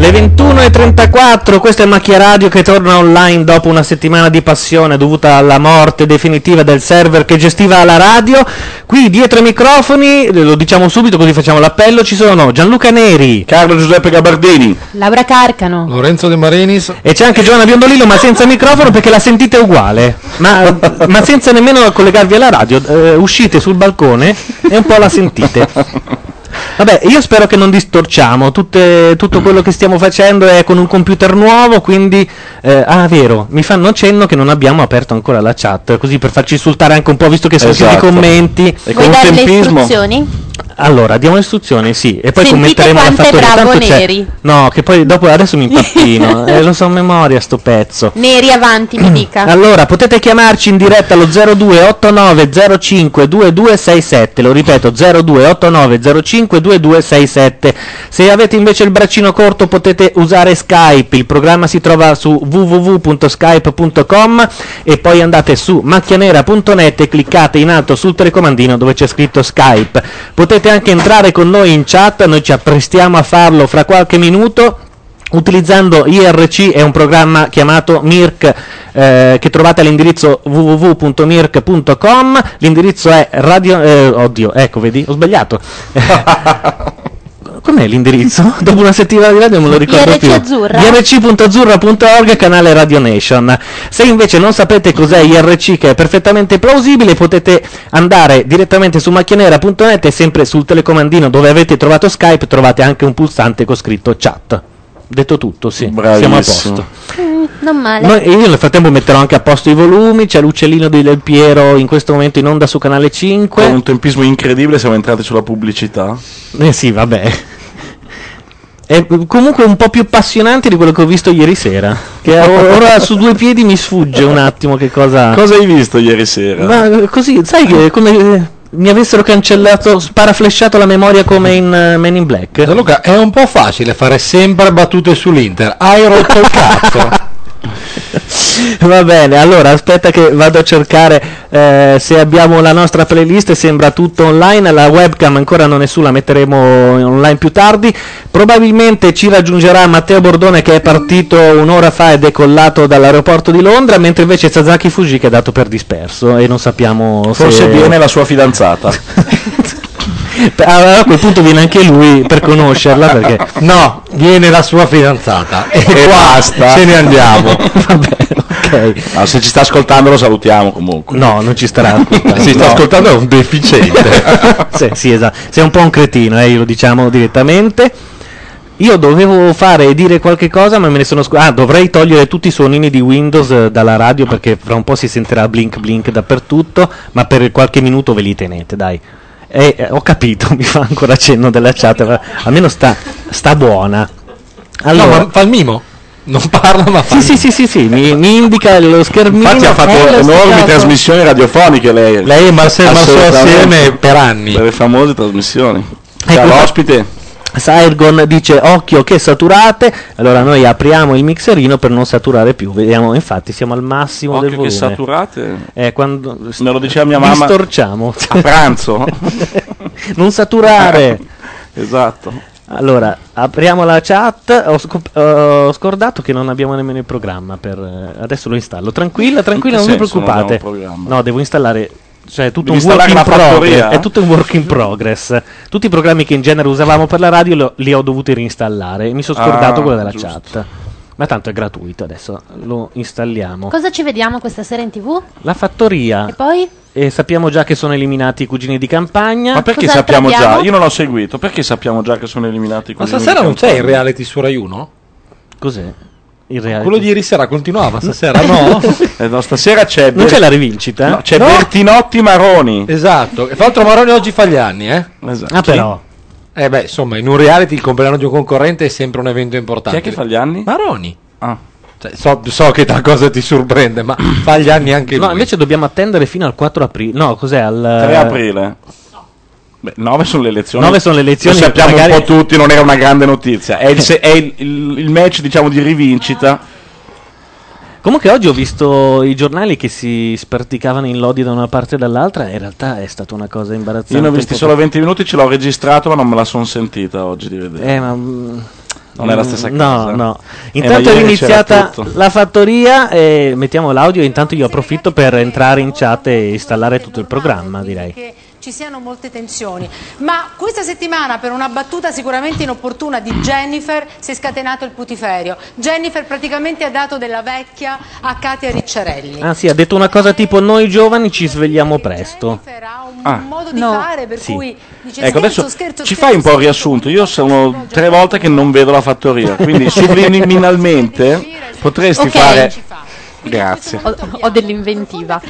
Le 21.34, questa è Macchia Radio che torna online dopo una settimana di passione dovuta alla morte definitiva del server che gestiva la radio. Qui dietro i microfoni, lo diciamo subito così facciamo l'appello, ci sono Gianluca Neri, Carlo Giuseppe Gabardini, Laura Carcano. Lorenzo De Marinis. e c'è anche Giovanna Biondolillo ma senza microfono perché la sentite uguale, ma, ma senza nemmeno collegarvi alla radio, Eh, uscite sul balcone e un po' la sentite. Vabbè, io spero che non distorciamo. Tutte- tutto quello che stiamo facendo è con un computer nuovo, quindi... eh, ah, vero, mi fanno cenno che non abbiamo aperto ancora la chat, così per farci insultare anche un po', visto che sono Esatto. tutti i commenti. E con Vuoi un dare le tempismo. Allora, diamo le istruzioni, sì, e poi Sentite commenteremo la fattoria. bravo Tanto Neri. No, che poi dopo adesso mi impappino, eh, lo so a memoria sto pezzo. Neri avanti, mi dica. Allora, potete chiamarci in diretta allo 028905 2267, lo ripeto 028905 2267. Se avete invece il braccino corto potete usare Skype, il programma si trova su www.skype.com e poi andate su macchianera.net e cliccate in alto sul telecomandino dove c'è scritto Skype. Potete anche entrare con noi in chat, noi ci apprestiamo a farlo fra qualche minuto. Utilizzando IRC è un programma chiamato Mirk eh, che trovate all'indirizzo www.mirk.com. L'indirizzo è radio. eh, oddio, ecco, vedi, ho sbagliato. Com'è l'indirizzo? Dopo una settimana di radio non me lo ricordo IRC più. Azzurra? IRC.azzurra.org, canale Radio Nation. Se invece non sapete cos'è IRC, che è perfettamente plausibile, potete andare direttamente su macchianera.net e sempre sul telecomandino dove avete trovato Skype trovate anche un pulsante con scritto chat. Detto tutto, sì, siamo a posto. Mm, non male. Noi- io nel frattempo metterò anche a posto i volumi, c'è l'uccellino di Del Piero in questo momento in onda su canale 5. Con un tempismo incredibile siamo entrati sulla pubblicità. Eh sì, vabbè. È comunque un po' più appassionante di quello che ho visto ieri sera. Che ora su due piedi mi sfugge un attimo che cosa. Cosa hai visto ieri sera? Ma così, sai che come mi avessero cancellato, sparaflesciato la memoria come in eh, Men in Black? Luca, è un po' facile fare sempre battute sull'Inter. Hai rotto il cazzo. Va bene, allora aspetta che vado a cercare eh, se abbiamo la nostra playlist, sembra tutto online, la webcam ancora non è su, la metteremo online più tardi. Probabilmente ci raggiungerà Matteo Bordone che è partito un'ora fa e decollato dall'aeroporto di Londra, mentre invece Sasaki Fuji che è dato per disperso e non sappiamo Forse se... viene la sua fidanzata. Allora a quel punto viene anche lui per conoscerla perché... No, viene la sua fidanzata. E, E basta. Ce ne andiamo. Vabbè, ok. Ah, se ci sta ascoltando lo salutiamo comunque. No, non ci starà ascoltando. Si sta No. ascoltando è un deficiente. sì, sì, esatto. Sei un po' un cretino, eh, glielo diciamo direttamente. Io dovevo fare e dire qualche cosa, ma me ne sono scordato. Ah, dovrei togliere tutti i suonini di Windows eh, dalla radio perché fra un po' si sentirà blink blink dappertutto, ma per qualche minuto ve li tenete, dai. Eh, eh, ho capito, mi fa ancora cenno della chat, ma almeno sta, sta buona. Allora, No, ma fa il mimo. Non parla, ma fa. sì, sì, sì, sì, sì, mi, mi indica lo schermino. Infatti ha fatto enormi trasmissioni radiofoniche lei. Lei e Marcel Marceau assieme per anni. Per le famose trasmissioni. Ecco. l'ospite. Sairgon dice occhio che saturate, allora noi apriamo il mixerino per non saturare più, vediamo infatti siamo al massimo del Occhio che volume. saturate. Eh, quando Me lo diceva mia mamma distorciamo. a pranzo. non saturare. esatto. Allora, apriamo la chat, ho, scop- ho scordato che non abbiamo nemmeno il programma per eh, adesso lo installo. Tranquilla, tranquilla, non vi preoccupate. No, devo installare cioè tutto Devi un work in installare la progress. È tutto un work in progress. Tutti i programmi che in genere usavamo per la radio lo- li ho dovuti reinstallare. Mi sono scordato Ah, quello della giusto. chat. Ma tanto è gratuito, adesso lo installiamo. Cosa ci vediamo questa sera in tv? La fattoria. E poi? E sappiamo già che sono eliminati i cugini di campagna. Ma perché Cos'altro sappiamo già? abbiamo? Io non ho seguito. Perché sappiamo già che sono eliminati Ma quelli stasera non c'è il reality su Rai 1? Cos'è? Quello di ieri sera continuava, stasera no? Eh, no, stasera c'è. Non c'è la rivincita? No, c'è No. Bertinotti Maroni. Esatto. E fra l'altro Maroni oggi fa gli anni, eh? Esatto. Ah, però. Eh beh, insomma, in un reality il compleanno di un concorrente è sempre un evento Chi importante. è che fa gli anni? Maroni. Ah. Cioè, so, so che da cosa ti sorprende, ma fa gli anni anche lui. No, invece dobbiamo attendere fino al 4 aprile. No, cos'è? Al 3 aprile. Beh, 9 sono le elezioni. 9 sono le elezioni, Lo sappiamo magari- un po' tutti, non era una grande notizia. È il, se- è il- il- il match, diciamo, di rivincita. Comunque oggi ho visto i giornali che si sperticavano in lodi da una parte e dall'altra e in realtà è stata una cosa imbarazzante. Io ne ho visti solo 20 minuti, ce l'ho registrato, ma non me la sono sentita oggi di vedere. Eh, ma... mm, Non è la stessa mm, cosa. No, no. Eh, Intanto è iniziata la fattoria e mettiamo l'audio. Intanto io approfitto per entrare in chat e installare tutto il programma, direi. Ci siano molte tensioni. Ma questa settimana, per una battuta sicuramente inopportuna di Jennifer, si è scatenato il putiferio. Jennifer praticamente ha dato della vecchia a Katia Ricciarelli. Ah sì, ha detto una cosa tipo noi giovani ci svegliamo presto. Un Ah. modo di No. fare per Sì. cui dice Ecco, scherzo, adesso scherzo, ci scherzo, fai un po' il riassunto. Io sono tre volte che non vedo la fattoria, quindi subliminalmente potresti Ok. fare. Grazie. Ho, ho dell'inventiva.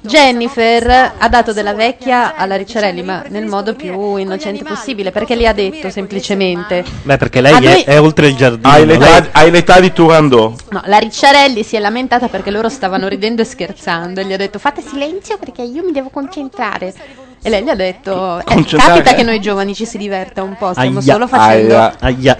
Jennifer ha dato della vecchia alla Ricciarelli, ma nel modo più innocente possibile, perché le ha detto semplicemente. Beh, perché lei è, è oltre il giardino. Hai lei- l'età, hai l'età di Turandot. No, la Ricciarelli si è lamentata perché loro stavano ridendo e scherzando e gli ha detto fate silenzio perché io mi devo concentrare. E lei gli ha detto eh, Concentrare? capita che noi giovani ci si diverta un po', stiamo Aia, solo facendo... Aia.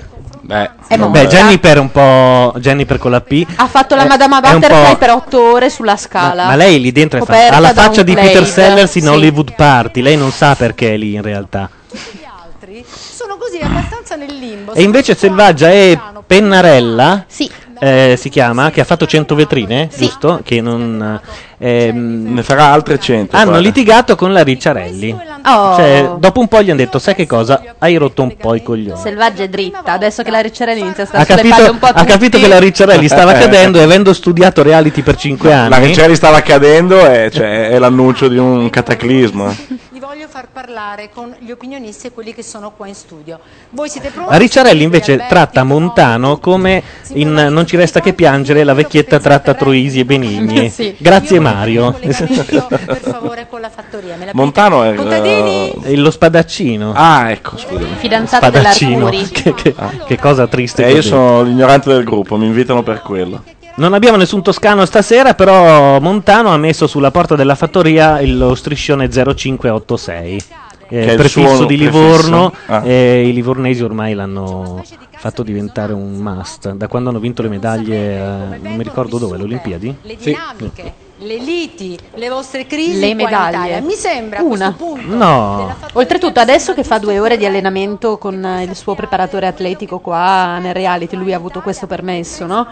Beh, È Beh. Jennifer un po'. Jennifer con la P. Ha fatto la Madama è un Butterfly per otto ore sulla Ma, scala. ma lei lì dentro è fa- ha la faccia di Peter. Sellers in Sì. Hollywood Party. Lei non sa perché è lì in realtà. Gli altri sono così abbastanza nel limbo. E invece Selvaggia è piano, Pennarella. Sì, eh, si chiama, che ha fatto 100 vetrine, giusto? Che non. ehm, Ne farà altre 100. hanno guarda. litigato con la Ricciarelli. Oh. Cioè, dopo un po' gli hanno detto: Sai che cosa? Hai rotto un po' i coglioni. Selvaggia è dritta, adesso che la Ricciarelli inizia a Ha stare sulle capito, palle un po' ha capito che la Ricciarelli stava cadendo e avendo studiato reality per 5 La anni. Ricciarelli stava cadendo e cioè, è l'annuncio di un cataclisma. Li voglio far parlare con gli opinionisti e quelli che sono qua in studio. Voi siete pronti? Ricciarelli invece Alberti, tratta Montano come in Non ci resta che piangere, la vecchietta tratta Troisi e Benigni. Sì. Grazie Io Mario. per favore con la fattoria. Me la Montano è il-? E lo spadaccino. Ah, ecco, scusami. Fidanzata Spadaccino. dell'Arcuri. Che, che- che cosa triste. Eh, io sono l'ignorante del gruppo, mi invitano per quello. Non abbiamo nessun toscano stasera, però Montano ha messo sulla porta della fattoria lo striscione 0586. Che è Eh, il prefisso suo di prefisso. Livorno Ah. e i livornesi ormai l'hanno fatto diventare un must da quando hanno vinto le medaglie eh, non mi ricordo dove, alle Olimpiadi? Le Sì. dinamiche, le liti, le vostre crisi Le medaglie. Mi sembra Una. punto No. Oltretutto, adesso che fa due ore di allenamento con il suo preparatore atletico qua nel reality, lui ha avuto questo permesso, no?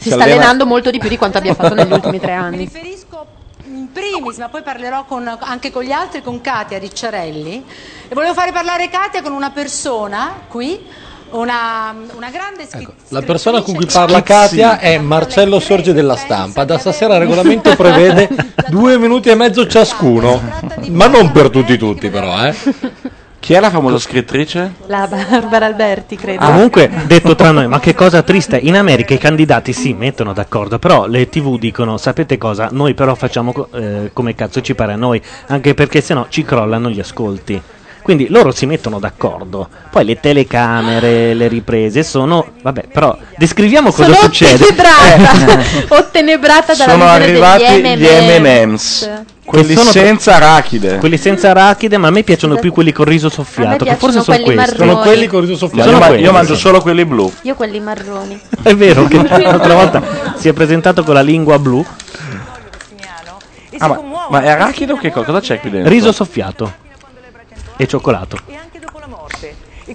Si, Si sta allena- allenando molto di più di quanto abbia fatto negli ultimi tre Mi anni. riferisco in primis, ma poi parlerò con- anche con gli altri, con Katia Ricciarelli. E volevo fare parlare Katia con una persona qui, una, una grande Ecco, la persona con cui parla Katia è Marcello Sorge della Stampa. Da stasera il regolamento prevede due minuti e mezzo ciascuno. Ma non per tutti tutti però, eh. Chi è la famosa scrittrice? La Barbara Alberti, credo. Comunque, detto tra noi, ma che cosa triste, in America i candidati si mettono d'accordo, però le tv dicono, sapete cosa, noi però facciamo co- eh, come cazzo ci pare a noi, anche perché sennò ci crollano gli ascolti. Quindi loro si mettono d'accordo. Poi le telecamere, le riprese sono. Vabbè, però descriviamo cosa Sono succede. ottenebrata, ottenebrata dalla Sono visione arrivati degli gli M&M's. Quelli sono- senza arachide. Quelli senza arachide, ma a me piaceano più quelli con riso soffiato, che forse piacciono sono quelli questi. marroni. Sono quelli con riso soffiato. io, sono ma- quelli, io mangio sì. solo quelli blu. Io quelli marroni. È vero che l'altra volta si è presentato con la lingua blu, Ah, ma, ma è arachido o che cosa? Cosa c'è qui dentro? riso soffiato e cioccolato.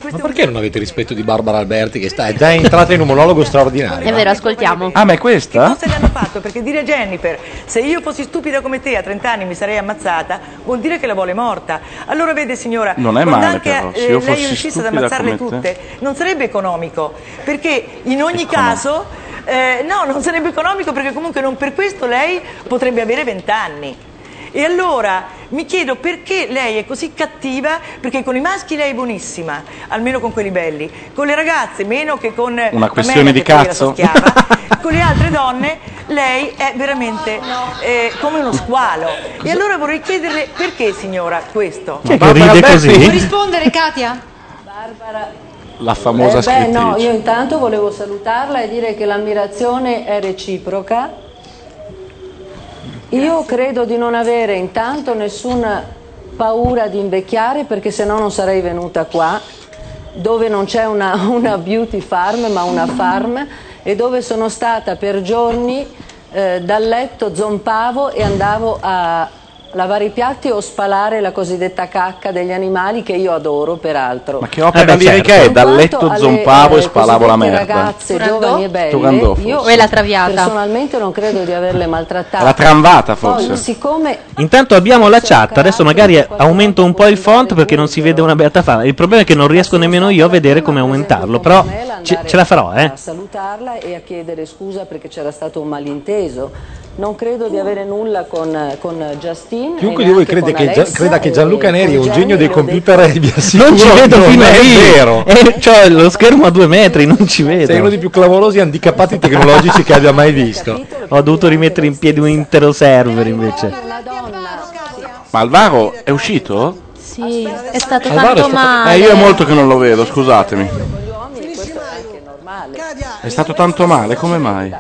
Ma perché non avete rispetto di Barbara Alberti che sta, è già entrata in un monologo straordinario? È vero, ascoltiamo. Ah, ma è questa? Cosa gli hanno fatto? Perché dire a Jennifer, se io fossi stupida come te a 30 anni mi sarei ammazzata, vuol dire che la vuole morta. Allora vede signora, Non è male, anche però, eh, se io lei riuscisse ad ammazzarle tutte, non sarebbe economico, perché in ogni Economico. caso, eh, no, non sarebbe economico perché comunque non per questo lei potrebbe avere 20 anni. E allora Mi chiedo perché lei è così cattiva, perché con i maschi lei è buonissima, almeno con quelli belli, con le ragazze meno che con Una questione di cazzo. schiava, con le altre donne lei è veramente eh, come uno squalo. E allora vorrei chiederle perché signora questo? Che ride così? Vuoi rispondere Katia? La famosa Eh, beh, scrittrice. no, io intanto volevo salutarla e dire che l'ammirazione è reciproca. Io credo di non avere intanto nessuna paura di invecchiare perché se no non sarei venuta qua dove non c'è una, una beauty farm ma una farm e dove sono stata per giorni eh, dal letto zompavo e andavo a lavare i piatti o spalare la cosiddetta cacca degli animali che io adoro peraltro. Ma che opera Eh beh, lirica certo. è? Dal letto zompavo eh, e spalavo la merda. ragazze Turandot? giovani e belle, Turandot, io. O è la traviata? personalmente non credo di averle maltrattate. La tramvata, forse. Poi, siccome Intanto abbiamo la chat, adesso magari aumento un po' il font perché non si vede una beata fava. Il problema è che non riesco nemmeno io a vedere come aumentarlo, però ce, ce la farò, eh. a salutarla e a chiedere scusa perché c'era stato un malinteso. Non credo di avere nulla con, con Justin. Chiunque di voi crede che, creda che Gianluca Neri è un genio dei computer e vi assicuro Non ci vedo non fino a è lì. vero. Eh, c'ho lo schermo a due metri, non ci vedo. Sei uno dei più clamorosi handicappati tecnologici che abbia mai visto. Ho dovuto rimettere in piedi un intero server invece. Ma Alvaro è uscito? Sì, è stato Alvaro è tanto stato- male. Eh, io è molto che non lo vedo, scusatemi. è. È stato tanto male, come mai?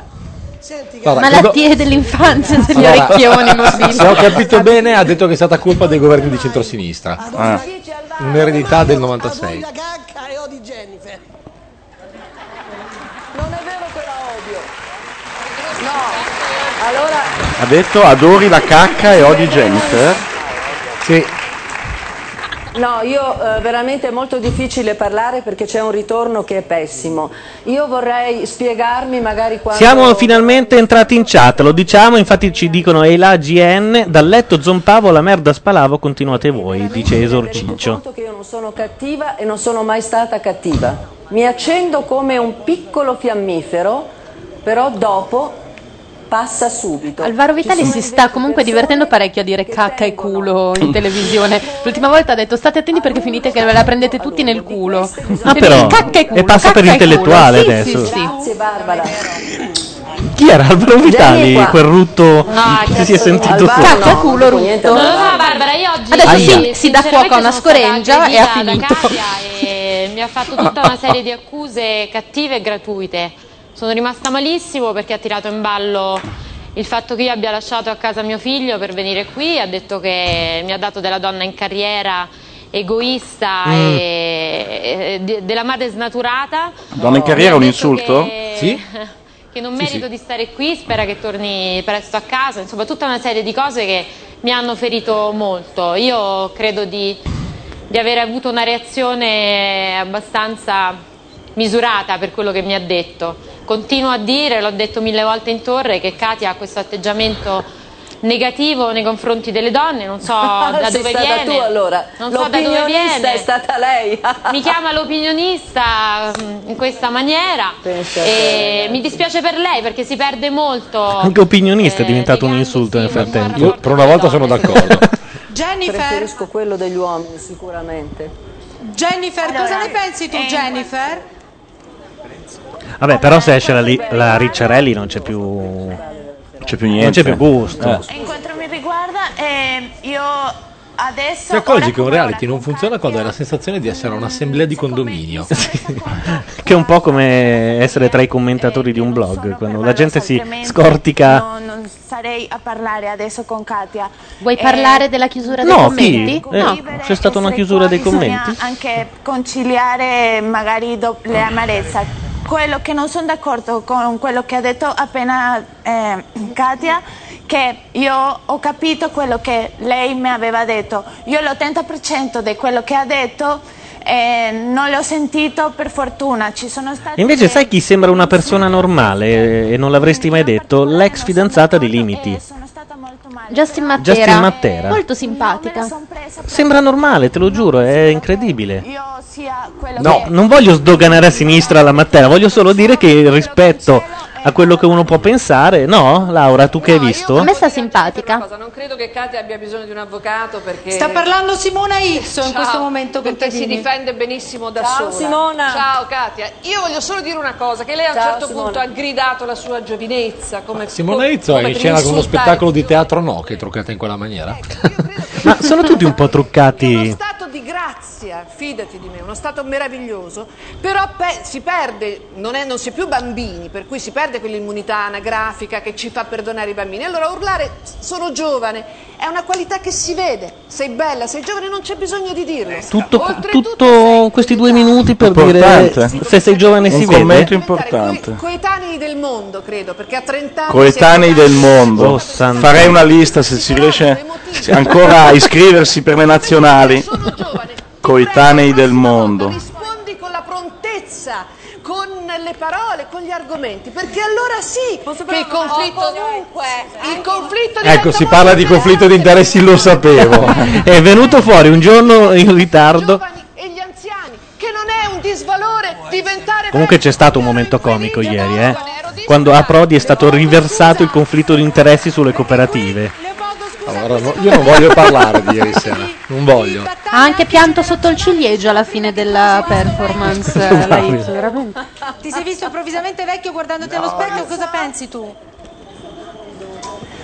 Credo- Malattie dell'infanzia degli Allora, orecchioni mobili. se ho capito bene, ha detto che è stata colpa dei governi di centrosinistra. Ah. Un'eredità del 96. la cacca e odi Jennifer. Non è vero che la odio. No. Allora, Ha detto adori la cacca e odi Jennifer? Sì, No, io eh, veramente è molto difficile parlare perché c'è un ritorno che è pessimo. Io vorrei spiegarmi magari quando Siamo finalmente entrati in chat, lo diciamo, infatti ci dicono Ehi là GN, dal letto zompavo, la merda spalavo, continuate voi, dice Esorciccio. conto che io non sono cattiva e non sono mai stata cattiva. Mi accendo come un piccolo fiammifero, però dopo passa subito. Alvaro Vitali si sta comunque divertendo parecchio a dire cacca e culo in televisione. L'ultima volta ha detto state attenti perché finite che ve la prendete tutti nel culo. Ah, però, cacca e culo. e passa per intellettuale. Sì, adesso. Sì, sì. Grazie Barbara. Chi era Alvaro Vitali, quel rutto Ah, che si è sentito fuori? Cacca, no, culo, rutto. No, no. Barbara, io oggi Adesso si- si dà fuoco a una scoreggia e ha finito. E mi ha fatto tutta una serie di accuse cattive e gratuite. Sono rimasta malissimo perché ha tirato in ballo il fatto che io abbia lasciato a casa mio figlio per venire qui, ha detto che mi ha dato della donna in carriera egoista e, e de- della madre snaturata. Donna in carriera è un insulto? che- Sì? che non Sì, merito sì. di stare qui, spera che torni presto a casa, insomma tutta una serie di cose che mi hanno ferito molto. Io credo di, di aver avuto una reazione abbastanza misurata per quello che mi ha detto. Continuo a dire, l'ho detto mille volte in torre, che Katia ha questo atteggiamento negativo nei confronti delle donne, non so da dove stata viene. tu allora. Non so da dove L'opinionista viene. è stata lei. Mi chiama l'opinionista mm, in questa maniera e mi dispiace per lei perché si perde molto. Anche opinionista è eh, diventato un insulto nel frattempo. io per una volta sono d'accordo. Jennifer, Preferisco quello degli uomini sicuramente. Jennifer, cosa ne pensi tu, Jennifer? Vabbè, però se esce la, li- la Ricciarelli non c'è più... non C'è più niente. c'è più gusto. Eh. In quanto mi riguarda, eh, io adesso... Ti accorgi che un reality non funziona quando hai la sensazione di essere un'assemblea di condominio. Che è un po' come essere tra i commentatori di un blog, quando la gente si scortica... No, non sarei a parlare adesso con Katia. Vuoi Eh, parlare della chiusura dei No, commenti? chi? Eh, No. vivere, c'è stata una chiusura dei bisogna commenti? anche conciliare magari do- le amarezze. Quello che non sono d'accordo con quello che ha detto appena eh, Katia, che io ho capito quello che lei mi aveva detto. Io l'80% di quello che ha detto eh, non l'ho sentito per fortuna. Ci sono state Invece sai chi sembra una persona normale eh, e non l'avresti mai detto? L'ex fidanzata di Limiti. Justin Matera. Justin Matera. Molto simpatica. Sembra normale, te lo giuro, è incredibile. Io sia quello No, che non voglio sdoganare a sinistra la Matera, voglio solo dire che rispetto a quello che uno può pensare. No, Laura, tu che hai visto? A me sta simpatica. Cosa, Non credo che Katia abbia bisogno di un avvocato perché Sta parlando Simona Izzo in Ciao, questo momento perché si difende benissimo da Ciao, sola. Simona. Ciao Katia, io voglio solo dire una cosa, che lei a un Ciao, certo Simona. punto ha gridato la sua giovinezza come Simona Izzo è in scena con uno spettacolo di teatro no, che è truccata in quella maniera. Ma sono tutti un po' truccati. Grazia, fidati di me, uno stato meraviglioso, però pe- si perde, non, è- non si è più bambini, per cui si perde quell'immunità anagrafica che ci fa perdonare i bambini. Allora urlare sono giovane è una qualità che si vede, sei bella, sei giovane, non c'è bisogno di dirlo. Tutto, tutto questi due minuti per Importante. dire se sei giovane si Un commento vede. importante. coetanei del mondo, credo, perché a 30 anni Coetanei del mondo. Oh. Farei una lista se si riesce ancora a iscriversi per le nazionali. Coetanei del mondo. rispondi con la prontezza, con le parole, con gli argomenti, perché allora sì che il conflitto il conflitto Ecco, si parla di conflitto di interessi, lo sapevo. È venuto fuori un giorno in ritardo. e gli anziani, che non è un disvalore diventare Comunque c'è stato un momento comico ieri, eh? Quando a Prodi è stato riversato il conflitto di interessi sulle cooperative. Allora, no, io non voglio parlare di ieri sera, non voglio. Ha anche pianto sotto il ciliegio alla fine della performance. la Probabile. Izzo, veramente. Ti sei visto improvvisamente vecchio guardandoti allo specchio, cosa pensi tu?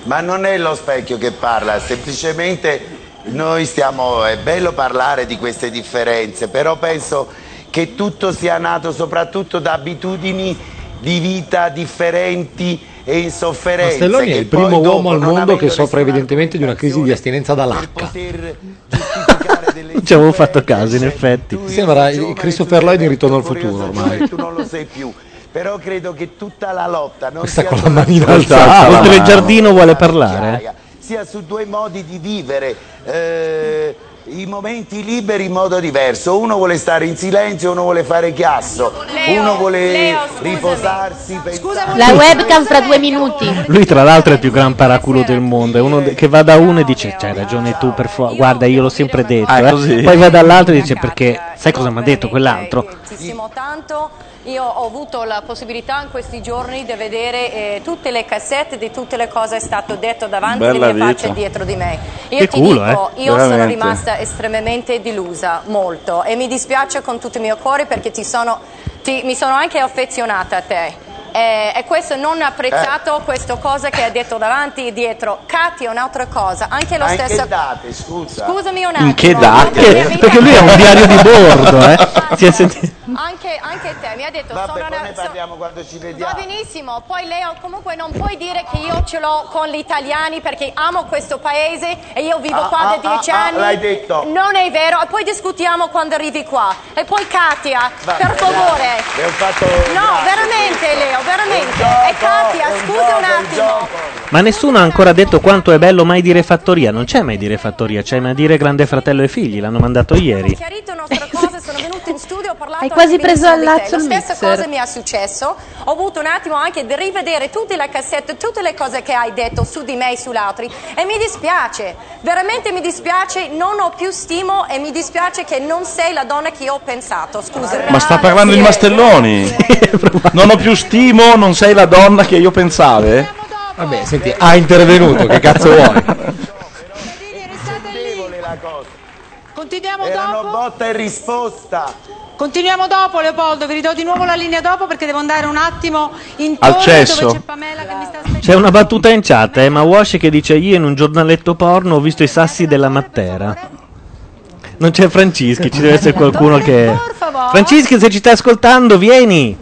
Ma non è lo specchio che parla, semplicemente noi stiamo, è bello parlare di queste differenze, però penso che tutto sia nato soprattutto da abitudini di vita differenti e insofferenze. Castelloni è il primo uomo al mondo che soffre evidentemente di una crisi di astinenza dall'H. Non ci avevo fatto caso, in effetti. Sembra il Christopher Lloyd in Ritorno al futuro ormai. tu non lo sei più. Però credo che tutta la lotta non Questa sia con la manina alzata. Oltre il giardino vuole parlare. sia su due modi di vivere eh, i momenti liberi in modo diverso. Uno vuole stare in silenzio, uno vuole fare chiasso, Leo, uno vuole Leo, riposarsi. pensare- La webcam fra due minuti. Lui tra l'altro è il più gran paraculo del mondo, è uno che va da uno e dice c'hai ragione tu, per fa- guarda io l'ho sempre detto, Ah, eh." poi va dall'altro e dice perché sai cosa mi ha detto quell'altro? Stimo tanto. Io ho avuto la possibilità in questi giorni di vedere eh, tutte le cassette di tutte le cose che è stato detto davanti Bella alle mie vita. facce dietro di me. Io Che ti culo, dico, eh? io sono Veramente. rimasta estremamente delusa, molto, e mi dispiace con tutto il mio cuore perché ti sono, ti- mi sono anche affezionata a te. Eh, e questo non ho apprezzato Eh. questa cosa che hai detto davanti e dietro. Katy è un'altra cosa, anche lo Ma in stesso... che date, scusa? Scusami un attimo. In che Anche date? amica- Perché lui è un diario di bordo, eh? Anche, anche te mi ha detto Vabbè, sono una, ne parliamo quando ci Va vediamo. benissimo, poi Leo comunque non puoi dire che io ce l'ho con gli italiani perché amo questo paese e io vivo Ah, qua ah, da dieci ah, ah, anni. l'hai detto. Non è vero, e poi discutiamo quando arrivi qua. E poi Katia, Vabbè, per favore. dai, le ho fatto- No, grazie, veramente questo. Leo, veramente. È un E Katia, gioco, un scusa un gioco, un attimo. gioco. Ma nessuno ha ancora detto quanto è bello mai dire fattoria, non c'è mai dire fattoria, c'è mai dire grande fratello e figli, l'hanno mandato ieri. chiarito nostre cose, sono venuta in studio, ho parlato Hai quasi preso al lazzo La stessa mixer. cosa mi è successo. Ho avuto un attimo anche di rivedere tutte le cassette, tutte le cose che hai detto su di me e sugli altri e mi dispiace, veramente mi dispiace, non ho più stimo e mi dispiace che non sei la donna che io ho pensato. Scusa. Ma sta parlando di Mastelloni? Non ho più stimo, non sei la donna che io pensavo? Vabbè, senti, ha intervenuto, che cazzo vuoi? Continuiamo Erano dopo? botta e risposta. Continuiamo dopo Leopoldo, vi ridò di nuovo la linea dopo perché devo andare un attimo intorno Al cesso. dove c'è Pamela che mi sta aspettando. C'è una battuta in chat, eh, ma Wash che dice io in un giornaletto porno ho visto i sassi della Matera. Non c'è Francischi, ci deve essere qualcuno che... Francischi se ci stai ascoltando vieni!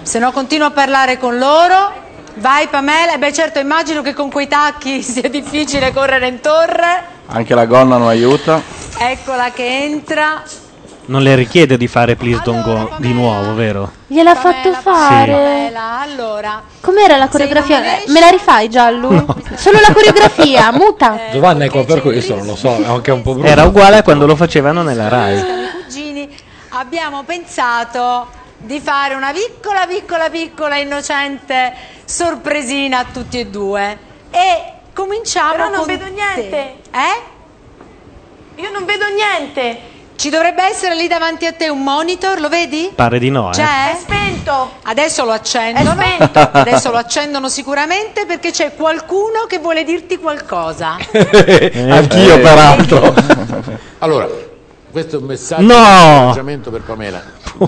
Se no continuo a parlare con loro. Vai Pamela, e beh certo immagino che con quei tacchi sia difficile correre in torre. Anche la gonna non aiuta. Eccola che entra. Non le richiede di fare Please Don't Go di nuovo, vero? Gliel'ha fatto fare. Allora. Com'era la coreografia? Me la rifai Giallo? Solo la coreografia, muta. Giovanna è qua per questo, non lo so, è anche un po' brutto. Era uguale a quando lo facevano nella Rai. Cugini abbiamo pensato di fare una piccola, piccola, piccola, innocente sorpresina a tutti e due. E cominciamo Però non con vedo te. niente. Eh? Io non vedo niente. Ci dovrebbe essere lì davanti a te un monitor, lo vedi? Pare di no, eh. C'è? È spento. spento. Adesso lo accendono. Adesso lo accendono sicuramente perché c'è qualcuno che vuole dirti qualcosa. Anch'io, Eh. peraltro. Allora, questo è un messaggio No! di incoraggiamento per Pamela.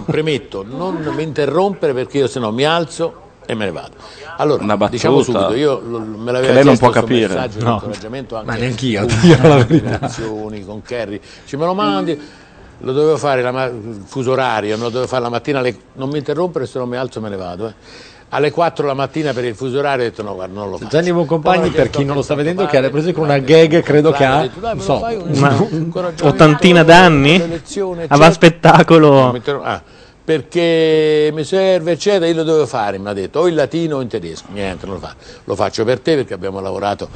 Premetto, non mi interrompere perché io se no mi alzo e me ne vado. Allora, battuta diciamo subito, io me l'aveva che lei non chiesto può capire. messaggio di No. incoraggiamento anche Ma neanch'io, dico la verità. con Kerry. Ci me lo mandi, lo dovevo fare la ma- il fuso orario, me lo dovevo fare la mattina, alle- non mi interrompere se non mi alzo e me ne vado. eh. Alle 4 la mattina per il fuso orario ho detto no, guarda, non lo faccio. Gianni ho per chi non lo sta vedendo, che ha le prese con una gag, credo che ha, non so, fai un- Una ottantina d'anni? Aveva spettacolo. Non mi interrom- ah, perché mi serve, eccetera, io lo devo fare, mi ha detto, o in latino o in tedesco. Niente, non lo fa. Lo faccio per te perché abbiamo lavorato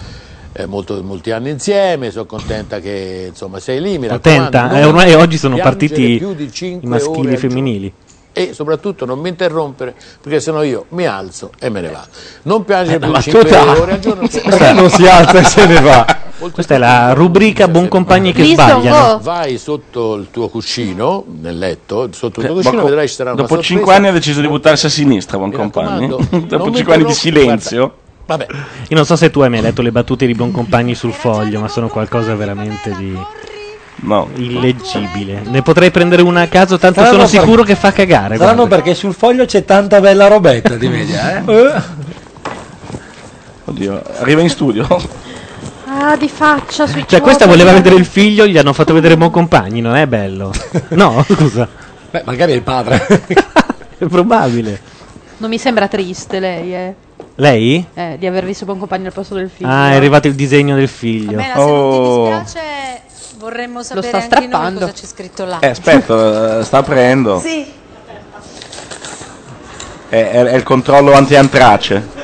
eh, molto- molti anni insieme, sono contenta che insomma sei lì. Mi Contenta? Eh, ormai oggi sono partiti più di i maschili e femminili. E soprattutto non mi interrompere perché sennò io mi alzo e me ne vado. Non piangere Eh, più la di 5 battuta- ore al giorno. Non si alza e se ne va? Questa è la rubrica Buon compagni che sbagliano. Vai sotto il tuo cuscino, nel letto, sotto il tuo Ma cuscino, vedrai ci sarà una dopo sorpresa. 5 anni ha deciso di buttarsi a sinistra, buon compagni. dopo non 5 anni di silenzio. Vabbè. Io non so se tu hai mai letto le battute di Buon Compagni sul foglio, ma sono qualcosa veramente di illeggibile. Ne potrei prendere una a caso, tanto Saranno sono per- sicuro che fa cagare. Saranno guarda. perché sul foglio c'è tanta bella robetta di media, eh? Oddio, arriva in studio. Ah, di faccia sui Cioè, questa voleva vedere il figlio, gli hanno fatto vedere Buon Compagni, non è bello. No, scusa. Beh, magari è il padre. è probabile. Non mi sembra triste lei, eh. Lei? Eh, di aver visto buon compagno al posto del figlio. Ah, è arrivato il disegno del figlio. Bene, se non ti dispiace, vorremmo sapere sta anche noi strappando. cosa c'è scritto là. Eh, aspetta, eh, sta aprendo. Sì. È, è- è il controllo anti-antrace.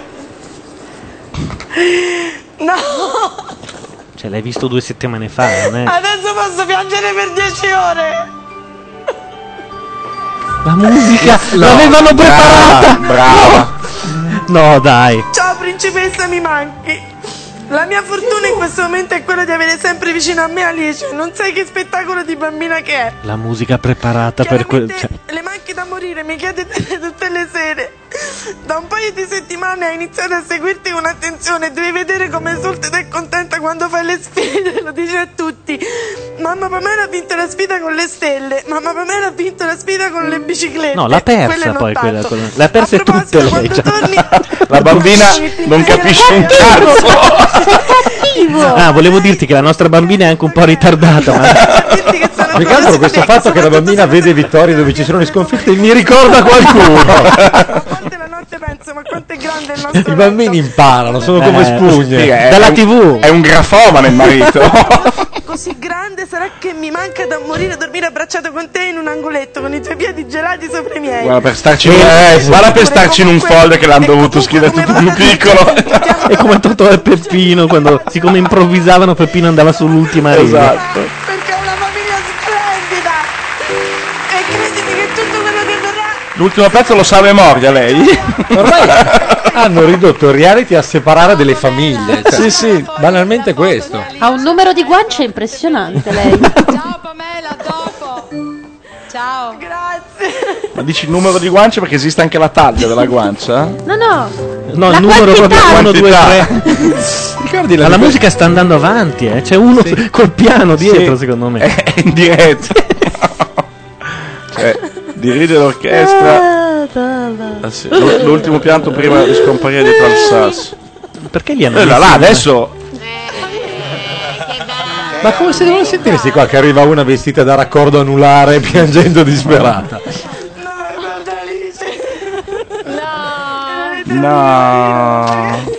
No, Cioè, l'hai visto due settimane fa, non è? adesso posso piangere per 10 ore. La musica No. l'avevano preparata! Brava. No, dai. Ciao principessa, mi manchi. La mia fortuna in questo momento è quella di avere sempre vicino a me Alice. Non sai che spettacolo di bambina che è. La musica preparata per quel. cioè, Le manchi da morire, mi chiede tutte le sere. Da un paio di settimane ha iniziato a seguirti con attenzione. Devi vedere come esulta ed è contenta quando fai le sfide. Lo dice a tutti. Mamma Pamela ha vinto la sfida con le stelle. Mamma Pamela ha vinto la sfida con le biciclette. No, l'ha persa non poi quella. tanto. quella- L'ha persa tutte lei. cioè. La bambina non capisce un cazzo. Ah, volevo dirti che la nostra bambina è anche un po' ritardata. Ma... Più che altro questo fatto che la bambina vede vittorie dove ci sono le sconfitte mi ricorda qualcuno. I bambini imparano, sono come Eh, spugne. sì, è- è un- È un grafomane il marito. Così grande sarà che mi manca da morire dormire abbracciato con te in un angoletto con i tuoi piedi gelati sopra i miei. Guarda per starci, eh, guarda per starci in un foglio che l'hanno dovuto scrivere tutto più piccolo. È come Totò e Peppino quando, siccome improvvisavano, Peppino andava sull'ultima riga. Esatto. L'ultimo pezzo lo sa a memoria lei. Ormai hanno ridotto il reality a separare delle famiglie. Cioè, Sì, sì. Banalmente questo. Ha un numero di guance impressionante lei. Ciao. Grazie. Ma dici il numero di guance perché esiste anche la taglia della guancia? No, no. No, La il numero quantità. proprio 1, 2, Quantità. 3. Ricordi Ma la musica sta andando avanti, eh. C'è uno col piano dietro, secondo me. È in diretta. cioè, dirige l'orchestra. Ah, sì, l'u- L'ultimo pianto prima di scomparire dietro al sasso. Perché li hanno Eh, là, adesso Ma come se devono sentirsi qua che arriva una vestita da raccordo anulare piangendo disperata? No.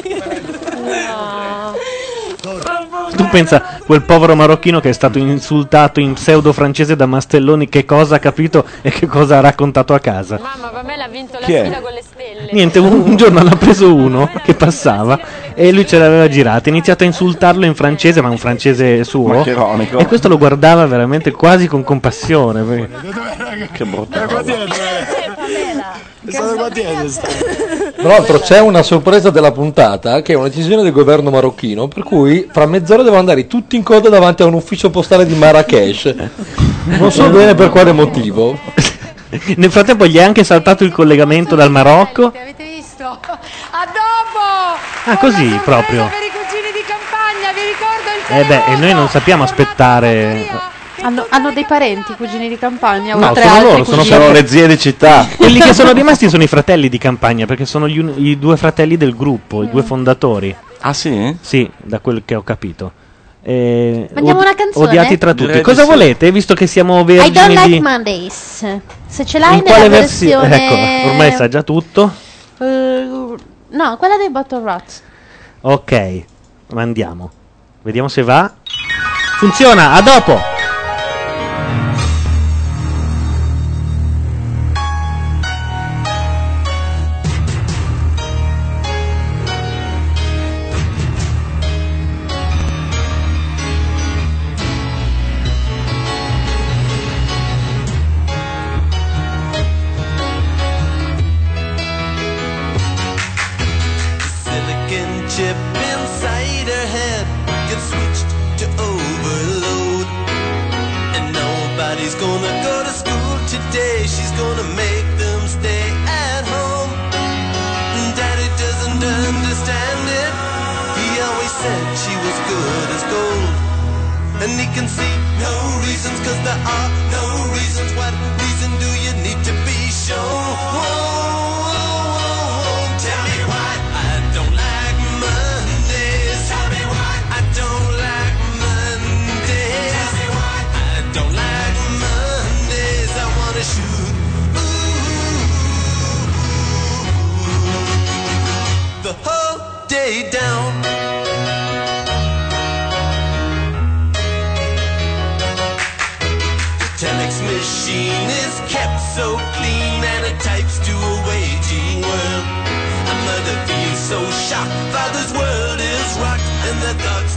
Tu pensa quel povero marocchino che è stato insultato in pseudo francese da Mastelloni, che cosa ha capito e che cosa ha raccontato a casa. Mamma, Pamela ha vinto la Chi è? sfida con le stelle. Niente, un, un giorno l'ha preso uno che passava e lui ce l'aveva girata. Ha iniziato a insultarlo in francese, ma un francese suo. Ma che ironico. E questo lo guardava veramente quasi con compassione. perché- Che brutta Tra l'altro c'è una sorpresa della puntata che è una decisione del governo marocchino per cui fra mezz'ora devono andare tutti in coda davanti a un ufficio postale di Marrakesh. Non so bene per quale motivo. Nel frattempo gli è anche saltato il collegamento dal Marocco. Avete visto? A dopo! Ah, così proprio. Per i cugini di campagna, vi ricordo il Eh beh, e noi non sappiamo aspettare. Hanno, hanno dei parenti, cugini di campagna? No, oltre sono altri loro, sono, cugini? Sono le zie di città. Quelli che sono rimasti sono i fratelli di campagna, perché sono gli uni- i due fratelli del gruppo, i due fondatori. Ah sì? Sì, da quel che ho capito. Eh, Mandiamo una canzone? Odiati tra tutti. Direi di Cosa sì. volete, visto che siamo I vergini don't like di... Mondays. Se ce l'hai In quale nella versione? versione... Ecco, ormai sa già tutto. Eh, no, quella dei Bottle Rots. Ok, mandiamo. Vediamo se va. Funziona, a dopo. The thoughts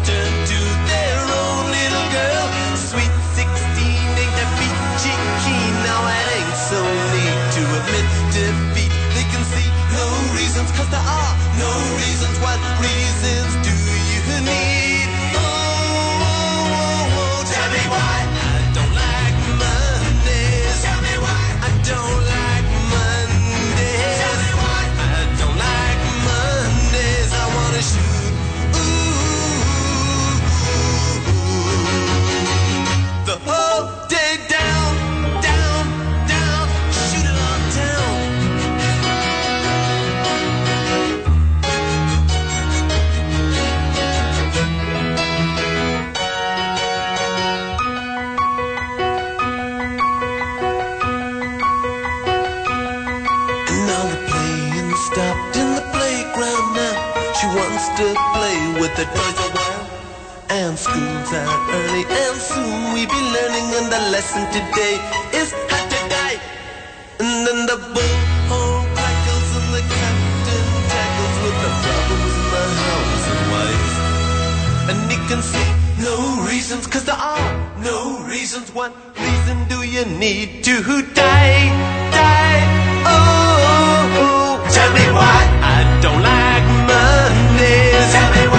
with the toys a while. And school's out early, and soon we'll be learning. And the lesson today is how to die. And then the bullhorn crackles, and the captain tackles with the problems in the house and wife. And he can see no reasons, cause there are no reasons. What reason do you need to die? Die. Oh, oh, oh. tell me why I don't like Mondays. Tell me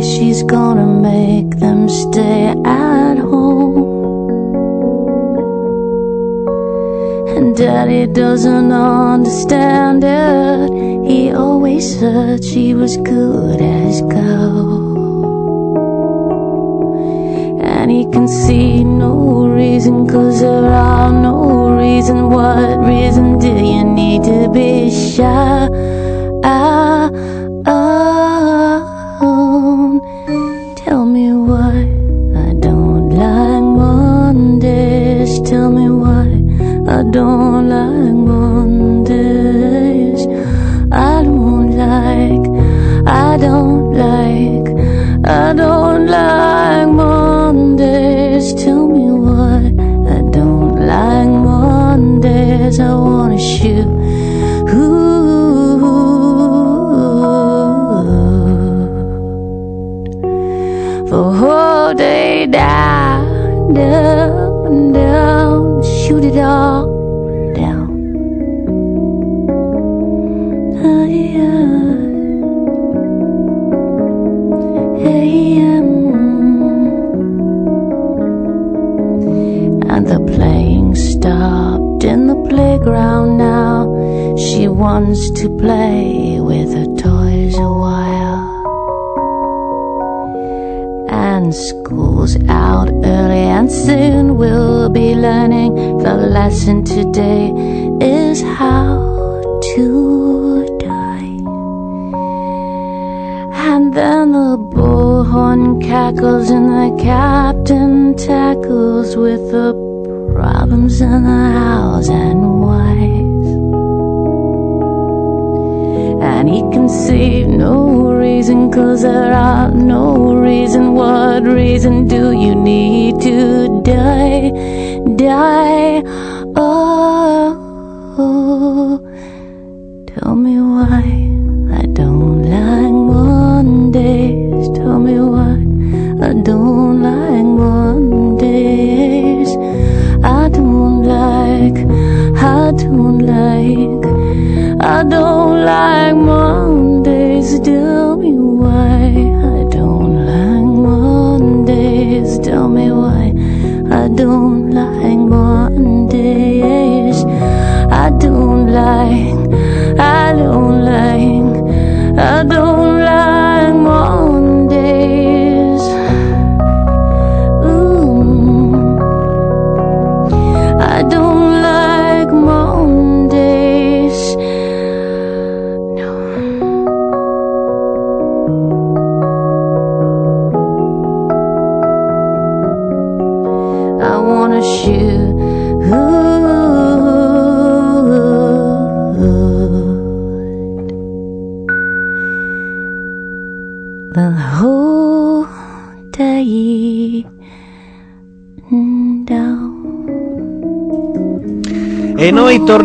She's gonna make them stay at home. And daddy doesn't understand it. He always said she was good as gold. And he can see no reason, cause there are no reason. What reason do you need to be shy? Ah,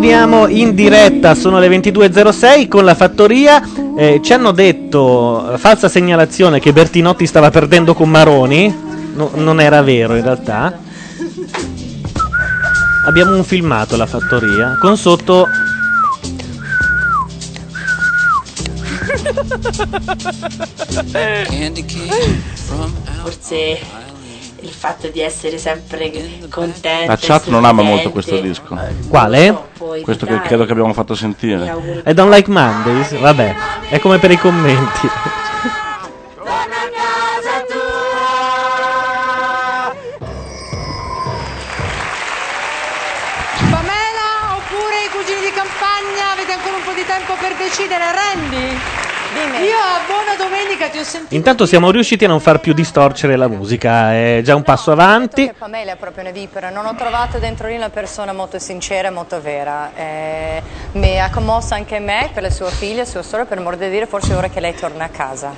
torniamo in diretta, sono le 22.06 con la fattoria. Eh, ci hanno detto, eh, falsa segnalazione, che Bertinotti stava perdendo con Maroni. No- non era vero in realtà. Abbiamo un filmato alla fattoria con sotto Forse il fatto di essere sempre contenti. La chat non ama molto questo disco. Quale? Questo che credo che abbiamo fatto sentire. I don't like Mondays. Vabbè, è come per i commenti. Intanto siamo riusciti a non far più distorcere la musica, è già un passo avanti. Pamela è proprio una vipera, non ho trovato dentro lì una persona molto sincera e molto vera. Eh, mi ha commosso anche me per la sua figlia, sua sorella, per amor di dire, forse è ora che lei torna a casa.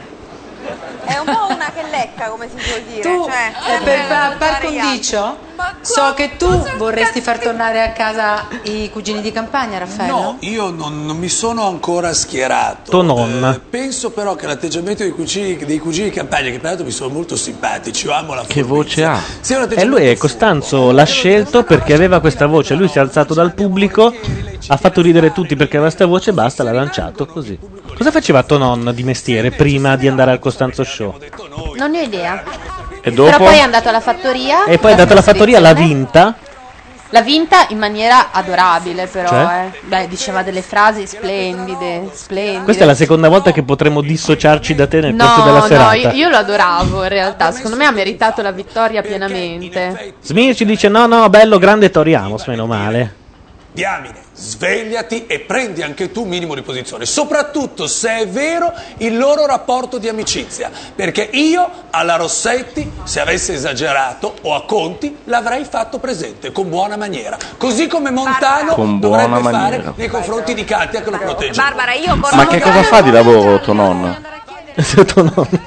È un po' una che lecca, come si suol dire. Tu, cioè, eh, per, par condicio, so che tu vorresti far tornare a casa i cugini di campagna, Raffaello? No, io non, non mi sono ancora schierato. Tuo nonno. Penso però che l'atteggiamento dei cugini, dei cugini di campagna, che peraltro mi sono molto simpatici, io amo la Che voce ha? un E atteggiamento lui è Costanzo, l'ha scelto perché aveva questa voce. Lui si è alzato dal pubblico, ha fatto ridere tutti perché aveva questa voce e basta, l'ha lanciato così. Cosa faceva tuo nonno di mestiere prima di andare al Costanzo Show? Non ne ho idea. E dopo? Però poi è andato alla fattoria. E poi è andato alla fattoria, l'ha vinta. L'ha vinta in maniera adorabile, però. Cioè? eh. Beh, diceva delle frasi splendide, splendide. Questa è la seconda volta che potremo dissociarci da te nel corso No, della no, serata. io, io lo adoravo in realtà. Secondo me ha meritato la vittoria pienamente. Smir ci dice: No, no, bello, grande Tori Amos, meno male. Diamine, svegliati e prendi anche tu un minimo di posizione, soprattutto se è vero il loro rapporto di amicizia, perché io alla Rossetti, se avesse esagerato, o a Conti, l'avrei fatto presente con buona maniera, così come Montano Con dovrebbe fare maniera. nei confronti di Katia che lo protegge. Barbara, io Ma che cosa fa di lavoro tuo nonno?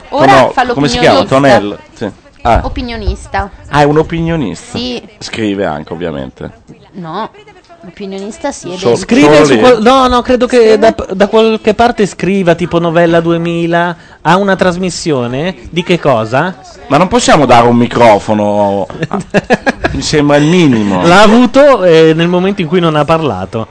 Ora Tonò- fa come si chiama? l'opinionista. Tonel? Sì. Ah. Opinionista. Ah, è un opinionista. Sì. Scrive anche, ovviamente. No, opinionista sì. è dentro. Scrive su qual- No, no, credo che da, da qualche parte scriva tipo Novella 2000. Ha una trasmissione di che cosa? Ma non possiamo dare un microfono? Ah, Mi sembra il minimo. L'ha avuto eh, nel momento in cui non ha parlato.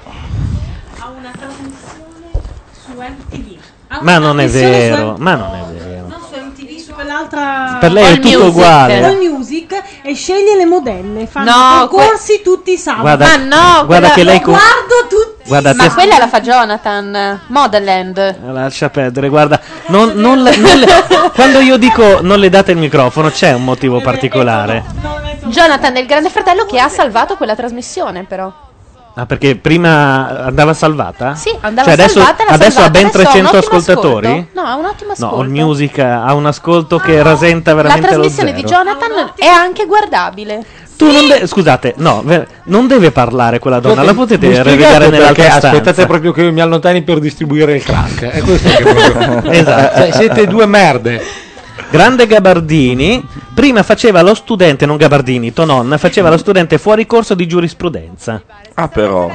su MTV. Ha Ma una non è trasmissione su vero, M- ma non è vero. Non su MTV, su quell'altra Per lei è All tutto Music. uguale. All Music e sceglie le modelle, fanno No, concorsi tutti i sabati. Guarda- Ma no, guarda quella- che lei con- guardo tutti. Guarda, Ma quella la fa Jonathan. Modeland. Lascia perdere, guarda, non- non le- non le- quando io dico non le date il microfono c'è un motivo particolare. Jonathan è il grande fratello che ha salvato quella trasmissione, però. Ah, perché prima andava salvata? Sì, andava Cioè adesso, salvata, adesso ha salvata, ben ha un 300 ottimo ascoltatori? ascolto. No, ha un ottimo No, ascolto. All Music ha un ascolto che rasenta La veramente lo trasmissione di zero. Jonathan è anche guardabile. Tu non de- scusate, no, ver- non deve parlare quella donna, la potete relegare perché nell'altra stanza. aspettate proprio che io mi allontani per distribuire il crack. È questo che proprio... Esatto. Cioè, siete due merde. Grande Gabardini, prima faceva lo studente, non Gabardini, Tonon, faceva lo studente fuori corso di giurisprudenza. Ah, però.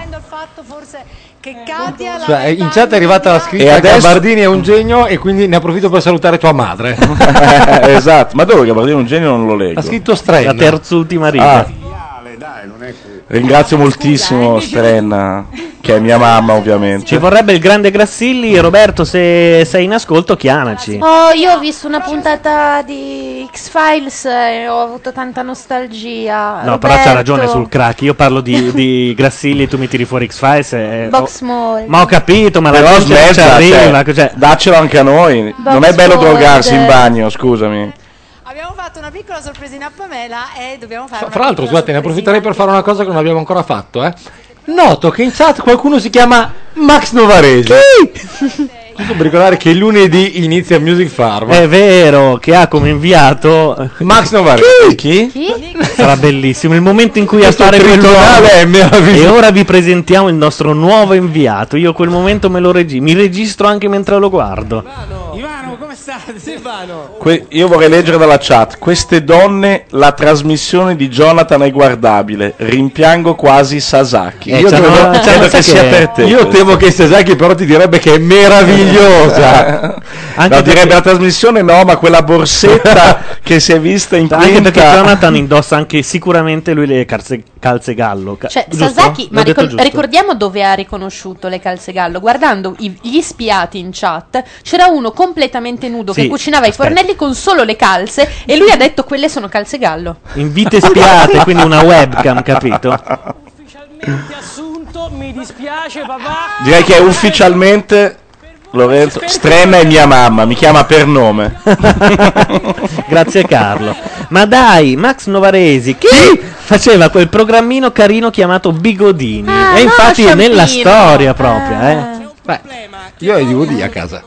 Che Katia la Cioè, in chat è arrivata la scritta E adesso- Gabardini è un genio e quindi ne approfitto per salutare tua madre. esatto, ma dove Gabardino è un genio non lo leggo. Ha scritto Strenna. La terz'ultima riga. Ah. Ringrazio moltissimo Strenna, che è mia mamma ovviamente. Ci vorrebbe il grande Grassilli. Roberto, se sei in ascolto, chiamaci. Oh, io ho visto una puntata di X-Files e ho avuto tanta nostalgia. No, però c'ha ragione sul crack. Io parlo di, di Grassilli, tu mi tiri fuori X-Files. e- Box oh, Mall. ma ho capito, ma la Però gente non ci arriva. cioè, cioè- daccelo anche a noi. Box non è bello drogarsi in eh. bagno, scusami. Abbiamo fatto una piccola sorpresina a Pamela e dobbiamo fare Fra l'altro, scusate, ne approfitterei per fare una cosa che non abbiamo ancora fatto, eh. Noto che in chat qualcuno si chiama Max Novaresi. Giusto per ricordare che lunedì inizia Music Farm. È vero che ha come inviato Max Novaresi. Chi? Sarà bellissimo il momento in cui Questo appare quel tritonale è meraviglioso. E ora vi presentiamo il nostro nuovo inviato. Io quel momento me lo regi- mi registro anche mentre lo guardo. Ivano, state? Silvano. Que- io vorrei leggere dalla chat. Queste donne, la trasmissione di Jonathan è guardabile. Rimpiango quasi Sasaki. Eh, io credo, c'hanno credo che sia per te. Io questo. temo che Sasaki però ti direbbe che è meravigliosa. Anche no, direbbe perché- la trasmissione no, ma quella borsetta che si è vista in Anche quinta perché Jonathan indossa anche sicuramente lui le calze, calze gallo. Ca- Cioè, giusto? Sasaki, L'ho ma ricor- ricordiamo dove ha riconosciuto le calze gallo? Guardando i- gli spiati in chat, c'era uno completamente nudo Sì, che cucinava i aspetta. fornelli con solo le calze e lui ha detto quelle sono calze gallo. In vite spiate, quindi una webcam, capito? Assunto, mi dispiace papà. Direi che è ufficialmente Lorenzo Strenna è mia mamma, mi chiama per nome. Grazie Carlo. Ma dai, Max Novaresi, chi faceva quel programmino carino chiamato Bigodini? Ah, e no, infatti è nella storia proprio, eh. Beh, io ho i DVD a casa.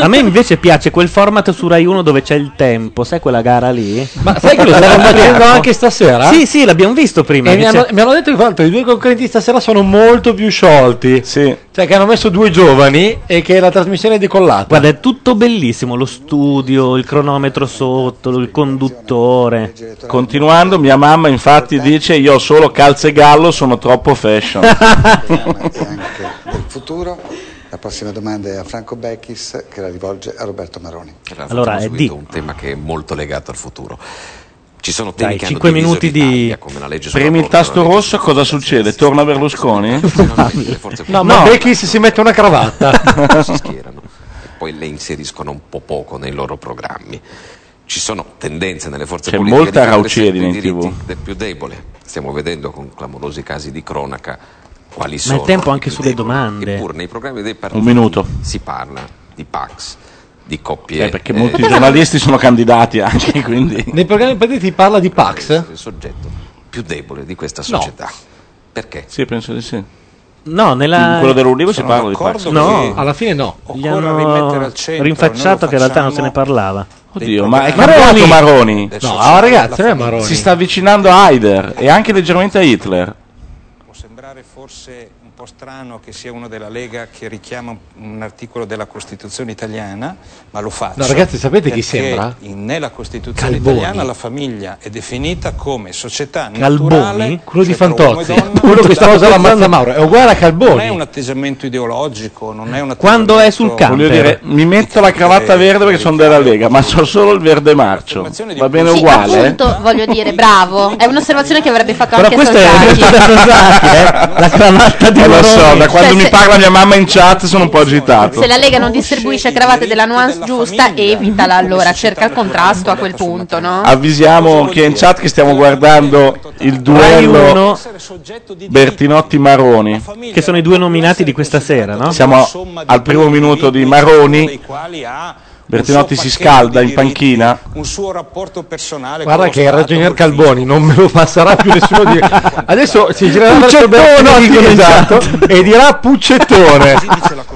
A me invece piace quel format su Rai 1 dove c'è il tempo, sai quella gara lì? Ma sai che lo stavano facendo anche stasera? Sì, sì, l'abbiamo visto prima. E mi hanno, mi hanno detto che l'altro i due concorrenti stasera sono molto più sciolti. Sì. Cioè che hanno messo due giovani e che la trasmissione è decollata. Guarda, è tutto bellissimo, lo studio, il cronometro sotto, il conduttore. Continuando, mia mamma infatti dice io ho solo calze gallo, sono troppo fashion. del futuro. La prossima domanda è a Franco Becchis che la rivolge a Roberto Maroni. Allora, è di- un tema che è molto legato al futuro. Ci sono Dai, temi che hanno cinque diviso minuti di- come la legge Premi il tasto rosso, cosa succede? Torna Berlusconi? No, ma Becchis si mette una cravatta. si schierano e poi le inseriscono un po' poco nei loro programmi. Ci sono tendenze nelle forze C'è politiche molta di sempre i in diritti TV. del più debole stiamo vedendo con clamorosi casi di cronaca quali Ma sono. è tempo anche sulle domande. Eppure nei programmi dei partiti Un minuto. si parla di Pax, di coppie. Eh, perché eh, molti giornalisti sono candidati anche, quindi... Nei programmi partiti parla di Pax? il soggetto più debole di questa società. Perché? Sì, penso di sì. No, nella... In quello dell'Ulivo si parla di Pax. No, alla fine no. Gli Occorre hanno rimettere al centro, rinfacciato che in realtà non se ne parlava. Oddio, ma è Maroni! cambiato Maroni. No, ah, ragazzi, non è Maroni. Si sta avvicinando a Haider e anche leggermente a Hitler. Sembrare forse po' strano che sia uno della Lega che richiama un articolo della Costituzione italiana, ma lo faccio. No, ragazzi, sapete chi sembra? in- nella Costituzione Calboni. italiana la famiglia è definita come società Calboni? naturale, Quello di cioè Fantozzi. donna, Quello che stava da- usando Mazza Mauro. È uguale a Calboni. Non è un atteggiamento ideologico, non è un Quando è sul campo. Voglio dire, mi metto la cravatta verde perché sono della Lega, ma so solo il verde marcio. Va bene Sì, uguale? appunto, voglio dire, bravo. È un'osservazione che avrebbe fatto Però anche questa è questa è Sasaki, eh? La cravatta di Eh, lo so, Maroni. da quando Cioè, mi se- parla mia mamma in chat sono un po' agitato. Se la Lega non distribuisce cravatte della nuance giusta, evitala allora, cerca il contrasto a quel punto, no? Avvisiamo chi è in chat che stiamo guardando il duello Bertinotti-Maroni. Che sono i due nominati di questa sera, no? Siamo al primo minuto di Maroni. Bertinotti si scalda in panchina. un suo rapporto personale Guarda con che il ragionier Calboni non me lo passerà più nessuno di Adesso si girerà verso Puccettone, Bertinotti esatto, e dirà Puccettone.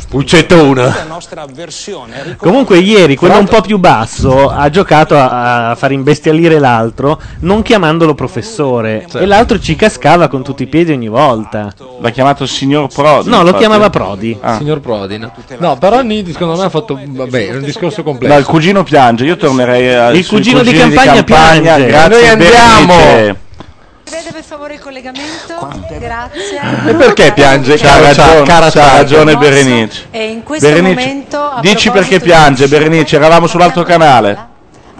Puccettone. la nostra avversione Comunque ieri quello un po' più basso ha giocato a, a far imbestialire l'altro non chiamandolo professore e l'altro ci cascava con tutti i piedi ogni volta. L'ha chiamato signor Prodi. No, lo infatti. chiamava Prodi. Ah. Signor Prodi, no? No, però Nidi secondo me ha fatto vabbè, è un discorso complesso. No, il cugino piange, io tornerei a Il cugino di campagna piange. Grazie, Noi andiamo. Berenice. Vede per favore il collegamento? Grazie. E perché piange? C'ha ragione, cara c'ha ragione. Berenice. E in questo Berenice, momento, dici perché di- piange Berenice, eravamo sull'altro canale.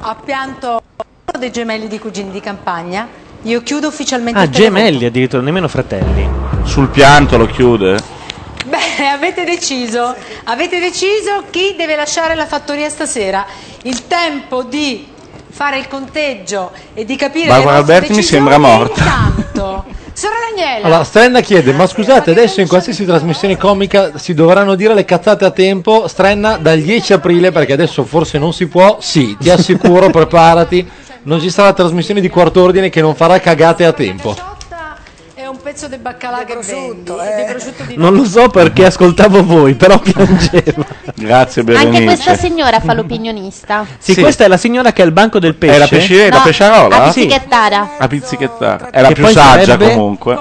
Ha pianto uno dei gemelli di cugini di campagna. Io chiudo ufficialmente Ah, gemelli addirittura, nemmeno fratelli. Sul pianto lo chiude. Beh, avete deciso, avete deciso chi deve lasciare la fattoria stasera. Il tempo di fare il conteggio e di capire Barbara Alberti mi sembra morta. Intanto, Sora Daniela, Allora, Strenna chiede, ma scusate, adesso in qualsiasi trasmissione comica si dovranno dire le cazzate a tempo, Strenna, dal 10 aprile, perché adesso forse non si può, sì, ti assicuro, preparati, non ci sarà trasmissione di quarto ordine che non farà cagate a tempo. Un pezzo di baccalà che vendi, e di prosciutto di Non lo so perché ascoltavo voi, però piangevo. Grazie Anche questa signora fa l'opinionista. Sì, questa è la signora che è al banco del pesce. È la pesce- la No, pesciarola? a pizzichettara. A pizzichettare. È la Che più saggia sarebbe- comunque.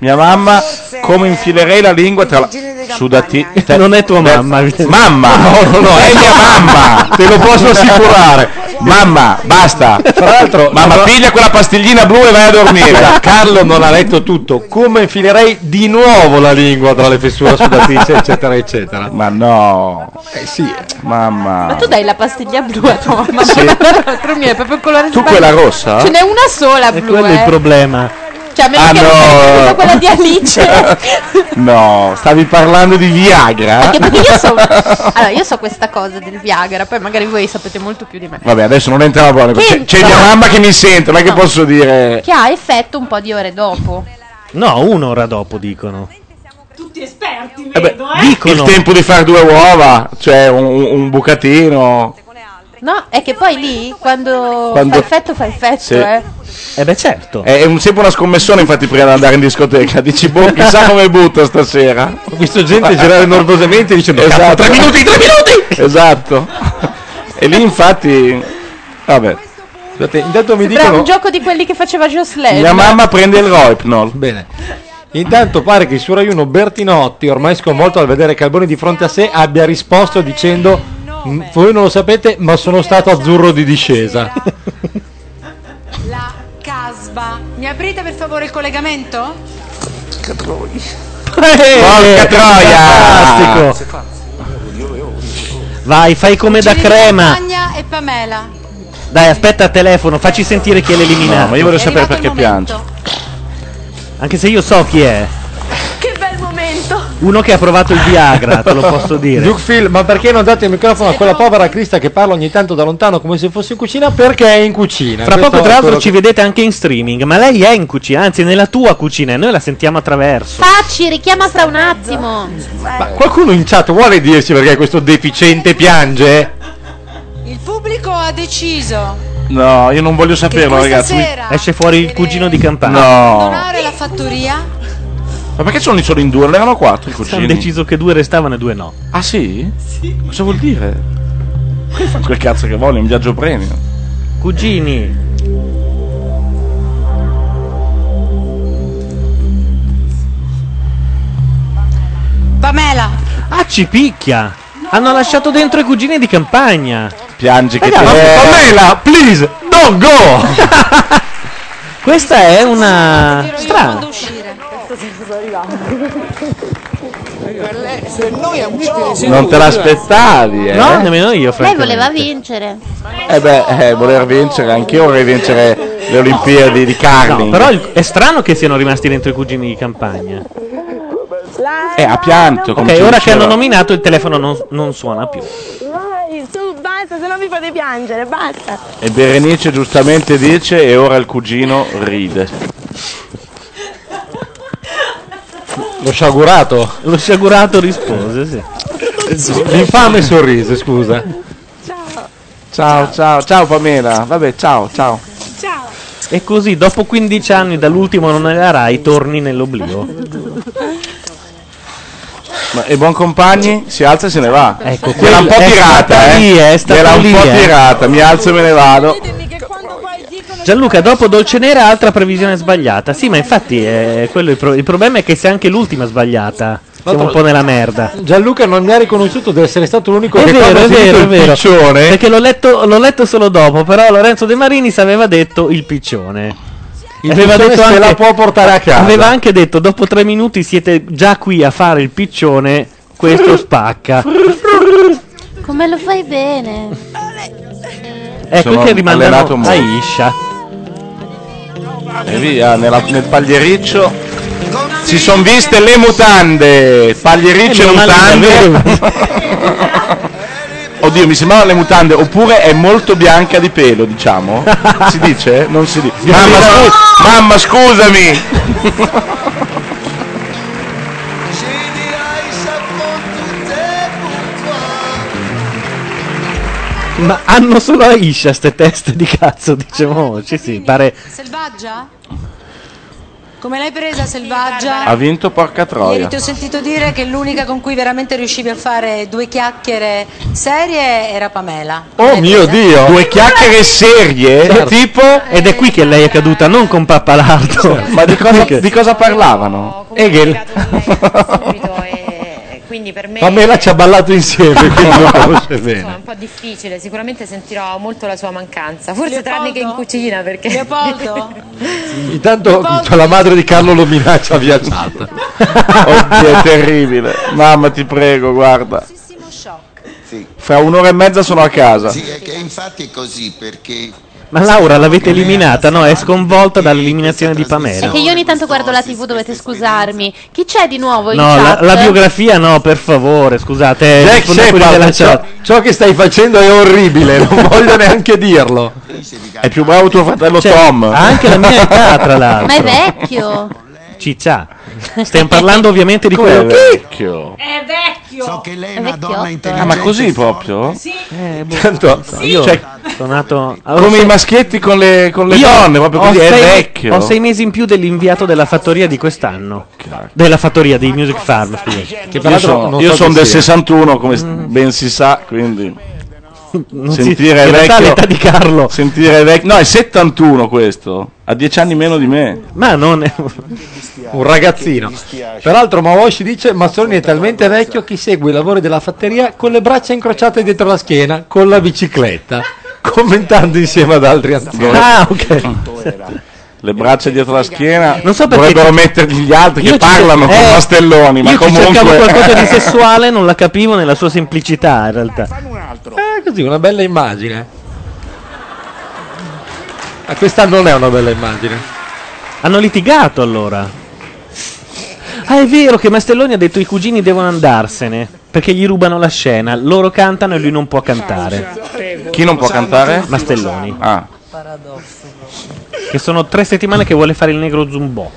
Mia mamma, come infilerei la lingua tra la... Sudati. te- Non è tua te- mamma. Mamma! No, no, no, è mia mamma! Te lo posso assicurare. Mamma, basta. Tra l'altro, Mamma, piglia quella pastiglina blu e vai a dormire. Carlo non ha letto tutto, come infilerei di nuovo la lingua tra le fessure sudatrici, eccetera, eccetera. Ma no. Eh sì. Mamma. Ma tu dai la pastiglia blu a tua mamma? Sì. L'altro mio è proprio il colore Tu sbagliato. quella rossa? Ce n'è una sola E blu, quello è il eh. problema. Cioè, a meno Ah, che non no. tutta quella di Alice. No, stavi parlando di Viagra? Anche perché io so, allora, io so questa cosa del Viagra, poi magari voi sapete molto più di me. Vabbè, adesso non entriamo proprio. C'è, Sì. c'è mia mamma che mi sente, non è che No. posso dire. Che ha effetto un po' di ore dopo. No, un'ora dopo dicono. Tutti esperti, Eh beh, vedo, eh. Dicono. Il tempo di fare due uova, cioè un, un bucatino. No, è che poi lì, quando, Quando- fa effetto, fa effetto, Sì. eh. Eh beh, certo. È, è un- sempre una scommessione, infatti, prima di andare in discoteca. Dici, boh, chissà come butta stasera. Ho visto gente girare nervosamente dicendo Esatto. "Cazzo, tre minuti, tre minuti! Esatto. E lì, infatti, vabbè. Scusate, intanto mi dicono... un gioco di quelli che faceva Jocelyn. Mia mamma prende il Roipnol. Bene. Intanto pare che su Rai 1 Bertinotti, ormai sconvolto al vedere Calboni di fronte a sé, abbia risposto dicendo "Mm, voi non lo sapete, ma sono stato azzurro di discesa. La Casba. Mi aprite per favore il collegamento? Porca troia! Fantastico. Vai, fai come da crema. Campagna e Pamela. Dai, aspetta al telefono, facci sentire chi è l'eliminato. No, ma io voglio sapere perché piange. Anche se io so chi è. Uno che ha provato il Viagra, te lo posso dire. Duke Phil, ma perché non date il microfono a quella povera Crista che parla ogni tanto da lontano come se fosse in cucina? Perché è in cucina. Fra Questo poco, tra l'altro, ci che- vedete anche in streaming. Ma lei è in cucina, anzi, nella tua cucina, e noi la sentiamo attraverso. Facci, richiama fra un attimo. Ma qualcuno in chat vuole dirci perché questo deficiente piange? Il pubblico ha deciso No, io non voglio saperlo, ragazzi. Esce fuori il cugino di campagna. No. donare la fattoria. Ma perché sono solo in due? Non erano quattro i Hanno cugini? deciso che due restavano e due no. Ah sì? Sì. Cosa vuol dire? Fanno quel cazzo che vogliono, in viaggio premio. Cugini. Pamela. Ah, ci picchia. Hanno lasciato dentro i cugini di campagna. Piangi che Ragazzi, te- Pamela, please, don't go. Questa è una strana. Non te l'aspettavi, eh? No, nemmeno io, Lei voleva vincere. Eh beh, eh, voler vincere, anch'io vorrei vincere le Olimpiadi di curling. No, però il- è strano che siano rimasti dentro i cugini di campagna. Eh, ha pianto. come Ok, ci ora che diceva. hanno nominato il telefono non, non suona più. Dai, su, basta, se no mi fate piangere, basta. E Berenice giustamente dice e ora il cugino ride. Lo sciagurato. Lo sciagurato rispose, sì. L'infame sorrise, scusa. Ciao, ciao, ciao Pamela. Vabbè, ciao, ciao. Ciao. E così, dopo 15 anni dall'ultimo non nella Rai, torni nell'oblio. Ma, e buon compagni si alza e se ne va. Ecco, Gliela un po' tirata, eh. lì, è stata Gliela un lì, po' eh. tirata, mi alzo e me ne vado. Gianluca, dopo Dolce Nera, altra previsione sbagliata. Sì, ma infatti è quello il, pro- il problema è che se anche l'ultima sbagliata, siamo un po' nella merda. Gianluca non mi ha riconosciuto di essere stato l'unico È che vero, è vero, è il vero. piccione Perché l'ho letto, l'ho letto solo dopo, però Lorenzo De Marinis aveva detto il piccione. Il aveva piccione se la può portare a casa. Aveva anche detto dopo tre minuti siete già qui a fare il piccione, questo spacca. Come lo fai bene? Ecco Sono che rimandano a molto. E via, nella- nel pagliericcio. Si sono viste le mutande. Pagliericcio e Eh, mutande. Oddio, mi sembrano le mutande. Oppure è molto bianca di pelo, diciamo. Si dice? Non si dice. Mamma, scu- mamma, scusami. Ma hanno solo Aisha ste teste di cazzo, diciamo. Sì, sì, pare. Selvaggia? Come l'hai presa selvaggia? Ha vinto porca Ieri troia. ti ho sentito dire che l'unica con cui veramente riuscivi a fare due chiacchiere serie era Pamela. Oh mio Dio! Due chiacchiere serie? Certo. Tipo? Ed è qui che lei è caduta, non con Pappalardo. Ma di cosa, di cosa parlavano? Hegel. Quindi per me Pamela ci ha ballato insieme, quindi lo conosce insomma, è bene. un po' difficile, sicuramente sentirò molto la sua mancanza, forse tranne che in cucina perché Leopoldo? Intanto la madre di Carlo lo minaccia via chat. Oddio, è terribile. Mamma, ti prego, guarda. Fra un'ora e mezza sono a casa. Sì, è che infatti è così perché Ma Laura l'avete eliminata, no? È sconvolta dall'eliminazione di È Pamela. che io ogni tanto guardo la TV, dovete scusarmi. Chi c'è di nuovo in No, la, chat? la biografia no, per favore, scusate. eh, Jack quelli della Shepard, ciò, chat. ciò che stai facendo è orribile, non voglio neanche dirlo. È più bravo tuo fratello Cioè, Tom. ha anche la mia età, tra l'altro. Ma è vecchio. Ciccia. Stiamo parlando ovviamente di quello che. vecchio? È vecchio. so che lei è È una donna intelligente. Ah, ma così proprio? Sì. Eh, boh. Tanto, Io Cioè, sono nato. Come i maschietti con le, con le Io donne, proprio così, è sei- vecchio. Ho sei mesi in più dell'inviato della fattoria di quest'anno. Della fattoria di Music Farm, che tra Io sono, io so sono chi del sia. 61, come s- ben si sa, quindi Non si- sentire realtà vecchio. l'età di Carlo. Sentire vecchio. No, è 71 questo. Ha 10 anni meno di me. Ma non è. un ragazzino. Peraltro Mawashi dice Mazzoni è talmente vecchio che segue i lavori della fattoria con le braccia incrociate dietro la schiena con la bicicletta, commentando insieme ad altri anziani. Ah, ok. Le braccia dietro la schiena. Non so perché Dovrebbero mettergli gli altri Io che parlano con eh, Mastelloni. Ma Io comunque. cercavo qualcosa di sessuale, non la capivo nella sua semplicità, in realtà. Eh, così, una bella immagine. Ma questa non è una bella immagine. Hanno litigato allora. Ah, è vero che Mastelloni ha detto i cugini devono andarsene perché gli rubano la scena. Loro cantano e lui non può cantare. Chi non può cantare? Mastelloni. Ah. Che sono tre settimane che vuole fare il negro zumbò.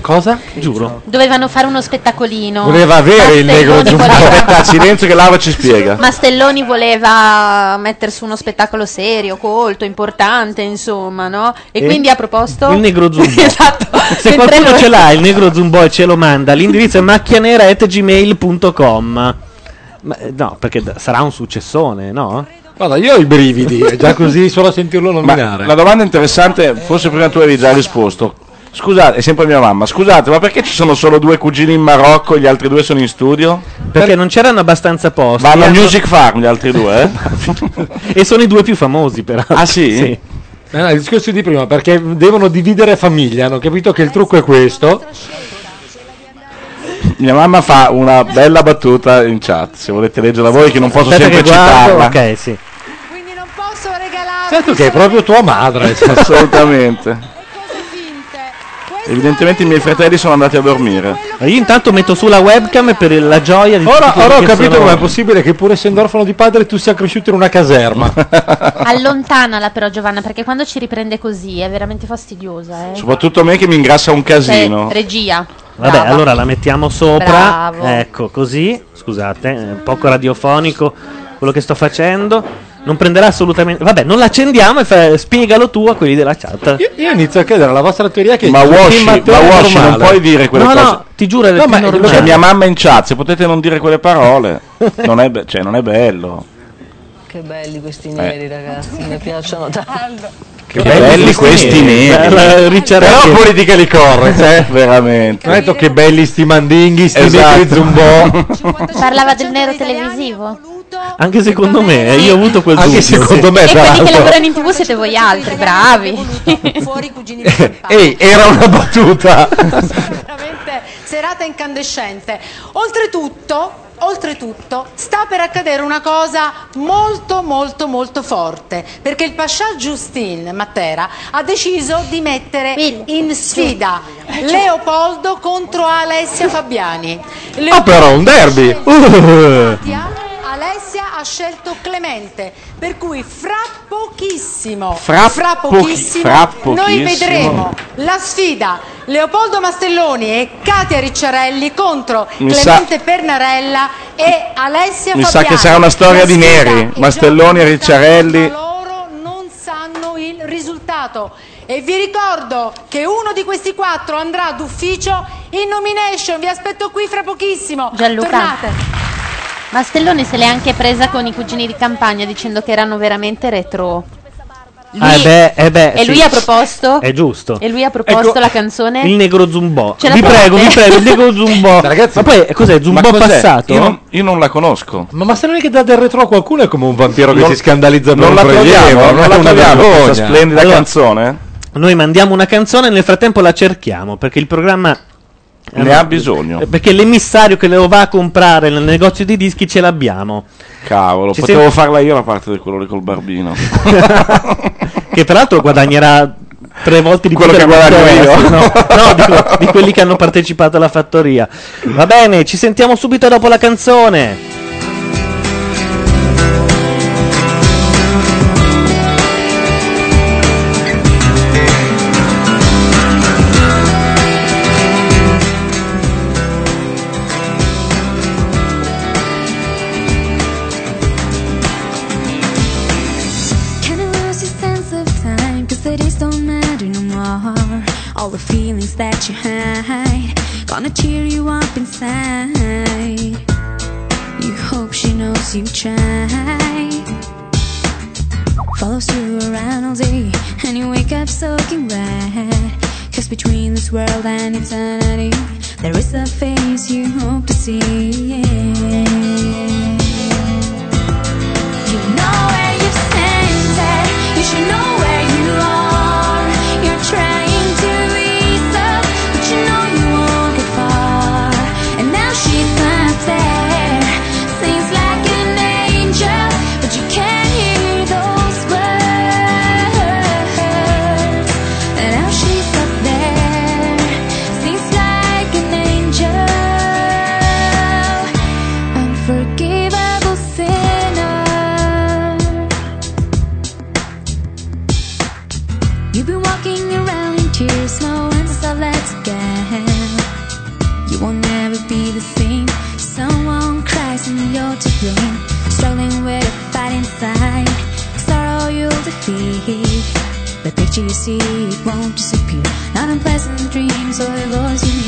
Cosa? Giuro. Dovevano fare uno spettacolino. Voleva avere il negro Mastelloni zumbò. voleva- Aspetta, silenzio che Laura ci spiega. Mastelloni voleva mettere su uno spettacolo serio, colto, importante, insomma, no? E, E- quindi ha proposto Il negro zumbò. esatto. Se Mentre qualcuno noi- ce l'ha il negro zumbò e ce lo manda, l'indirizzo è macchianera.gmail.com. Ma, eh, no, perché d- sarà un successone, no? Guarda, io ho i brividi, è già così solo a sentirlo Ma nominare. la domanda interessante, forse prima tu avevi già risposto. Scusate, è sempre mia mamma. Scusate, ma perché ci sono solo due cugini in Marocco e gli altri due sono in studio? Perché non c'erano abbastanza posti. Vanno a Hanno- Music Farm gli altri due, eh? e sono i due più famosi, peraltro. Ah, sì? Eh, no, il discorso di prima, perché devono dividere famiglia, hanno capito che il trucco è questo. Mia mamma fa una bella battuta in chat, se volete leggerla voi che non posso Aspetta sempre citarla. Ok, sì. Certo che è proprio tua madre. cioè. Assolutamente. Evidentemente i miei fratelli sono andati a dormire. Io intanto metto su la webcam per la gioia di Ora, tutti ora ho capito sono- com'è possibile che pur essendo orfano di padre tu sia cresciuto in una caserma. Allontanala però Giovanna, perché quando ci riprende così è veramente fastidiosa, eh. Soprattutto a me che mi ingrassa un casino. Cioè, regia. Vabbè, brava. allora la mettiamo sopra. Bravo. Ecco, così. Scusate, è poco radiofonico quello che sto facendo. Non prenderà assolutamente. Vabbè, non l'accendiamo e fa- spiegalo tu a quelli della chat. Io, io inizio a credere alla vostra teoria che Ma Washi, ma Washi, non puoi dire quelle No, cose. no, ti giuro, è No, ma normale. C'è mia mamma in chat, se potete non dire quelle parole. Non è, be- cioè, non è bello. Che belli questi neri, ragazzi, mi piacciono tanto. Che belli questi neri. Bella Richard Però politically correct, eh. Veramente. Non ho detto che belli sti mandinghi, sti Esatto. zumbò. Parlava del nero televisivo? Anche secondo me, eh, io ho avuto quel Anche dubbio, secondo me, E tra quelli che lavorano in tv siete voi altri, bravi. Fuori i cugini. Ehi, era una battuta. veramente serata incandescente. Oltretutto, oltretutto, sta per accadere una cosa molto molto molto forte, perché il Pascià Giustin Matera ha deciso di mettere in sfida Leopoldo contro Alessia Fabiani. Ah, però un derby. Uh. Alessia ha scelto Clemente, per cui fra pochissimo, Fra pochi- pochissimo, fra noi pochissimo. vedremo la sfida Leopoldo Mastelloni e Katia Ricciarelli contro Mi Clemente Pernarella e Alessia Mi sa Fabiani. che sarà una storia La di neri. Mastelloni e Ricciarelli. loro non sanno il risultato. E vi ricordo che uno di questi quattro andrà d'ufficio in nomination. Vi aspetto qui fra pochissimo. Gianluca. Tornate. Mastelloni se l'è anche presa con i cugini di campagna dicendo che erano veramente retro. Lui- Ah, eh beh, eh beh, e sì. lui ha proposto È giusto. E lui ha proposto Ecco, la canzone Il negro zumbò. Ce la Vi prego, vi prego, il negro zumbò. Ragazzi, ma poi eh, cos'è? Zumbò Ma cos'è? passato? Io non, io non la conosco. Ma Mastelloni che dà del retro a qualcuno è come un vampiro che Non- si scandalizza per non un la prelievo, troviamo, non è la troviamo questa splendida Allora- canzone? Noi mandiamo una canzone e nel frattempo la cerchiamo perché il programma eh, Ne no, ha bisogno. eh, Perché l'emissario che lo va a comprare nel negozio di dischi ce l'abbiamo. Cavolo, Ci potevo sem- farla io la parte di quello lì col barbino. Che peraltro guadagnerà tre volte di Quello più che guadagno io. No, no, dico, di quelli che hanno partecipato alla fattoria. Va bene, ci sentiamo subito dopo la canzone. That you hide, gonna cheer you up inside. You hope she knows you tried. Follows you around all day, and you wake up soaking wet. Cause between this world and eternity, there is a face you hope to see. You you see, it won't disappear. Not unpleasant dreams or illusions.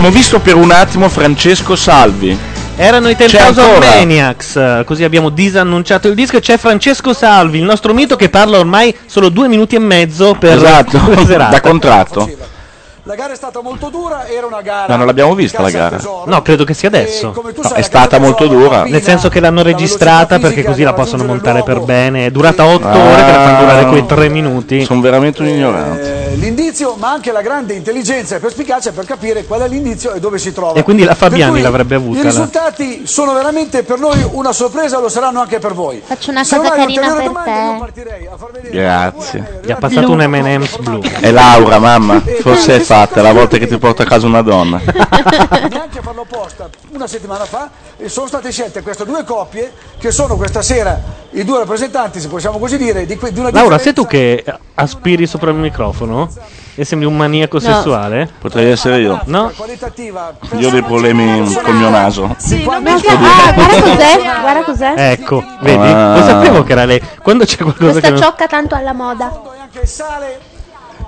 Abbiamo visto per un attimo Francesco Salvi. Erano i C'è 10,000 ancora? Maniacs, così abbiamo disannunciato il disco e c'è Francesco Salvi, il nostro mito che parla ormai solo due minuti e mezzo per esatto, per serata. da contratto. La gara è stata molto dura, era una gara. Ma non l'abbiamo vista la gara. No, credo che sia adesso. No, è stata molto dura. Nel senso che l'hanno registrata perché così la possono montare per bene. È durata 8 ore per far durare quei 3 minuti. Sono veramente un ignorante. Eh, L'indizio, ma anche la grande intelligenza e perspicacia per capire qual è l'indizio e dove si trova. E quindi la Fabiani cui l'avrebbe avuta, I la- risultati sono veramente per noi una sorpresa, lo saranno anche per voi. Faccio una cosa carina per domande, te. Grazie. Gli ha passato un M&M's blu. È Laura, mamma. Forse è fatta la volta che ti porta a casa una donna. neanche a farlo apposta. Una settimana fa e sono state scelte queste due coppie che sono questa sera i due rappresentanti, se possiamo così dire, di, que- di una Laura, sei tu che aspiri sopra il microfono? E sembri un maniaco No. sessuale? Potrei essere io. No? qualitativa Io ho dei problemi col mio naso. Sì, no, ah, guarda cos'è, guarda cos'è. Ecco, vedi? Ah. Lo sapevo che era lei. Quando c'è qualcosa Questa che non... ciocca tanto alla moda.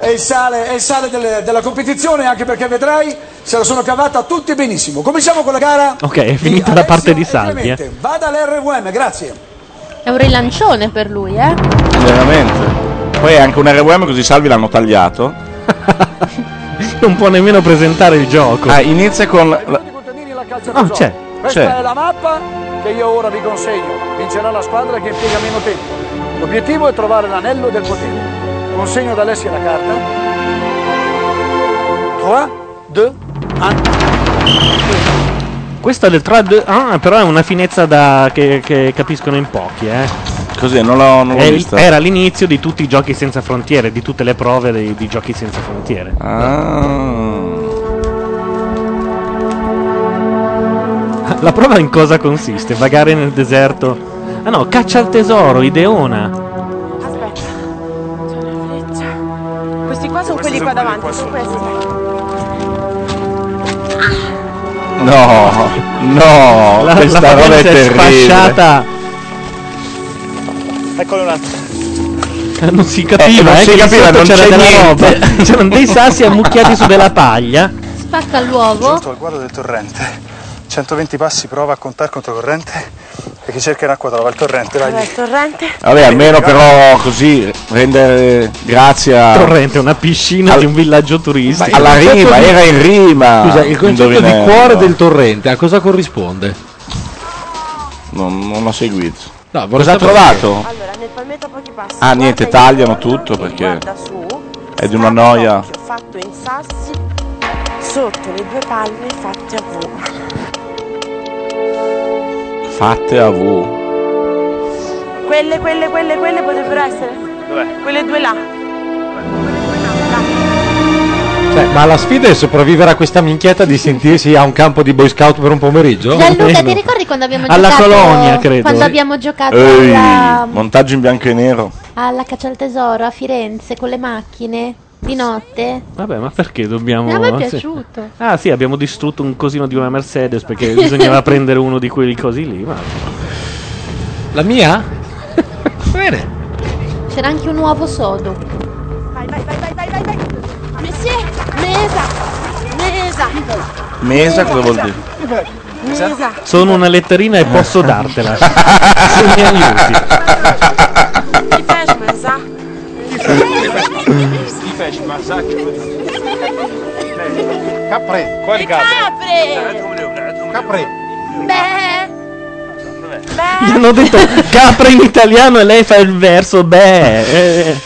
È il sale, è il sale delle- della competizione, anche perché vedrai se la sono cavata tutti benissimo. Cominciamo con la gara. Ok, è finita da parte di Salvi. eh. Vada all'RVM, grazie. È un rilancione per lui, eh? Veramente. Poi è anche un RWM così Salvi l'hanno tagliato. Non può nemmeno presentare il gioco. Ah, inizia con... la- Ah, c'è. Questa C'è. è la mappa che io ora vi consegno. Vincerà la squadra che impiega meno tempo. L'obiettivo è trovare l'anello del potere. Consegno ad Alessia la carta. 3, 2, 1. Questa del trad... Ah, però è una finezza da... che, che capiscono in pochi, eh. Così, non l'ho, non l'ho vista. era l'inizio di tutti i giochi senza frontiere, di tutte le prove dei, di giochi senza frontiere. La prova in cosa consiste? Vagare nel deserto? Ah no, caccia al tesoro, Ideona. Questi qua davanti. No, no, La- questa la roba è terribile. sfasciata. Eccolo un altro. Eh, Non si capiva, non eh, si capiva, non c'era della niente. roba. C'erano dei sassi ammucchiati su della paglia. Spacca l'uovo. Giunto al guardo del torrente. 120 passi prova a contare contro corrente e chi cerca in acqua trova il torrente, vai Vabbè, il torrente. Vabbè, almeno però così rendere grazie a... Torrente, una piscina di un villaggio turistico. alla rima, di- era in rima. Scusa, il concetto di cuore del torrente a cosa corrisponde? Non, non l'ho seguito. No, Cosa ha trovato? Allora, nel palmetto a pochi passi. Ah, niente, tagliano tutto perché su, è di una noia. fatto in sassi, sotto le due palme fatte a Fatte a V. Quelle, quelle, quelle, quelle potrebbero essere. Quelle due là. Cioè, ma la sfida è sopravvivere a questa minchietta di sentirsi a un campo di boy scout per un pomeriggio? Gianluca, ti ricordi quando abbiamo Alla giocato colonia, credo. Quando abbiamo giocato Ehi, alla, montaggio in bianco e nero. alla caccia al tesoro a Firenze con le macchine di notte? Vabbè, ma perché dobbiamo... A me è sì. piaciuto. Ah sì, abbiamo distrutto un cosino di una Mercedes perché bisognava prendere uno di quei cosi lì. Ma... La mia? Bene. C'era anche un uovo sodo. Vai, vai, vai, vai, vai, vai, vai. Messi, mesa, mesa. Mesa cosa vuol dire? Mesa. Sono una letterina e posso dartela. Se mi aiuti. Ti piace mesa? Chi fece? Ma sa che Capre, quali Capre. Capre. Beh. Gli hanno detto capra in italiano e lei fa il verso beh. eh.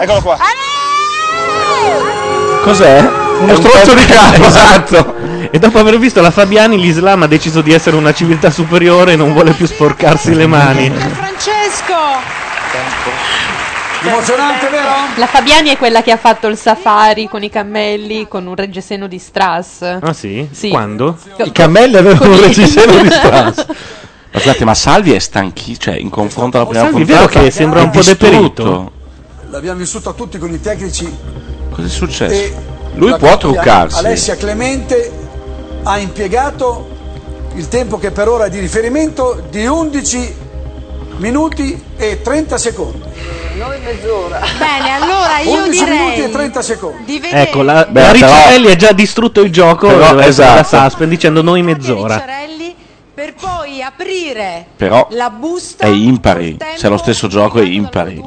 Eccolo qua. Cos'è? Uno strozzo di capo. Esatto. E dopo aver visto la Fabiani, l'Islam ha deciso di essere una civiltà superiore e non vuole più sporcarsi le mani. Francesco! Emozionante, vero? La Fabiani è quella che ha fatto il safari con i cammelli con un reggiseno di strass. Ah sì? Sì. Quando? I cammelli avevano un reggiseno di strass. Ma scusate, ma Salvi è stanchi, cioè in confronto alla prima Salvi, puntata vero che sembra è un po' deperito? L'abbiamo vissuta tutti con i tecnici Cosa è successo? e Lui può truccarsi. Alessia Clemente ha impiegato il tempo che per ora è di riferimento di 11 minuti e 30 secondi. mezz'ora. Bene, allora io 11 minuti e direi 30 secondi. di vedere Ecco, la, Beh, la Ricciarelli ha già distrutto il gioco Però, essere la esatto. suspend dicendo noi mezz'ora. Ricciarelli per poi aprire Però la busta è impari, se è lo stesso gioco è impari.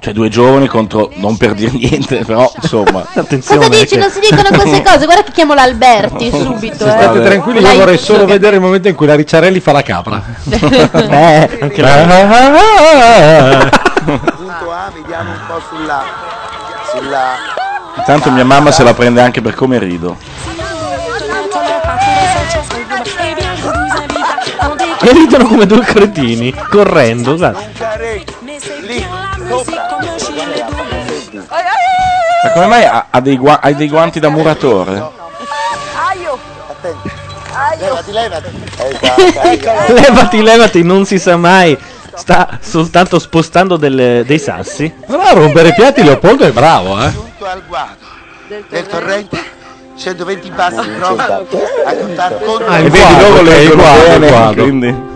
Cioè due giovani contro, non per dire niente, però insomma. Attenzione. Cosa dici? Non si dicono queste cose. Guarda che chiamo l'Alberti subito. Se state eh. tranquilli, io vorrei solo vedere il momento in cui la Ricciarelli fa la capra. Eh, anche Punto A, vediamo un po' sulla, sulla Intanto mia mamma se la prende anche per come rido. E ridono come due cretini, correndo, guarda. Ma come mai ha, ha dei, gua- hai dei guanti da muratore? Aio! Levati, levati. Esatto. levati, levati, non si sa mai. Sta soltanto spostando delle- dei sassi. Però a rompere i piatti Leopoldo è bravo, eh. Giunto al guado del torrente, 120 passi prova a contare contro Ah, e il vedi guado, loro ok, il leggono guado, il bene, guado. quindi.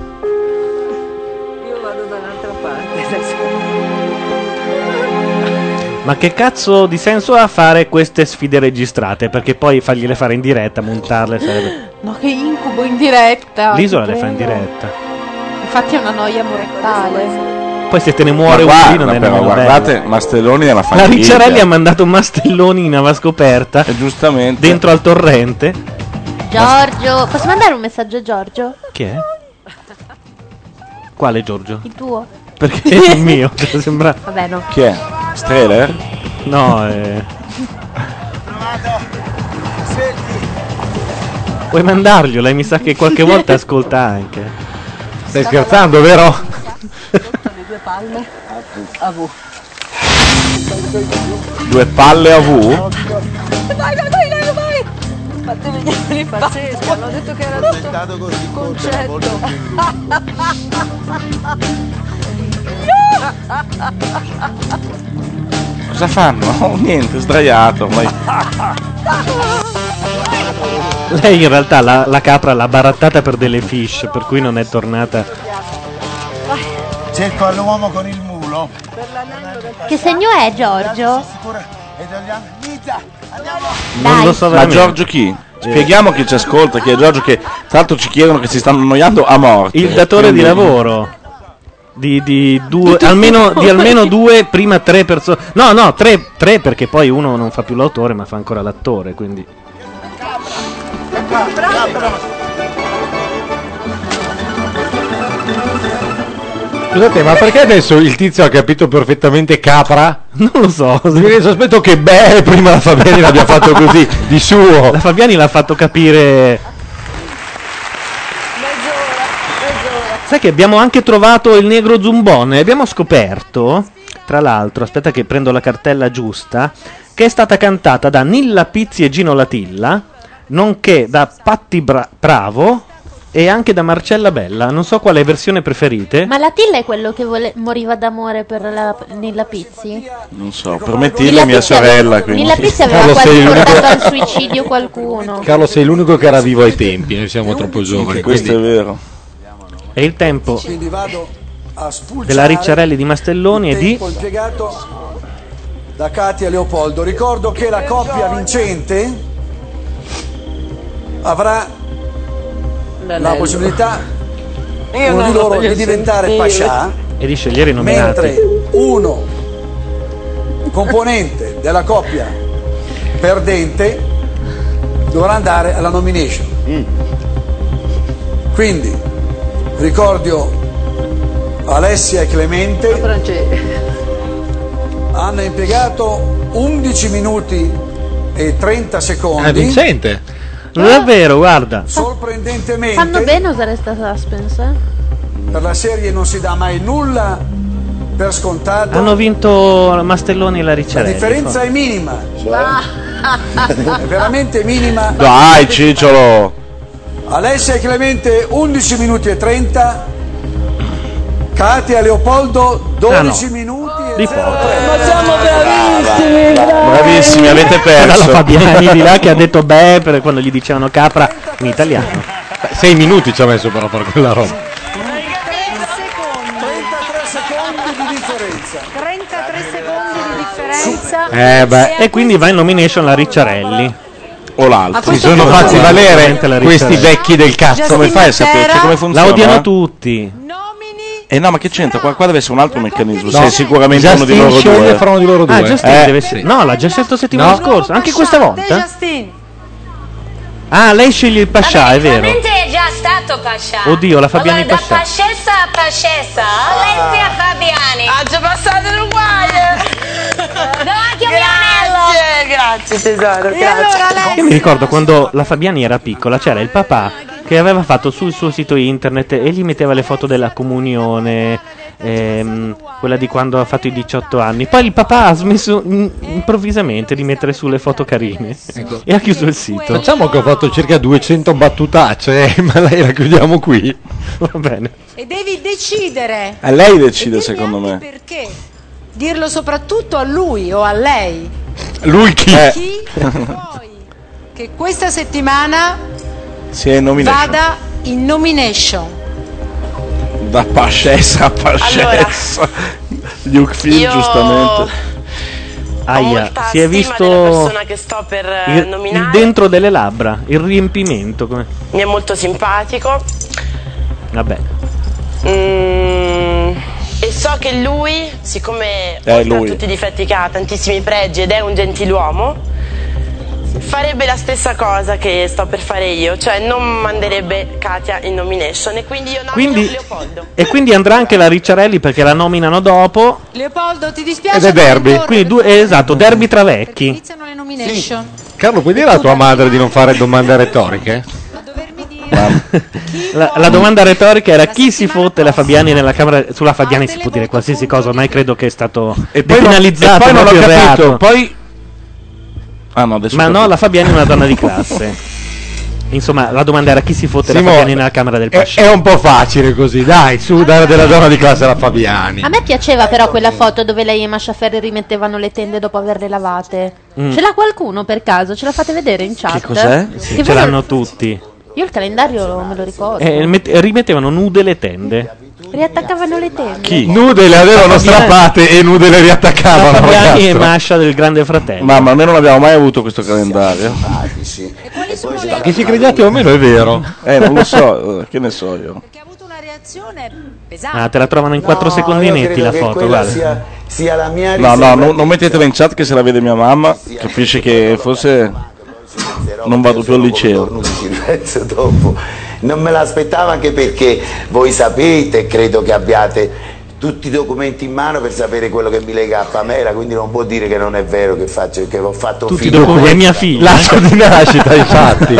Ma che cazzo di senso ha fare queste sfide registrate? Perché poi fargliele fare in diretta, montarle sarebbe... No, che incubo in diretta. L'isola le fa in diretta. Infatti è una noia mortale. Poi se te ne Ma muore uno lì non è però, guardate, bello. Mastelloni nella La famiglia. Ricciarelli ha mandato Mastelloni in ava scoperta. giustamente. Dentro al torrente. Giorgio, posso mandare un messaggio a Giorgio? Chi è? Quale Giorgio? Il tuo? Perché è il mio, sembra... Vabbè, no. Chi è? Streller? No, eh... Puoi mandarglielo, lei mi sa che qualche volta ascolta anche. Stai scherzando, vero? Le due palme a V. Due palle a V? Vai, vai, vai, vai, vai! Fate venire in pazzesco, hanno detto che era tutto un concetto. Cosa fanno? Oh, niente, sdraiato. ormai. Lei in realtà la, la capra l'ha barattata per delle fish, per cui non è tornata. Cerco all'uomo con il mulo. Che segno è Giorgio? Non lo so Ma veramente. Giorgio chi? Spieghiamo chi ci ascolta, chi è Giorgio che tra l'altro ci chiedono che si stanno annoiando a morte. Il datore di Quindi- lavoro. Di, di due, almeno, di almeno due, prima tre persone. No, no, tre, tre perché poi uno non fa più l'autore, ma fa ancora l'attore. Quindi. Scusate, ma perché adesso il tizio ha capito perfettamente capra? Non lo so. Mi viene il sospetto che beh, prima la Fabiani l'abbia fatto così, di suo. La Fabiani l'ha fatto capire. Sai che abbiamo anche trovato il negro zumbone. Abbiamo scoperto, tra l'altro, aspetta che prendo la cartella giusta, che è stata cantata da Nilla Pizzi e Gino Latilla, nonché da Patti Bra- Bravo e anche da Marcella Bella. Non so quale versione preferite. Ma la Tilla è quello che vole- moriva d'amore per la, Nilla Pizzi? Non so, per me Tilla è mia sorella. Quindi. Nilla Pizzi aveva Carlo, quasi portato al suicidio qualcuno. Carlo, sei l'unico che era vivo ai tempi, noi siamo troppo giovani. Questo quindi- è vero. È il tempo della Ricciarelli di Mastelloni e di. da Katia Leopoldo. Ricordo che la coppia vincente avrà la possibilità Io uno di lo loro di diventare sentire. Pascià e di scegliere i nominati. mentre uno componente della coppia perdente dovrà andare alla nomination. Quindi ricordo Alessia e Clemente hanno impiegato 11 minuti e 30 secondi. È vincente. Non è vero, guarda. Sorprendentemente Fanno bene usare sta suspense? eh? per la serie non si dà mai nulla per scontato. Hanno vinto Mastelloni e la La Ricciarelli. differenza è minima. È veramente minima. Dai, Cicciolo. Alessia e Clemente 11 minuti e 30. Katia Leopoldo 12 Ah, no. minuti e Di poco. Ma siamo bravissimi, bravi. Bravissimi, avete perso. Fabiani di là che ha detto beh per quando gli dicevano capra in italiano. Beh, Sei minuti ci ha messo però per quella roba. 33 secondi di differenza. 33 Elsa. Eh beh. E quindi va in nomination la Ricciarelli. O l'altro. Si sono fatti valere questi vecchi del cazzo. Come fai a sapere Cioè, come funziona? La odiano eh? tutti. Eh no, ma che c'entra? Qua, qua deve essere un altro meccanismo. No. Sei sicuramente uno di Justin loro due. fra uno di loro due. Ah, Justin Eh, deve essere- No, l'ha già scelto settimana No. scorsa. Anche questa volta. Justin. Ah, lei sceglie il Pascià, è vero. È già stato Pascià. Oddio, la Fabiani Allora, Pascià. da Pascessa a Pascessa, Alessia Fabiani. Ha già passato l'uguale. Davanti a mio anello. Grazie tesoro, E allora Io mi ricordo quando la Fabiani era piccola, c'era il papà che aveva fatto sul suo sito internet e gli metteva le foto della comunione, ehm, quella di quando ha fatto i 18 anni. Poi il papà ha smesso in- improvvisamente di mettere sulle foto carine e ha chiuso il sito. Facciamo che ho fatto circa 200 battutacce, eh, ma lei la chiudiamo qui. Va bene. E devi decidere A lei decide, secondo me. perché. Dirlo soprattutto a lui o a lei. Lui chi? Chi vuoi che questa settimana Si è nominato vada in nomination. da Pascessa a Pascessa. Luke Phil, Io- giustamente. Aia, si è visto persona che sto per eh, il, il dentro delle labbra, il riempimento. Come... Mi è molto simpatico. Vabbè. Mm, so che lui, siccome Eh, oltre lui. a tutti i difetti che ha, tantissimi pregi ed è un gentiluomo, farebbe la stessa cosa che sto per fare io, cioè non manderebbe Katia in nomination e quindi io nomino Quindi, Leopoldo. e quindi andrà anche la Ricciarelli perché la nominano dopo. Leopoldo, ti dispiace? Ed è derby. Quindi due, eh, esatto, derby tra vecchi. Iniziano le nomination. Carlo, puoi dire a tua madre di non fare domande retoriche? La, la domanda retorica era chi si fotte la Fabiani nella Camera. Sulla Fabiani si può dire qualsiasi cosa, ormai credo che è stato E poi, non, e depenalizzato poi non ho proprio il capito. reato. Poi. Ah no. Ma no, la Fabiani è una donna di classe. Insomma, la domanda era chi si fotte la Simo, Fabiani nella Camera del È, Pascio. è un po' facile così, dai, su, dare della donna di classe alla Fabiani. A me piaceva però quella foto dove lei e Masha Ferri rimettevano le tende dopo averle lavate. Mm. Ce l'ha qualcuno per caso? Ce la fate vedere in chat? Che cos'è? Sì, Che ce l'hanno tutti. Io il calendario me lo ricordo. E met- rimettevano nude le tende. Riattaccavano le tende. Chi? Nude le avevano strappate e nude le riattaccavano. Fabiani e. Masha del Grande Fratello. Mamma, almeno non abbiamo mai avuto questo calendario. Che ci crediate o meno è vero. Eh, non lo so, eh, che ne so io. Ah, te la trovano in 4 No, secondinetti io credo la foto, guarda. Sia, sia la mia No, no, non, non mettetela in chat che se la vede mia mamma, capisce che forse non vado più al liceo. Non me l'aspettavo anche perché voi sapete, credo che abbiate tutti i documenti in mano per sapere quello che mi lega a Pamela, quindi non può dire che non è vero che, faccio, che ho fatto Tutti i figlio. documenti è mia figlia. L'atto di nascita, infatti.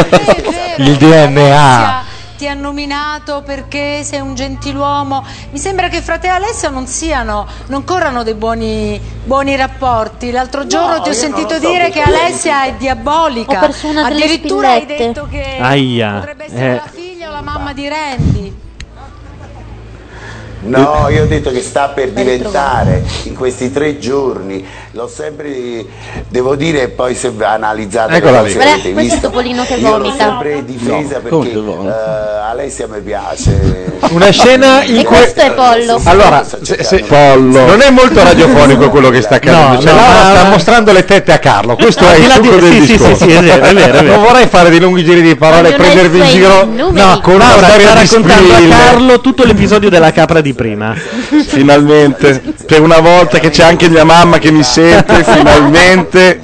Il DNA. Ti ha nominato perché sei un gentiluomo. Mi sembra che fra te e Alessia non siano, non corrano dei buoni, buoni rapporti. L'altro giorno ti ho sentito dire che. Alessia è diabolica. Ho perso una Addirittura hai detto che Aia. potrebbe essere eh. la figlia o la mamma di Randy. No, io ho detto che sta per diventare in questi tre giorni, l'ho sempre, devo dire, poi se analizzate Eccola le lì. cose Guarda, avete questo è visto, Topolino che io l'ho vomita. sempre difesa No, come perché che vomita? eh, Alessia mi piace. Una scena in E cui... questo è Pollo. Allora, se- se- non è molto radiofonico quello che sta accadendo. No, Cioè, no, Laura ma- sta mostrando le tette a Carlo. Questo Al è di il là di- succo del sì, sì, discorso. sì, sì, è vero, è vero, è vero. Non vorrei fare dei lunghi giri di parole e prendervi in suoi giro numeri. no, con una Laura sta di raccontando a. Carlo tutto l'episodio della capra di prima. Finalmente, per una volta che c'è anche mia mamma che mi sente, finalmente.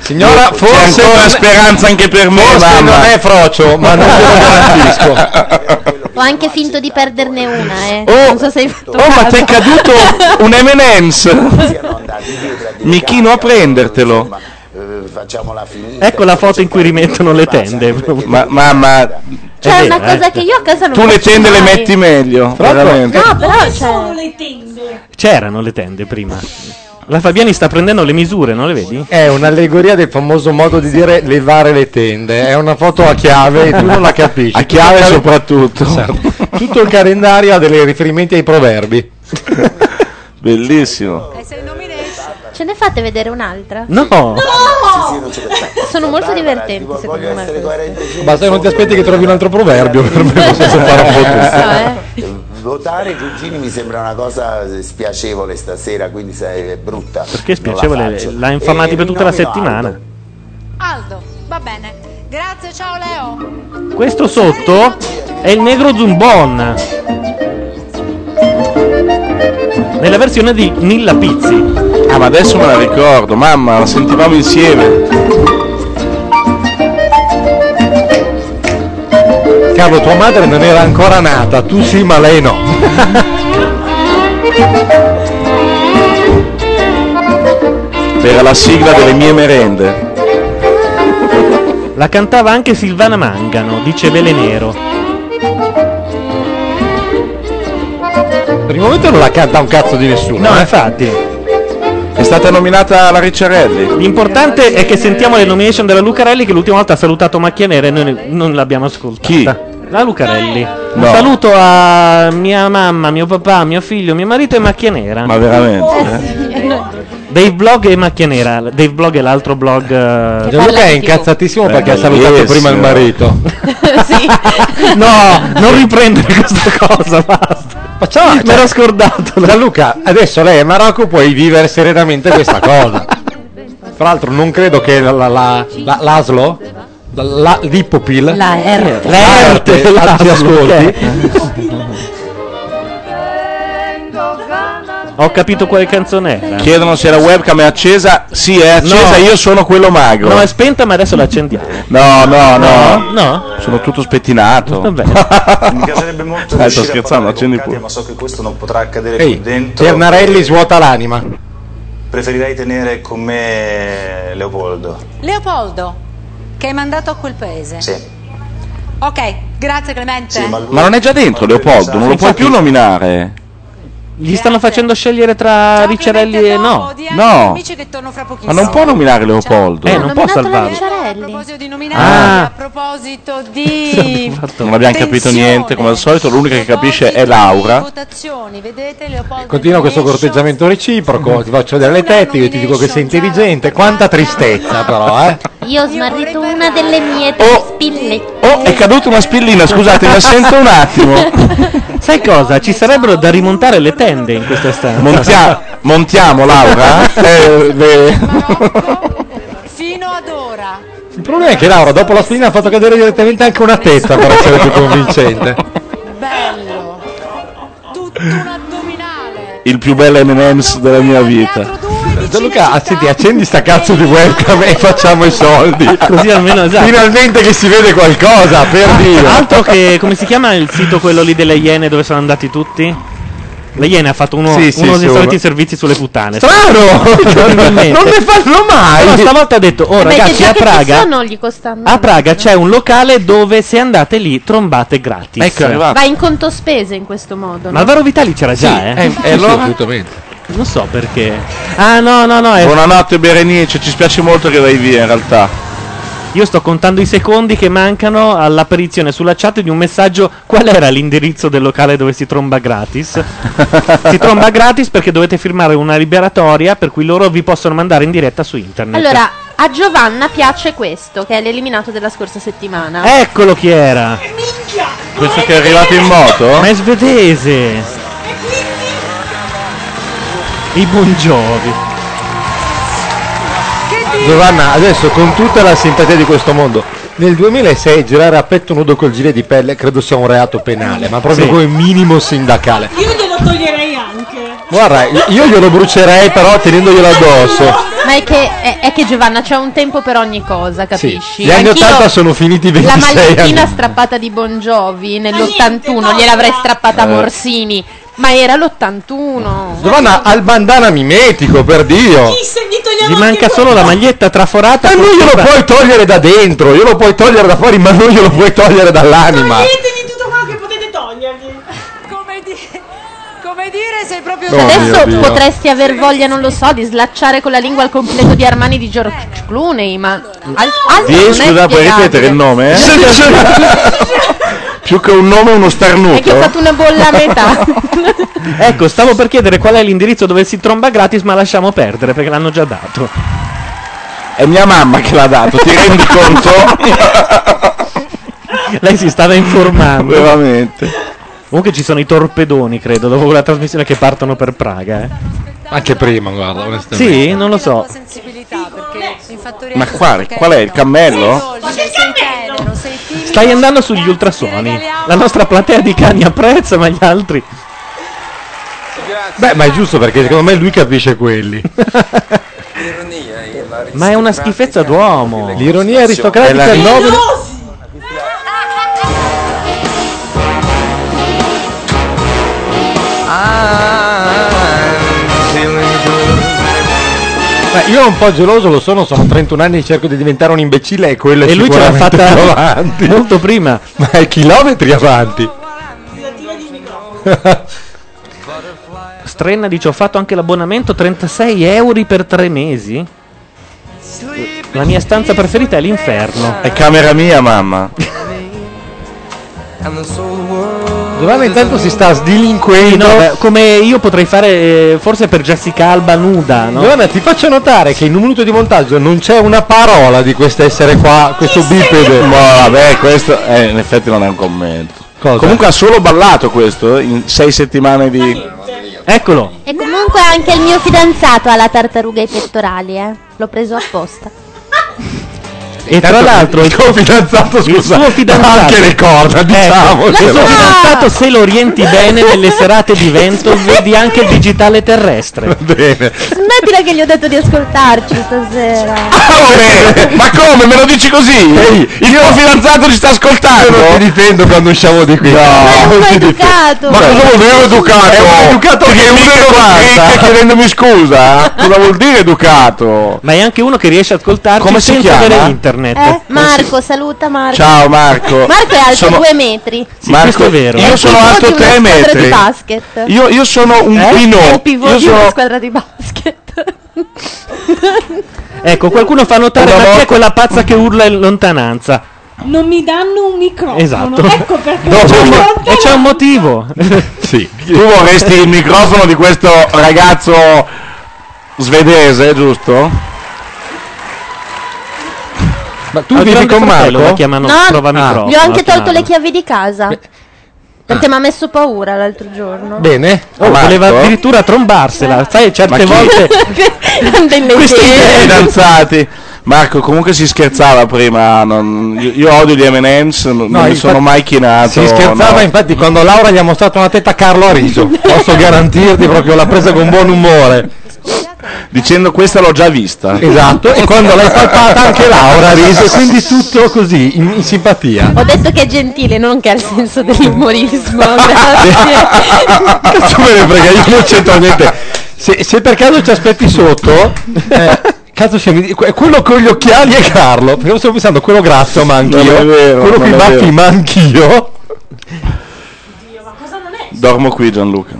Signora, C'è forse ancora non è- speranza anche per me, Forse mamma. non è frocio, ma non te lo garantisco. Ho anche finto di perderne una, eh. Oh, non so se hai fatto Oh, ma ti è caduto un M&M's. Mi chino a prendertelo. Eh, facciamola finita. Ecco la foto in cui rimettono le tende. Ma mamma, C'è È una vero, cosa eh. che io a casa non tu le tende le mai. metti meglio, veramente. No, però c'è. le tende. C'erano le tende prima. La Fabiani sta prendendo le misure, non le vedi? È un'allegoria del famoso modo di dire levare le tende. È una foto a chiave e tu non la capisci. A chiave Tutto il soprattutto. Esatto. Tutto il calendario ha dei riferimenti ai proverbi. Bellissimo. Ce ne fate vedere un'altra? No! Sono molto divertenti, secondo me. Basta che non ti aspetti che trovi un altro proverbio per me. posso fare un po' tutto. Eh. votare i cugini mi sembra una cosa spiacevole stasera, quindi è brutta. Perché la spiacevole? L'ha informati E per tutta la settimana. Aldo. Aldo, va bene. Grazie, ciao Leo. Questo sotto è il negro Zumbon. Nella versione di Nilla Pizzi. Ah, ma adesso me la ricordo, mamma, la sentivamo insieme. Carlo, tua madre non era ancora nata, tu sì, ma lei no. Era la sigla delle mie merende. La cantava anche Silvana Mangano, dice Velenero. Per il momento non la canta un cazzo di nessuno. No, eh. infatti. È stata nominata la Ricciarelli. L'importante è che sentiamo le nomination della Lucarelli che l'ultima volta ha salutato Macchia e noi non l'abbiamo ascoltata. Chi? La Lucarelli. Un No. saluto a mia mamma, mio papà, mio figlio, mio marito e Macchia Nera. Ma veramente? eh? Dave Blog e Macchia Nera. Dave Blog è l'altro blog. eh, Gianluca è incazzatissimo perché ha salutato prima il marito. no, non riprendere questa cosa, basta. Facciamo, Me l'ero scordato. Gianluca, adesso lei è Marocco, puoi vivere serenamente questa cosa. Tra l'altro non credo che la, la, la- la- l'Aslo, la, la- l'Ippopil, La Erte. la Erte, la- ti ascolti. Ho capito quale canzone era. Chiedono se la webcam è accesa. Sì, è accesa, No. io sono quello magro. No, è spenta, ma adesso l'accendiamo. No, no, no. No? Sono tutto spettinato. Vabbè. Mi piacerebbe molto Dai, riuscire sto a scherzando, parlare con accendi Katia, pure. ma so che questo non potrà accadere Ehi, qui dentro. Ternarelli svuota l'anima. Preferirei tenere con me Leopoldo. Leopoldo, che hai mandato a quel paese. Sì. Ok, grazie Clemente. Ma non è già dentro Leopoldo, non lo puoi più nominare. Gli stanno facendo scegliere tra Ricciarelli e no. No. Amici che torno fra Ma non può nominare Leopoldo. Eh, non può salvarlo. A proposito di nominare, Ah. a proposito di Non abbiamo capito niente, come al solito, l'unica che capisce è Laura. votazioni, vedete Leopoldo Continua questo corteggiamento reciproco, ti faccio vedere le tette, io ti dico che sei intelligente. Quanta tristezza però, eh. Io ho smarrito una delle mie tre spillette. Oh, è caduta una spillina, scusate, mi assento un attimo. Sai cosa? Ci sarebbero da rimontare le tende in questa stanza. Montia- montiamo, Laura? Eh, fino ad ora. Il problema è che Laura dopo la spina ha fatto cadere direttamente anche una testa per essere più convincente. Bello. Tutto un addominale. Il più bello M&M's della mia vita. Gianluca, ah, senti, accendi sta cazzo di webcam e facciamo i soldi. Così almeno, esatto. Finalmente che si vede qualcosa, per Dio. Altro che come si chiama il sito quello lì delle Iene dove sono andati tutti? Le Iene ha fatto uno, Sì, sì, uno sì, dei soliti servizi sulle puttane. Strano! Non ne fanno mai! Però stavolta ha detto, oh Beh, ragazzi, a Praga, sono, a Praga c'è un locale dove se andate lì trombate gratis. Ecco, è arrivato. Va in conto spese in questo modo. Ma Alvaro Vitali c'era già, Sì, eh? eh, Sì, e allora- sì. assolutamente. Non so perché. Ah, no, no, no. è- Buonanotte Berenice, ci spiace molto che vai via in realtà. Io sto contando i secondi che mancano all'apparizione sulla chat di un messaggio. Qual era l'indirizzo del locale dove si tromba gratis? si tromba gratis perché dovete firmare una liberatoria per cui loro vi possono mandare in diretta su internet. Allora, a Giovanna piace questo, che è l'eliminato della scorsa settimana. Eccolo chi era. Questo che è arrivato in moto? Ma è svedese. I Bongiovi. Giovanna, adesso con tutta la simpatia di questo mondo, nel 2006 girare a petto nudo col gilet di pelle credo sia un reato penale, ma proprio Sì. come minimo sindacale. Io glielo toglierei. Guarda, io glielo brucerei però tenendoglielo addosso. Ma è che, è, è che Giovanna c'è un tempo per ogni cosa, Sì, capisci? gli anni Anch'io 80 sono finiti La 26 magliettina anni. strappata di Bon Jovi nell'81 gliel'avrei strappata a Eh. Morsini, ma era l'81. Giovanna ha il bandana mimetico, per Dio. Gli manca solo la maglietta traforata. Ma non glielo puoi togliere da dentro, glielo puoi togliere da fuori, ma non glielo puoi togliere dall'anima. Toglietegli tutto quello che potete togliergli. Come, di- come dire, sei proprio Oh, Adesso mio Dio. potresti aver voglia, non lo so, di slacciare con la lingua il completo di Armani di George Clooney, ma al- altro Sì, non è scusa, puoi spiegabile. ripetere il nome? Eh? Più che un nome, uno È starnuto. che ho fatto una bolla a metà. Ecco, stavo per chiedere qual è l'indirizzo dove si tromba gratis, ma lasciamo perdere perché l'hanno già dato. È mia mamma che l'ha dato, ti rendi conto? Lei si stava informando. Veramente. Comunque ci sono i torpedoni, credo, dopo quella trasmissione che partono per Praga. eh. Anche prima, guarda, onestamente. Sì, non lo so. Ma quale? Qual è il cammello? Stai andando sugli ultrasuoni. La nostra platea di cani apprezza, ma gli altri. Beh, ma è giusto perché secondo me lui capisce quelli. Ma è una schifezza d'uomo. L'ironia aristocratica È la- 9 Beh, io un po' geloso lo sono, sono 31 anni e cerco di diventare un imbecille e quello è E lui ce l'ha fatta avanti. molto prima. Ma è chilometri avanti. Strenna dice ho fatto anche l'abbonamento 36 euro per tre mesi. La mia stanza preferita è l'inferno. È camera mia, mamma. Giovanni intanto si sta sdilinquendo. No, beh, come io potrei fare eh, forse per Jessica Alba nuda, no? Giovanna, ti faccio notare che in un minuto di montaggio non c'è una parola di questo essere qua, questo bipede. Ma vabbè, questo eh, in effetti non è un commento. Comunque ha solo ballato questo eh, in sei settimane di. Eccolo. E comunque anche il mio fidanzato ha la tartaruga ai pettorali, eh. L'ho preso apposta. E tra l'altro il tuo fidanzato, scusa, il suo fidanzato ha anche le corna, diciamo. Ecco, il suo fidanzato se lo orienti bene nelle serate di vento vedi anche il digitale terrestre. Bene. Smettila che gli ho detto di ascoltarci stasera. Ma come? Me lo dici così? il tuo fidanzato ci sta ascoltando? Io non ti difendo quando usciamo di qui. No, uno educato. Ma cosa vuol dire educato? È un educato che uno mica clicca guarda. chiedendomi scusa? Cosa vuol dire educato? Ma è anche uno che riesce a ascoltarci Come si senza chiama? avere internet. Eh, Marco, saluta Marco. Ciao Marco. Marco è alto Sono- due metri. Marco, Io sono È il alto pivot di 3 una squadra metri. di basket. Io, io sono un Eh? pino. È il pivot Io di una sono squadra di basket. Ecco, qualcuno fa notare ma chi è quella pazza che urla in lontananza. Non mi danno un microfono. Esatto. Ecco perché. No, c'è un- e c'è un motivo. sì. Tu vorresti il microfono di questo ragazzo svedese, giusto? Ma tu vivi con Marco? la chiamano No, prova microfono. gli ho anche tolto le chiavi di casa. Perché mi ha messo paura l'altro giorno. Bene. Oh, voleva addirittura trombarsela. Sai, certe volte Questi fidanzati. Marco, comunque si scherzava prima. non- io, io odio gli M&M's, non, non mi infatti- sono mai chinato. Si scherzava, no. infatti, quando Laura gli ha mostrato una tetta, Carlo ha riso. Posso garantirti proprio l'ha presa con buon umore. Dicendo questa l'ho già vista. Esatto, e quando l'hai palpata anche Laura ha riso, quindi tutto così, in, in simpatia. Ho detto che è gentile, non che ha il senso dell'umorismo. Grazie. Cazzo me ne frega, io non c'entro niente. Se, se per caso ci aspetti sotto, eh, cazzo c'è, mi- que- quello con gli occhiali è Carlo, perché stavo pensando quello grasso ma anch'io, Non è vero, quello con i non è baffi ma anch'io. Dormo qui Gianluca.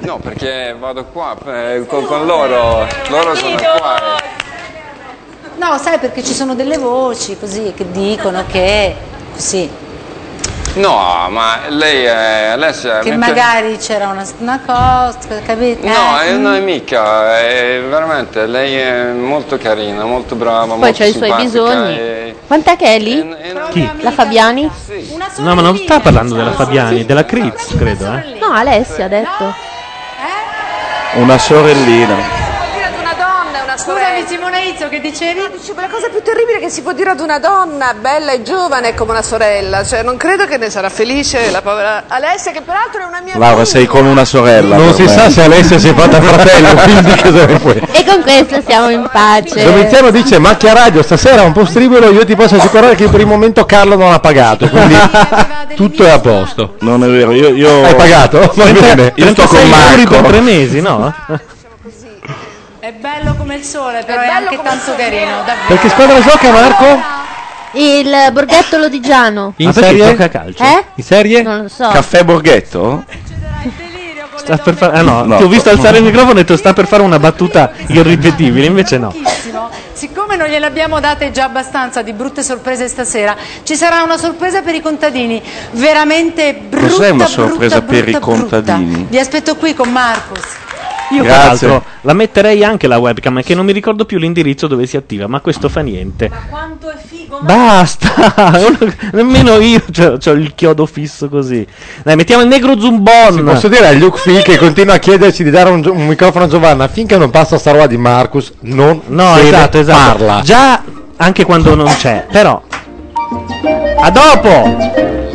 No, perché vado qua eh, con, con loro, loro sono qua. No, sai perché ci sono delle voci così che dicono che così, No, ma lei è Alessia. che mi piace- magari c'era una, una cosa, capito? No, Eh, eh, no, è mica, è veramente, lei è molto carina, molto brava, Poi molto c'ha i suoi bisogni. e- Quant'è che è lì? Chi? La Fabiani? No, ma non sta parlando della Fabiani, della Criz, credo, eh. No, Alessia ha detto. Una sorellina. Scusami Simone Izzo, che dicevi? Dicevo, la cosa più terribile che si può dire ad una donna bella e giovane come una sorella, cioè non credo che ne sarà felice la povera Alessia, che peraltro è una mia Laura, sei come una sorella. Non si me. sa se Alessia si è fatta fratello, quindi cosa ne puoi. E con questo siamo in pace. Domiziano dice macchia radio stasera è un po' stribolo io ti posso assicurare che per il momento Carlo non ha pagato quindi tutto è a posto Non è vero, io. io- hai pagato? va bene Io sto con 36 euro per Marco. tre mesi, no? È bello come il sole, però è, anche tanto carino, davvero. perché squadra gioca Marco? Il Borghetto Lodigiano. in serie? gioca a calcio? Eh? in serie? Non lo so. Caffè Borghetto? Sta per fare- ah no, No. ti ho visto alzare il microfono e ho detto sta per fare una battuta irripetibile, invece no. Siccome non gliene abbiamo date già abbastanza di brutte sorprese stasera, ci sarà una sorpresa per i contadini, veramente brutta, Cos'è una brutta, sorpresa per i brutta, brutta. contadini? Vi aspetto qui con Marcos. Io Grazie. peraltro la metterei anche la webcam, che non mi ricordo più l'indirizzo dove si attiva, ma questo fa niente. Ma quanto è figo! Ma... Basta! Nemmeno io ho il chiodo fisso così. Dai, mettiamo il negro zumbon. Sì, posso dire a Luke Phil che continua a chiederci di dare un, un microfono a Giovanna finché non passa sta roba di Marcus, non no, esatto, esatto. parla. Già anche quando non c'è, però. A dopo!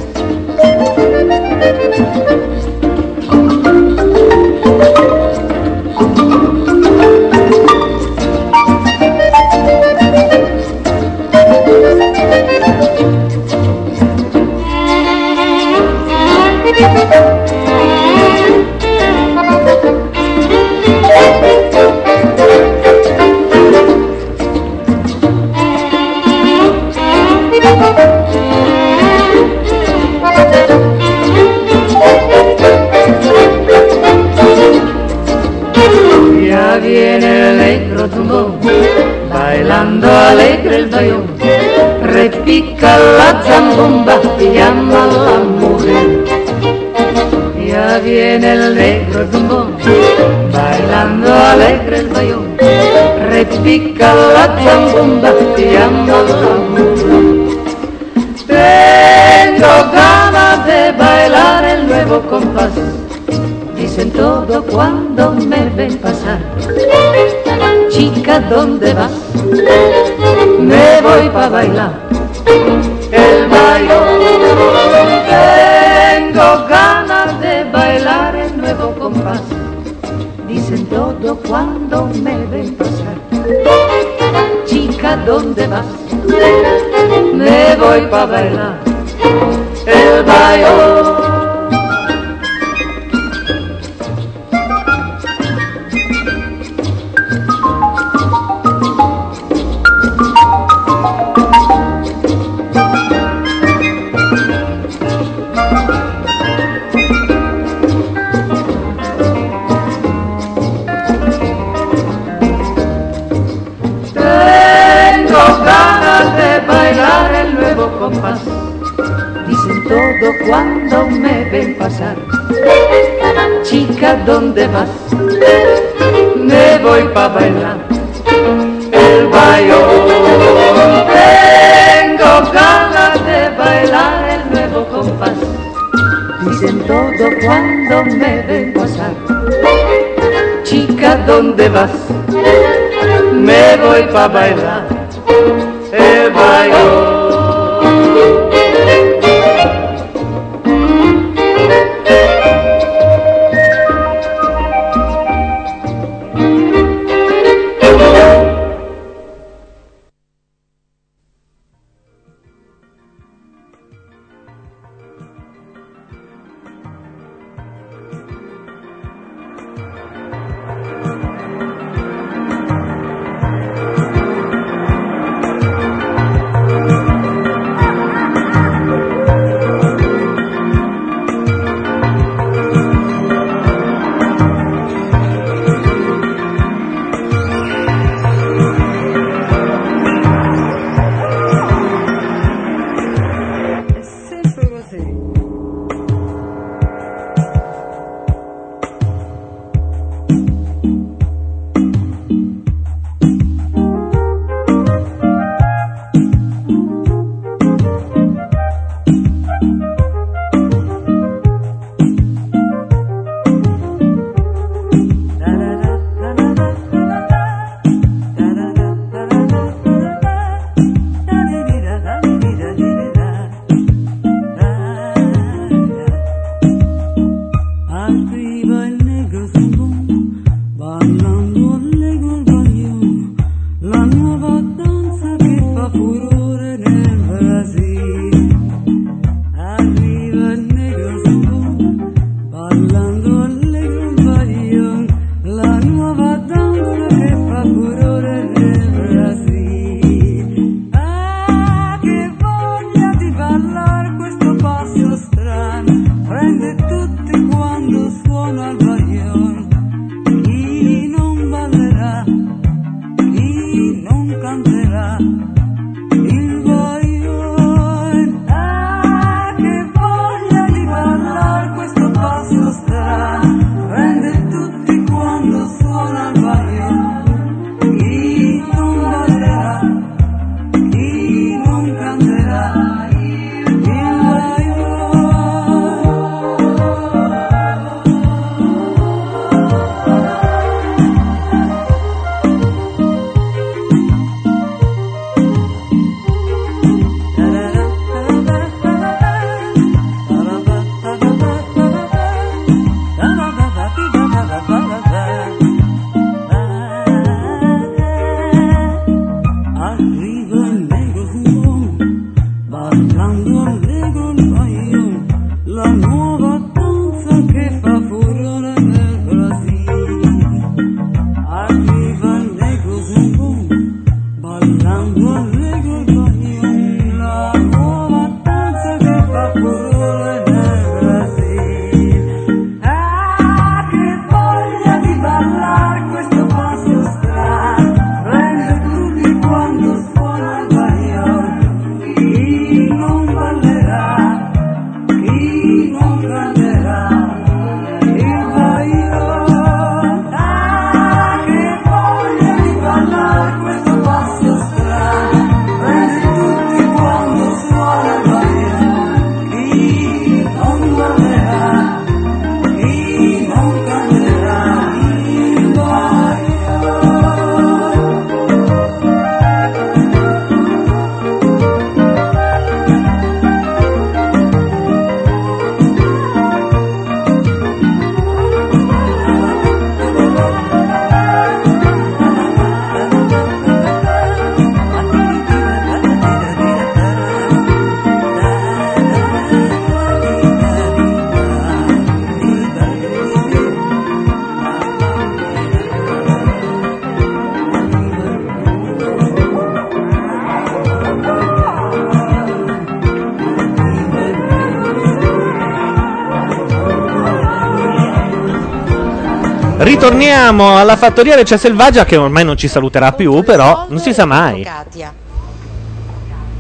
Ritorniamo alla fattoria del C'è Selvaggia che ormai non ci saluterà più, però non si sa mai.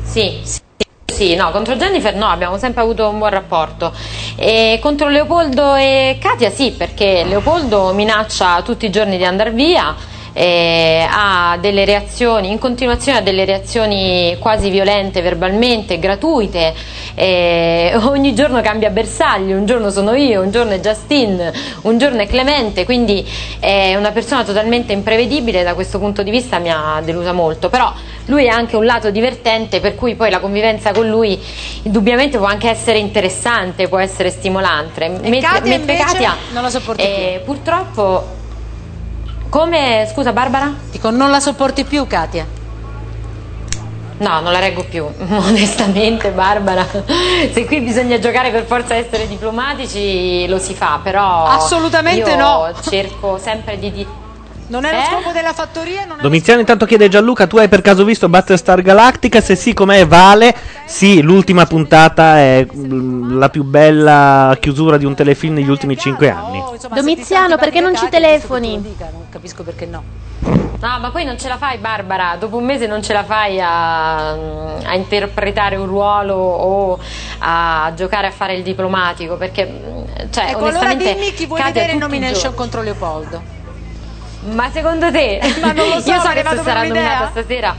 Sì, sì, sì, no, contro Jennifer no, abbiamo sempre avuto un buon rapporto. E contro Leopoldo e Katia sì, perché Leopoldo minaccia tutti i giorni di andare via, e ha delle reazioni, in continuazione ha delle reazioni quasi violente verbalmente, gratuite, e ogni giorno cambia bersaglio, un giorno sono io, un giorno è Justine, un giorno è Clemente, quindi è una persona totalmente imprevedibile, da questo punto di vista mi ha delusa molto, però lui ha anche un lato divertente per cui poi la convivenza con lui indubbiamente può anche essere interessante, può essere stimolante. Mentre, Katia mentre invece Katia non la sopporti eh, purtroppo come scusa Barbara? Dico non la sopporti più Katia. No, non la reggo più, onestamente Barbara. Se qui bisogna giocare per forza essere diplomatici lo si fa, però Assolutamente io no. cerco sempre di, di Non è lo Eh? scopo della fattoria, non è Domiziano intanto chiede a Gianluca, tu hai per caso visto Battlestar Galactica? Se sì, com'è? Vale? Sì, l'ultima puntata è mm, la più bella chiusura di un telefilm negli ultimi cinque anni. Domiziano, perché non ci telefoni? Non capisco perché no. No, ma poi non ce la fai, Barbara. Dopo un mese non ce la fai a, a interpretare un ruolo o a giocare a fare il diplomatico. Perché, mm, cioè, Ecco, allora dimmi chi vuoi vedere in nomination contro Leopoldo. Ma secondo te? Ma non lo so, Io so che arrivato tu un'idea. nominata stasera.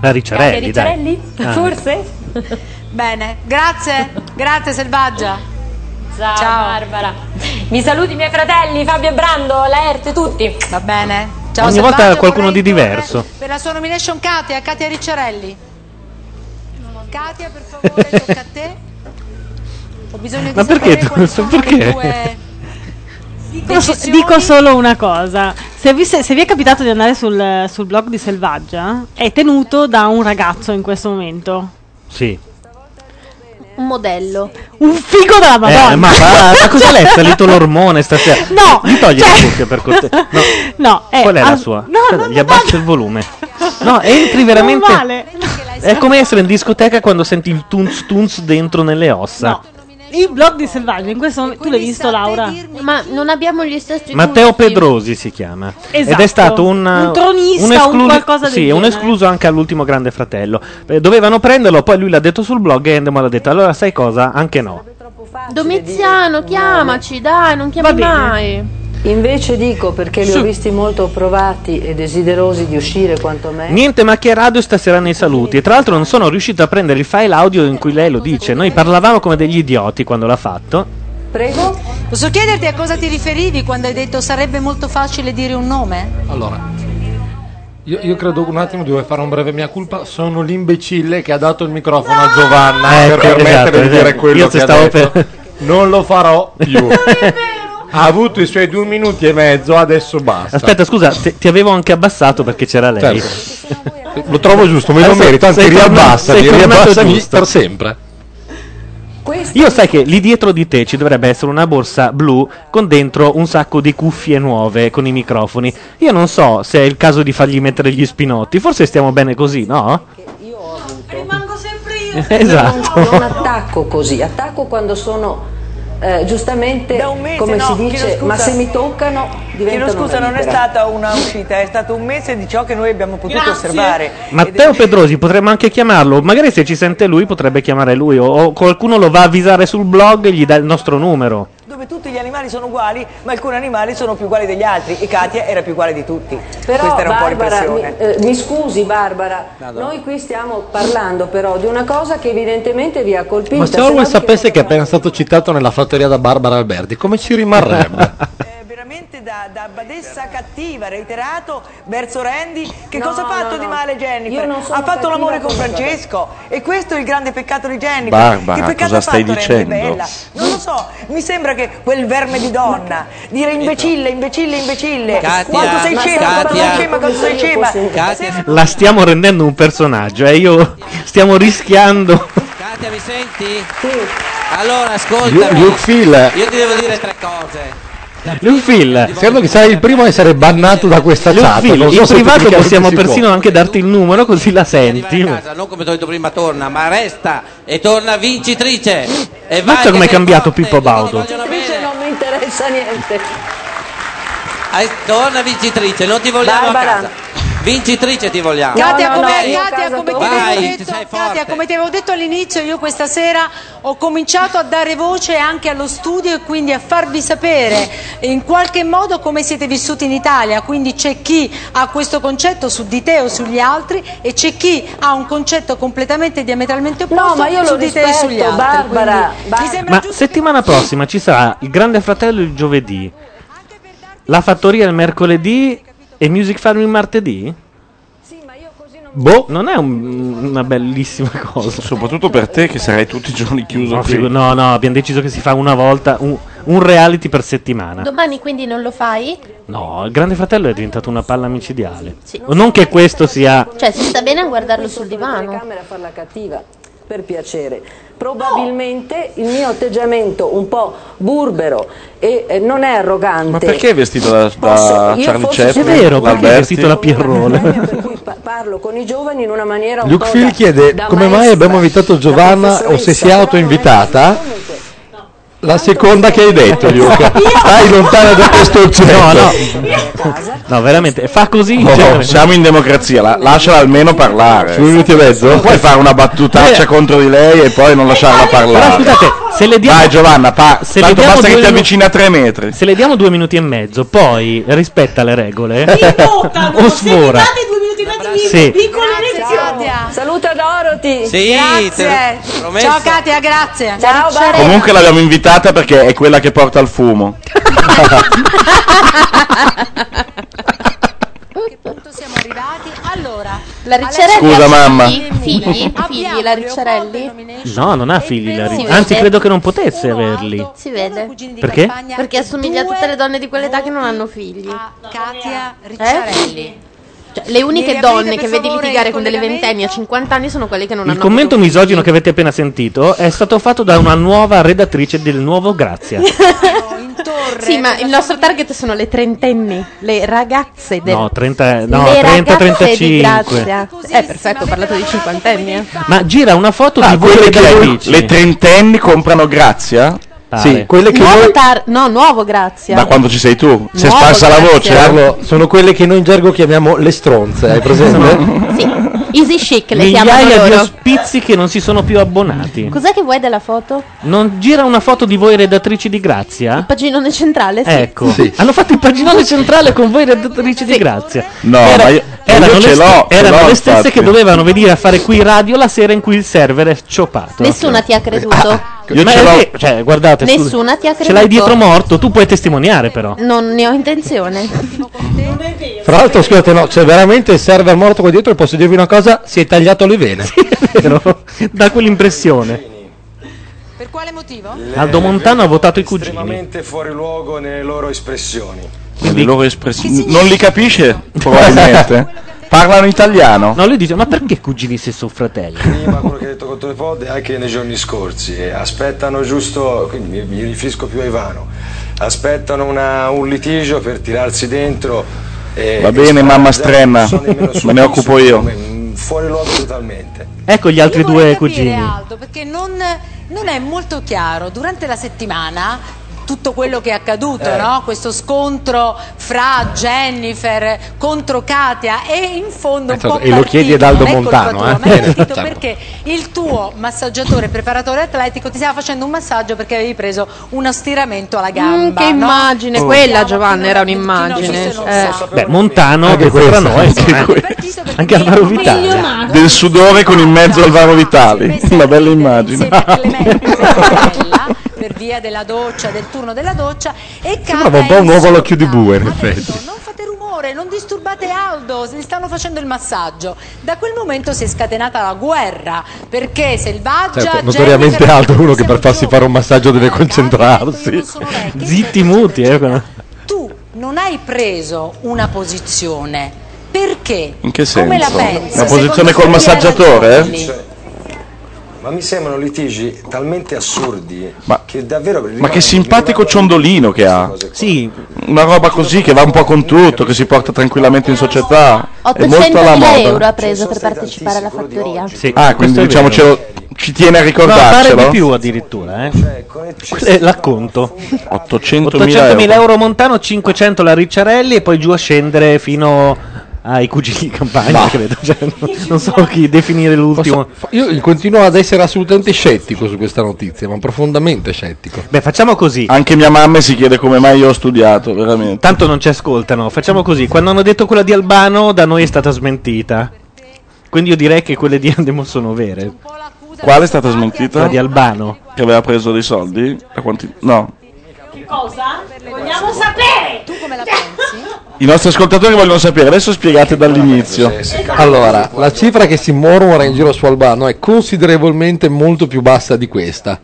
La Ricciarelli, dai. Ricciarelli? Ah. Forse? Bene, grazie, grazie Selvaggia. Ciao, Ciao. Barbara. Mi saluti i miei fratelli, Fabio e Brando, Laerte, tutti. Va bene. Ciao, Ogni Selvaggia, volta qualcuno di diverso. Per la sua nomination Katia, Katia Ricciarelli. Katia, per favore, tocca a te. Ho bisogno di Ma perché sapere tu- quali sono le perché? tue Dico, dico solo una cosa: se vi, se vi è capitato di andare sul, sul blog di Selvaggia, è tenuto da un ragazzo in questo momento. Sì. Un modello. Un figo della Madonna. Eh, ma, ma, ma cosa l'è salito l'ormone stasera? No, Gli togli cioè- le cuffie per cortesia. No. No, è Qual è la sua? No, Aspetta, gli abbassi il volume. No, entri veramente. È come essere in discoteca quando senti il tunz tunz dentro nelle ossa. No. Il blog di Selvaggia, in questo momento. Tu l'hai visto, Laura? Ma non abbiamo gli stessi Matteo. Pedrosi si chiama. Ed Esatto. è stato un, Un tronista, un qualcosa del Sì, un genere. escluso anche all'ultimo Grande Fratello. Eh, dovevano prenderlo, poi lui l'ha detto sul blog e Endemol ha detto allora sai cosa? Anche no. Domiziano, chiamaci, dai, non bene. mai. Invece dico perché li ho visti molto provati e desiderosi di uscire quanto me. Niente macchia radio stasera nei saluti. E tra l'altro non sono riuscito a prendere il file audio in cui lei lo dice. Noi parlavamo come degli idioti quando l'ha fatto. Prego? Posso chiederti a cosa ti riferivi quando hai detto sarebbe molto facile dire un nome? Allora, io, io credo un attimo devo fare un breve mia colpa. Sono l'imbecille che ha dato il microfono a Giovanna Ecco, per permettere esatto, di dire esatto. quello Io che se ha stavo detto. per- Non lo farò più. Ha avuto i suoi due minuti e mezzo, adesso basta. Aspetta, scusa, ti, ti avevo anche abbassato perché c'era lei. Lo trovo giusto, me lo merito, anzi sei tornato- riabbassami, per sempre. Io sai che lì dietro di te ci dovrebbe essere una borsa blu con dentro un sacco di cuffie nuove con i microfoni. Io non so se è il caso di fargli mettere gli spinotti. Forse stiamo bene così, no? Rimango sempre io. Esatto. Non, non attacco così, attacco quando sono eh, giustamente, come no, si chiedo dice, scusa. ma se mi toccano diventano Chiedo scusa, non è stata una uscita, è stato un mese di ciò che noi abbiamo potuto osservare. Matteo Pedrosi potremmo anche chiamarlo. Magari se ci sente lui potrebbe chiamare lui. O, o qualcuno lo va a avvisare sul blog e gli dà il nostro numero. Dove tutti gli animali sono uguali, ma alcuni animali sono più uguali degli altri e Katia era più uguale di tutti. Però Questa era un po' Barbara, mi, l'impressione. eh, mi scusi Barbara, noi qui stiamo parlando però di una cosa che evidentemente vi ha colpito. Ma se Orwell sapesse che è appena stato citato nella fattoria da Barbara Alberti, come ci rimarrebbe? veramente da, da badessa cattiva, reiterato verso Randy. Che No, cosa ha fatto no, di no. male Jennifer? Ha fatto l'amore con Francesco e questo è il grande peccato di Jennifer. Barbara, che peccato cosa ha stai fatto dicendo? Randy, bella? Non lo so, mi sembra che quel verme di donna, dire imbecille, imbecille, imbecille. Katia, quanto sei ma scema, quanto sei scema, quanto sei scema. La stiamo rendendo un personaggio. E io stiamo rischiando. Katia, mi senti? Allora, ascoltami. Luke Phil. Io ti devo dire tre cose. Phil. Credo che sarai il primo a essere bannato da questa Luke chat. So in se privato possiamo si può. persino anche darti il numero così la senti. A casa, non come ti ho detto prima, torna, ma resta e torna vincitrice. E che come è cambiato forte, Pippo Baudo. Non mi interessa niente. Torna vincitrice, non ti vogliamo Barbara. a casa. Vincitrice ti vogliamo. Katia, no, come, no, Katia, casa come ti Vai, detto, Katia, come ti avevo detto all'inizio, io questa sera ho cominciato a dare voce anche allo studio e quindi a farvi sapere in qualche modo come siete vissuti in Italia. Quindi c'è chi ha questo concetto su di te o sugli altri e c'è chi ha un concetto completamente diametralmente opposto No, ma io su di te e sugli altri. Barbara, sembra Ma settimana prossima ci sarà il Grande Fratello il giovedì, la Fattoria il mercoledì e Music Farm il martedì? Boh, non è un- una bellissima cosa. Soprattutto per te che sarai tutti i giorni chiuso No, qui. figo- no, no, abbiamo deciso che si fa una volta un, un reality per settimana. Domani quindi non lo fai? No, il Grande Fratello è diventato una palla micidiale. Non che questo sia. Cioè, si sta bene a guardarlo sul divano. camera a farla cattiva, per piacere. Probabilmente il mio atteggiamento un po' burbero e eh, non è arrogante. Ma perché è vestito da, da Charlie Chaplin? È vero, perché è vestito da Pierrone? per cui pa- parlo con i giovani in una maniera un Luke po' Phil da- chiede da come mai maestra, abbiamo invitato Giovanna o se si è autoinvitata. La seconda che hai detto, Luca. Stai lontana da questo oggetto. No, no. No, veramente, fa così. Oh, cioè- siamo in democrazia, la- lasciala almeno parlare. Due minuti e mezzo? Non puoi fare una battutaccia Eh. contro di lei e poi non lasciarla parlare. Però scusate, se le diamo. Dai Giovanna, pa- se tanto le diamo basta che due ti minu- avvicini a tre metri. Se le diamo due minuti e mezzo, poi rispetta le regole. o sfora. Sì. Saluta Dorothy. Sì, Grazie. Ciao Katia, grazie. Ciao Barbara. Comunque l'abbiamo invitata perché è quella che porta il fumo. che punto siamo arrivati? Allora, La Ricciarelli Scusa, ha mamma. Figli, figli, figli la Ricciarelli? No, non ha figli. la ri- Si Anzi, credo che non potesse averli. Si vede. Perché? Perché assomiglia a tutte le donne di quell'età che non hanno figli. Katia Eh? Cioè, le uniche donne che vedi litigare il con delle ventenni a 50 anni sono quelle che non Il hanno commento avuto misogino che avete appena sentito è stato fatto da una nuova redattrice del nuovo Grazia. Sì, ma il nostro target sono le trentenni, le ragazze del No, 30, no, le 30 ragazze di 35. Grazia. Eh, perfetto, ho parlato di cinquantenni. eh. Ma gira una foto Ah, di voi quelle che redattrici. le trentenni comprano Grazia? Sì, quelle che Nuovo noi tar- no, nuovo Grazia. Da quando ci sei tu? Si è sparsa la Grazia. voce? Carlo, sono quelle che noi in gergo chiamiamo le stronze, hai presente? Sì, easy chic le Migliaia di ospizi che non si sono più abbonati. Cos'è che vuoi della foto? Non gira una foto di voi redattrici di Grazia? Paginone centrale? Sì. Ecco, hanno fatto il paginone centrale con voi redattrici di Grazia. No, Era- ma io, erano io le, l'ho. ce erano l'ho, le stesse infatti. che dovevano venire a fare qui radio la sera in cui il server è scioppato. Nessuna ti ha creduto. Io Ma ce l'ho. che- Cioè, guardate, scusi, Nessuna ti ha ce creduto. l'hai dietro morto, tu puoi testimoniare però. Non ne ho intenzione. Fra l'altro, scusate, no, c'è veramente il server morto qua dietro e posso dirvi una cosa, si è tagliato le vene. È vero? Da quell'impressione. Per quale motivo? Aldo Montano ha votato i cugini. estremamente fuori luogo nelle loro espressioni. Le loro espressioni. Non li capisce? Probabilmente. Parlano italiano? No, lui dice, ma perché cugini se sono fratelli? Prima quello che ha detto contro le pod e anche nei giorni scorsi. E Aspettano giusto, quindi mi, mi riferisco più a Ivano, aspettano una- un litigio per tirarsi dentro. e- Va e bene, mamma su me ne occupo io. Fuori luogo totalmente. Ecco gli altri Io due capire, cugini. Aldo, perché non, non è molto chiaro durante la settimana tutto quello che è accaduto, Eh. no? questo scontro fra Jennifer contro Katia e in fondo un Esatto, po' e lo chiedi ad partito, Aldo non è colpa Montano, tua, eh? partito Certo. perché il tuo massaggiatore preparatore atletico ti stava facendo un massaggio perché avevi preso uno stiramento alla gamba. Mm, che no? immagine, Oh. quella Giovanna era un'immagine. Eh. Beh, Montano Anche questo, noi, eh. anche Alvaro Vitali. Del sudore con in mezzo Alvaro Vitali. Una bella immagine. Per via della doccia, del turno della doccia e Sembrava un po' un uovo all'occhio di bue, in effetti. non fate rumore, non disturbate Aldo, gli stanno facendo il massaggio. Da quel momento si è scatenata la guerra perché Selvaggia Certo, notoriamente Jennifer- alto uno che per farsi fare un massaggio deve concentrarsi. Zitti muti, eh. tu non hai preso una posizione. Perché? In che Come la senso? pensi? Una posizione col massaggiatore? eh? Ma mi sembrano litigi talmente assurdi Ma- che davvero. Ma che simpatico ciondolino che ha. Sì. Una roba così che va un po' con tutto, che si porta tranquillamente in società. È molto alla 800.000 moda. euro ha preso per partecipare alla fattoria. Ah, quindi diciamo vero. ce lo- ci tiene a No, pare ricordarcelo. di più addirittura, eh. È l'acconto. 800.000 800.000 euro. euro Montano, 500 la Ricciarelli e poi giù a scendere fino ai cugini di campagna, Ma- credo. Cioè, non, non so chi definire l'ultimo. Io continuo ad essere assolutamente scettico su questa notizia, ma profondamente scettico. Beh, facciamo così. Anche mia mamma si chiede come mai io ho studiato, veramente. Tanto non ci ascoltano. Facciamo così. Quando hanno detto quella di Albano, da noi è stata smentita. Quindi io direi che quelle di Andemo sono vere. Quale è stata smentita? Quella di Albano. Che aveva preso dei soldi? Quanti- No. Che cosa? Vogliamo sapere! Tu come la pensi? I nostri ascoltatori vogliono sapere, adesso spiegate dall'inizio. Allora, la cifra che si mormora in giro su Albano è considerevolmente molto più bassa di questa.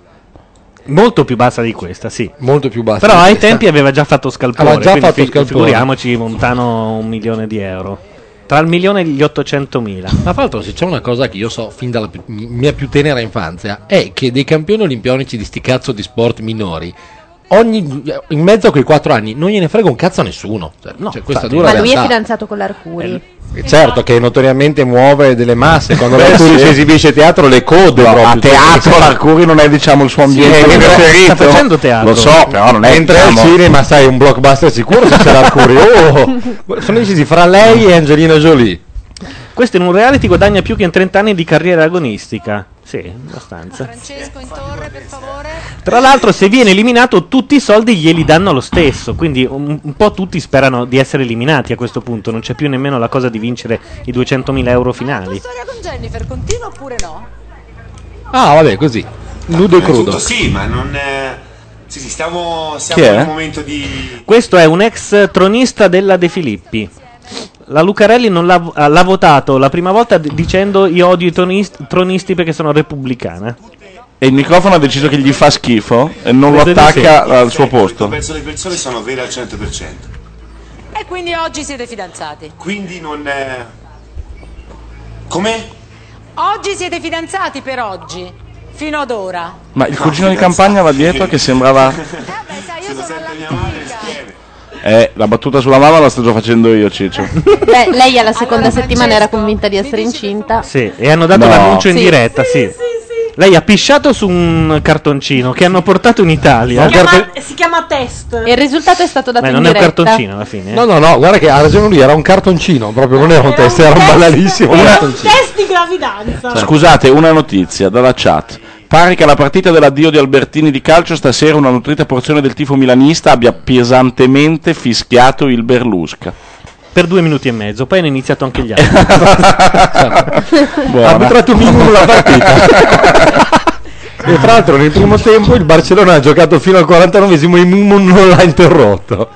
Molto più bassa di questa, sì. Molto più bassa. Però di ai questa. tempi aveva già fatto scalpore. Aveva già fatto fi- scalpore. Figuriamoci, Montano un milione di euro. Tra il milione e gli 800.000. Ma fra l'altro, se c'è una cosa che io so fin dalla pi- mia più tenera infanzia, è che dei campioni olimpionici di sti cazzo di sport minori, ogni, in mezzo a quei quattro anni, non gliene frega un cazzo a nessuno. Cioè, cioè, questa dura Ma lui è realtà. fidanzato con l'Arcuri. Certo che notoriamente muove delle masse quando Beh, l'Arcuri sì. si esibisce a teatro le code No, proprio. a teatro l'Arcuri non è diciamo il suo ambiente Sì, preferito. sta facendo teatro. Lo so, però non è Mentre al diciamo- cinema sai un blockbuster sicuro se c'è l'Arcuri. Oh, sono decisi fra lei e Angelina Jolie. Questo in un reality guadagna più che in 30 anni di carriera agonistica. Sì, abbastanza. Francesco in torre, per favore. Tra l'altro, se viene eliminato, tutti i soldi glieli danno lo stesso. Quindi un, un po' tutti sperano di essere eliminati a questo punto. Non c'è più nemmeno la cosa di vincere i 200.000 euro finali. Storia con Jennifer continua oppure no? Ah, vabbè, così. Nudo e crudo. Sì, ma non. eh, Sì, sì, stiamo, siamo Chi è? in un momento di. Questo è un ex tronista della De Filippi. La Lucarelli non l'ha, ah, l'ha votato la prima volta d- dicendo io odio i tronist- tronisti perché sono repubblicana. E il microfono ha deciso che gli fa schifo e non lo Credo di attacca sì. al suo posto. Penso le persone sono vere al 100%. E quindi oggi siete fidanzati. Quindi non. eh, Come? Oggi siete fidanzati per oggi. Fino ad ora. Ma il cugino di campagna va dietro che sembrava... Eh, la battuta sulla mamma la sto già facendo io, Ciccio. Beh, lei alla seconda settimana era convinta di essere incinta. Sì, e hanno dato No. l'annuncio in Sì. diretta, sì. Lei ha pisciato su un cartoncino che hanno portato in Italia. Si chiama, si chiama test. E il risultato è stato dato Beh, in non è un diretta. cartoncino alla fine. eh. No, no, no, guarda che ha ragione lui, era un cartoncino, proprio non era un test, era un banalissimo Era un cartoncino. test di gravidanza. Scusate, una notizia dalla chat. Pare che alla partita dell'addio di Albertini di calcio stasera una nutrita porzione del tifo milanista abbia pesantemente fischiato il Berlusca. Per due minuti e mezzo, poi hanno iniziato anche gli altri. Ha arbitrato minimo la partita. e tra l'altro nel primo tempo il Barcellona ha giocato fino al 49esimo e Mumu non l'ha interrotto.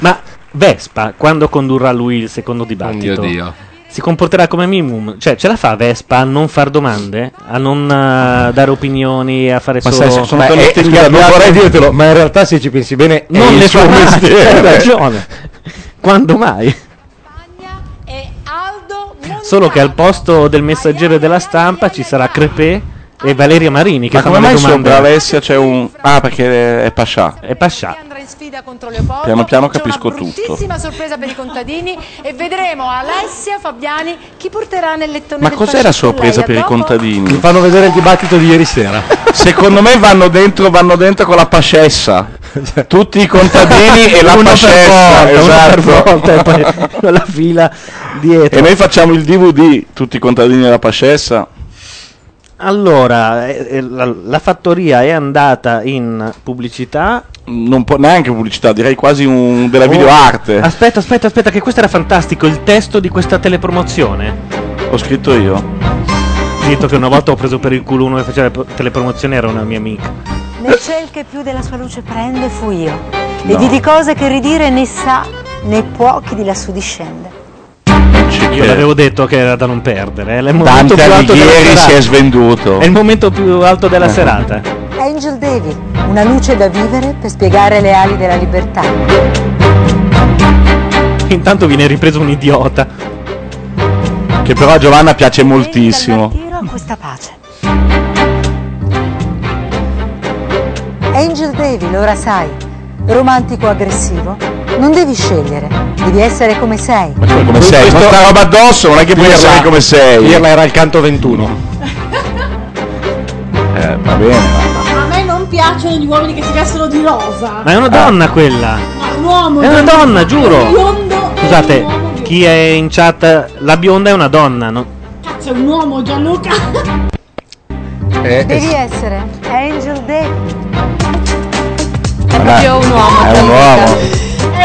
Ma Vespa, quando condurrà lui il secondo dibattito, Oh mio Dio. Si comporterà come minimum? Cioè, ce la fa Vespa a non far domande? A non eh, dare opinioni, a fare Ma solo... sai, sono talmente scusa, non vorrei dirtelo, ma in realtà se ci pensi bene Non è ne il suo fa mai, mestiere. hai ragione. Quando mai? solo che al posto del messaggero della stampa ci sarà Crepè e Valeria Marini che Ma fanno come le mai domande. sopra Alessia c'è un... Ah, perché è Pascià. È Pascià. Sfida contro Leopoldo. Piano piano C'è capisco una tutto. bruttissima sorpresa per i contadini e vedremo Alessia Fabiani chi porterà nel lettone Ma del cos'è la sorpresa per i dopo? contadini? Mi fanno vedere il dibattito di ieri sera. Secondo me vanno dentro, vanno dentro con la pascessa. Tutti i contadini e la Uno per pascessa. volta, uno per esatto. volta e poi con la fila dietro. E noi facciamo il DVD, tutti i contadini e la pascessa. Allora, eh, eh, la, la fattoria è andata in pubblicità. Non può neanche pubblicità, direi quasi un, della Oh, videoarte. Aspetta, aspetta, aspetta, che questo era fantastico. Il testo di questa telepromozione. Ho scritto io. Detto che una volta ho preso per il culo uno che faceva le pro- telepromozioni, era una mia amica. Nel ciel che più della sua luce prende fu io, e No. vidi cose che ridire né sa né può chi di lassù discende. Io l'avevo detto che era da non perdere. È il momento Dante più alto della Alighieri serata. si è svenduto. È il momento più alto della serata. Angel Devil, una luce da vivere per spiegare le ali della libertà. Intanto viene ripreso un idiota. Che però a Giovanna piace moltissimo. Tiro a questa pace. Angel Devil, ora sai, romantico aggressivo, non devi scegliere, devi essere come sei. Come sei? Con sta roba addosso non è che puoi Pirla- essere come sei. Pirla era il canto 21. Eh, va bene. A me non piacciono gli uomini che si vestono di rosa. Ma è una donna quella. Ma un uomo. È una donna, giuro. Biondo. Scusate, chi è in chat? La bionda è una donna, no? Cazzo, è un uomo Gianluca. Eh, Devi essere Angel Devil. È proprio un uomo. È un uomo.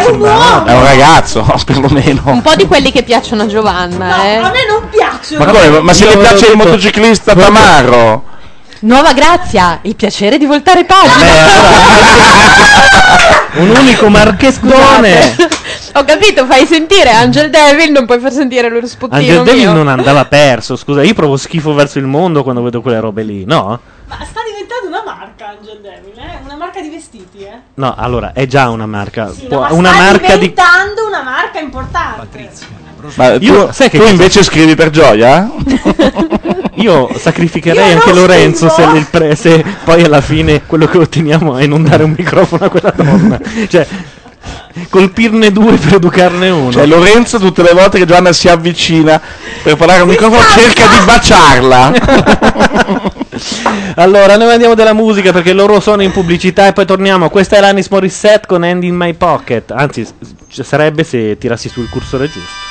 È un uomo. È un ragazzo, perlomeno. Un po' di quelli che piacciono a Giovanna, eh. A me non piacciono. Ma come? Ma se Io le piace il detto- motociclista Tamarro? Nuova Grazia, il piacere di voltare pagina. Un unico marchettone. Ho capito, fai sentire Angel Devil, non puoi far sentire lo spottino Angel Devil mio. non andava perso, scusa, io provo schifo verso il mondo quando vedo quelle robe lì, no? Ma sta diventando una marca Angel Devil, eh? Una marca di vestiti, eh? No, allora, è già una marca, Sì, può- no, ma una sta marca di... diventando una marca importante. Ma tu, Io- sai che tu cosa- invece scrivi per gioia? Io sacrificherei Io anche non Lorenzo se, scrivo. il pre- se poi alla fine quello che otteniamo è non dare un microfono a quella donna. cioè, colpirne due per educarne uno. Cioè Lorenzo tutte le volte che Giovanna si avvicina per parlare al microfono cerca di baciarla. Allora, noi andiamo della musica perché loro sono in pubblicità e poi torniamo. Questa è l'Anis Morissette con Hand in My Pocket. Anzi, sarebbe se tirassi sul cursore giusto.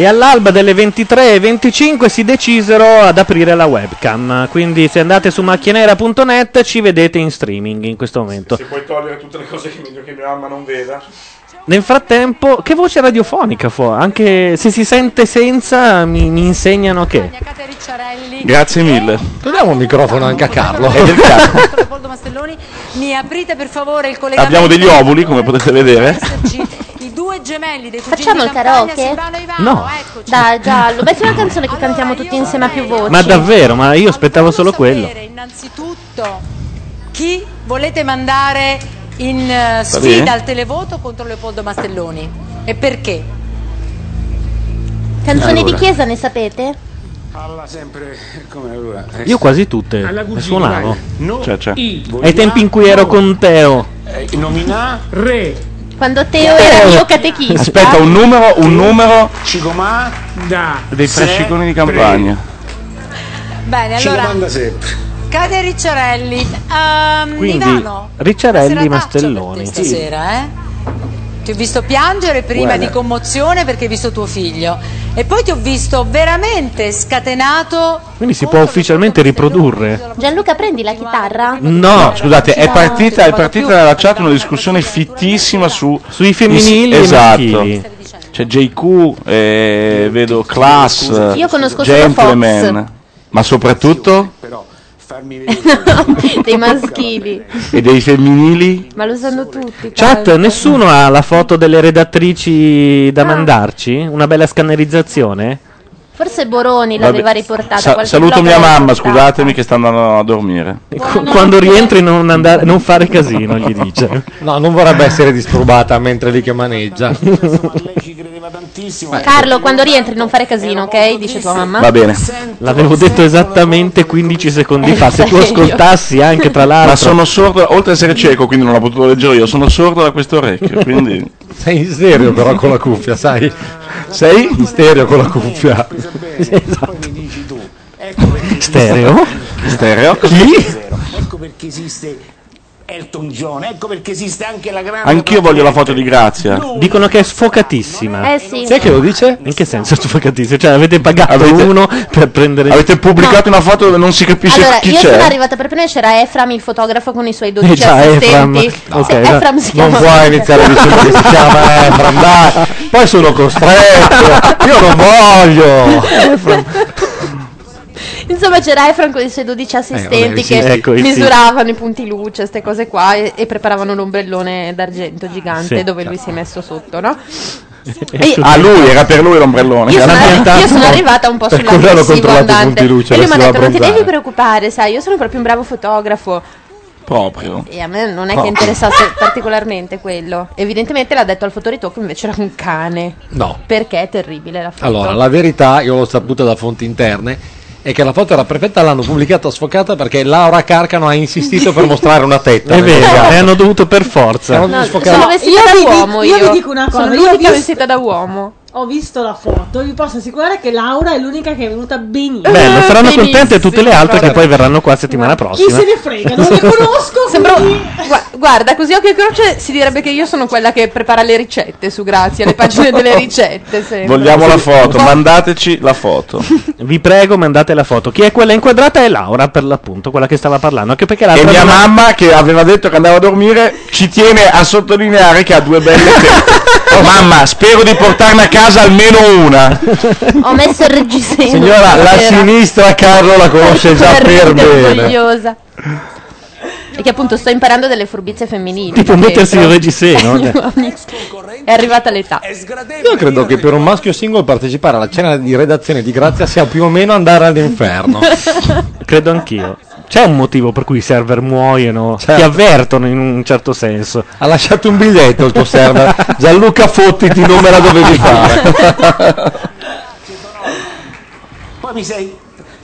E all'alba delle 23.25 si decisero ad aprire la webcam. Quindi se andate su macchianera.net ci vedete in streaming in questo momento. Se puoi togliere tutte le cose che meglio che mia mamma non veda. Nel frattempo, che voce radiofonica fu? Anche se si sente senza, mi, mi insegnano che. Grazie mille. Togliamo il microfono anche a Carlo. Mi aprite per favore il collegamento. Abbiamo degli ovuli, come potete vedere. I due gemelli dei cugini Facciamo il karaoke? No. eccoci. Dai, giallo. Metti una canzone che cantiamo tutti insieme a più voci. Ma davvero, ma io aspettavo solo quello. Innanzitutto, chi volete mandare in Va sfida al televoto contro Leopoldo Mastelloni? E perché? Canzoni Allora. di chiesa ne sapete? Parla sempre come allora. Io quasi tutte Alla le suonavo. Cioè, cioè. I, Ai tempi in cui ero con Teo. eh, nomina re. Quando Teo era mio catechista. Aspetta, un numero, un numero Cicomà da dei fresciconi di campagna. Bene, Ci allora, domanda sempre. Cade Ricciarelli. Ehm, Quindi Ivano, Ricciarelli Mastelloni. stasera, eh? Ti ho visto piangere prima Guarda. di commozione perché hai visto tuo figlio. E poi ti ho visto veramente scatenato. Quindi si può ufficialmente riprodurre. Gianluca, prendi la chitarra? No, scusate, è partita, è partita dalla chat una discussione fittissima su sui femminili esatto. maschili. C'è JQ, eh, vedo Class, Io conosco solo Gentleman, ma soprattutto Dei maschili. e dei femminili. Ma lo sanno tutti. Chat, calma. nessuno ha la foto delle redattrici da mandarci? Una bella scannerizzazione? Forse Boroni Vabbè. l'aveva riportata. Sa- saluto mia mamma, riportata. scusatemi che sta andando a dormire. Qu- Quando rientri non, andare, non fare casino, gli dice. No, non vorrebbe essere disturbata mentre lì che maneggia. Carlo, quando rientri non fare casino, ok? Dice tua mamma. Va bene. L'avevo detto esattamente 15 secondi fa. Se tu ascoltassi anche tra l'altro. Ma sono sordo, oltre ad essere cieco, quindi non l'ho potuto leggere io, sono sordo da questo orecchio, quindi... Sei in stereo però con la cuffia, sai? Sei? In stereo con la cuffia. Stereo? Stereo? Ecco perché esiste Elton John, ecco perché esiste anche la grande Anch'io voglio la foto di Grazia. Dicono che è sfocatissima. Eh sì. Sai che lo dice? In che senso sfocatissima? Cioè, avete pagato Avete- uno per prendere. Avete pubblicato una foto dove non si capisce Allora, chi io sono c'è. arrivata per prima e c'era Efram, il fotografo, con i suoi 12 Eh già, Efram. assistenti. Ok, Sì, dai. Efram si Non chiama. puoi iniziare a dire che si chiama Efram, dai. Poi sono costretto. Io non voglio. Insomma, c'era Efram con i suoi 12 assistenti sì, che ecco, misuravano i punti luce, queste cose qua, e, e preparavano l'ombrellone d'argento gigante Sì. dove lui si è messo sotto, no? Ah, lui, era per lui l'ombrellone. Io sono, io sono arrivata un po' sull'aggressivo controllato i andante. punti luce, e lui mi ha detto: Non ti devi bronzare." preoccupare, sai, io sono proprio un bravo fotografo. Proprio. E a me non è No. che interessasse particolarmente quello. Evidentemente l'ha detto al fotoritocco, invece era un cane. No. Perché è terribile la foto. Allora, la verità, io l'ho saputa da fonti interne, è che la foto era perfetta, l'hanno pubblicata sfocata perché Laura Carcano ha insistito per mostrare una tetta. È vero, Esatto. e hanno dovuto per forza. No, sono vestita io da vi dico- uomo io io. vi dico una Sono cosa, io ho l'unica visto- vestita da uomo. Ho visto la foto, vi posso assicurare che Laura è l'unica che è venuta benissimo. Bello, saranno Benissimo. contente tutte le altre che poi verranno qua settimana Chi prossima. se ne frega, non le conosco. Sembra- quindi- Gua- guarda, così occhio e croce si direbbe che io sono quella che prepara le ricette su Grazia, le pagine delle ricette. sembra. Vogliamo la foto, mandateci la foto. Vi prego, mandate la foto. Chi è quella inquadrata è Laura, per l'appunto, quella che stava parlando. Anche perché E l'altra mia non ha- mamma, che aveva detto che andava a dormire, ci tiene a sottolineare che ha due belle tette. Oh, mamma, spero di portarne a casa almeno una. Ho messo il reggiseno. Signora, la Era sinistra Carlo la conosce già per bene. orgogliosa. E che appunto sto imparando delle furbizie femminili. Tipo mettersi il reggiseno. Uomini È arrivata l'età. Io credo che per un maschio single partecipare alla cena di redazione di Grazia sia più o meno andare all'inferno. Credo anch'io. C'è un motivo per cui i server muoiono, ti avvertono in un certo senso. Ha lasciato un biglietto il tuo server. Gianluca Fottiti, non me la dovevi fare. Poi mi sei.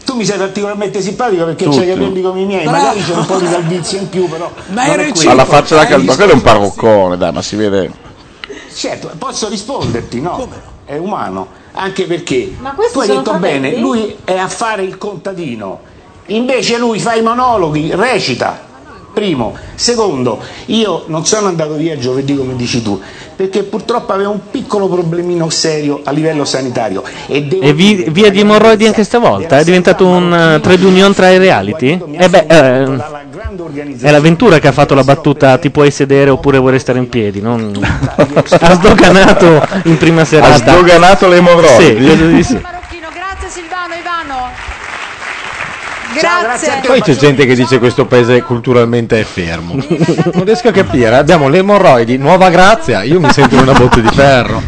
Tu mi sei particolarmente simpatico perché Tutti. c'hai i capelli come i miei, Bravo. magari c'è un po' di calvizia in più, però. Ma quello. Alla faccia da caldo, quello è un parroccone, dai, ma si vede. Certo, posso risponderti, no? È umano, anche perché tu hai detto bene, lui è a fare il contadino, invece lui fa i monologhi, recita. Primo. Secondo, io non sono andato via giovedì come dici tu, perché purtroppo avevo un piccolo problemino serio a livello sanitario. E, E vi- via di emorroidi anche stavolta? È diventato un uh, trade union tra i reality? Eh beh, eh, è l'avventura che ha fatto la battuta ti puoi sedere oppure vuoi restare in piedi. non- ha sdoganato in prima serata. Ha sdoganato le emorroidi? Sì, sì. Grazie. Poi c'è gente che dice questo paese culturalmente è fermo. Non riesco a capire. Abbiamo le emorroidi, nuova grazia. Io mi sento in una botte di ferro.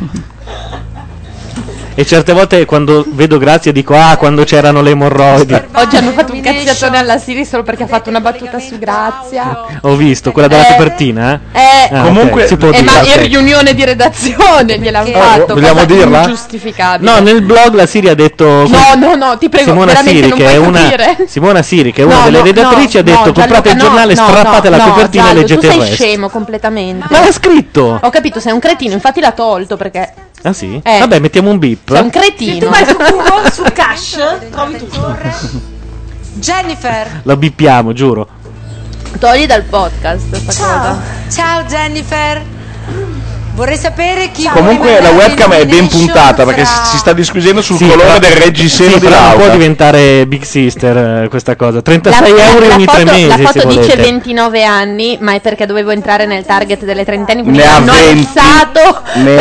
E certe volte quando vedo Grazia dico ah quando c'erano le emorroidi. Oggi hanno fatto un cazziatone alla Siri solo perché ha fatto una battuta su Grazia. Ho visto quella della Eh, copertina? Eh, Ah, ok, si può eh, dire, ma ok. in riunione di redazione gliel'hanno fatto. vogliamo cosa dirla? Ingiustificabile. No, nel blog la Siri ha detto No, no, no, ti prego, Simona Siri non che è una capire. Simona Siri che è una No, delle no, redattrici no, ha detto no, comprate il giornale, no, no, strappate la no, copertina e Giallo, leggete tu il sei resto. scemo completamente. Ma l'ha scritto. Ho capito, sei un cretino, infatti l'ha tolto perché Ah sì? Eh. Vabbè, mettiamo un beep. Sei un cretino. Se tu vai su Google, su Cash, trovi tutto. Jennifer. La bippiamo, giuro. Togli dal podcast Ciao. cosa. Ciao Jennifer. Vorrei sapere chi Comunque la webcam è ben puntata perché si si sta discutendo sul colore però- del reggiseno sì, di non può Laura. diventare Big Sister eh, questa cosa. 36 La- euro la ogni foto, tre mesi La foto dice volete. 29 anni, ma è perché dovevo entrare nel target delle trentenni, Ne ha hanno 20. alzato Ne per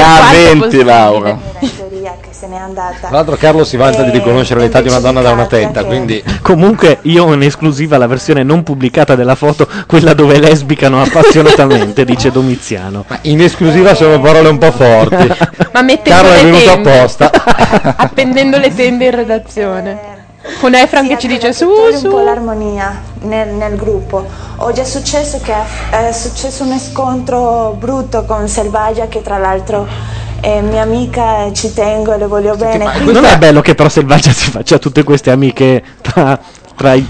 ha quanto 20 possibile. Laura. Tra l'altro Carlo si vanta di riconoscere l'età di una donna da una tetta, quindi Comunque io ho in esclusiva la versione non pubblicata della foto, quella dove lesbicano appassionatamente, dice Domiziano. in esclusiva sono parole un po' forti. Ma mettendo Carlo è venuto tende. apposta. appendendo le tende in redazione. Con Efran che ci dice su un po' su. l'armonia nel, nel gruppo. Oggi è successo che è successo un scontro brutto con Selvaggia che tra l'altro è mia amica e ci tengo e le voglio bene. quindi- Non è bello che però Selvaggia si faccia tutte queste amiche tra, tra i-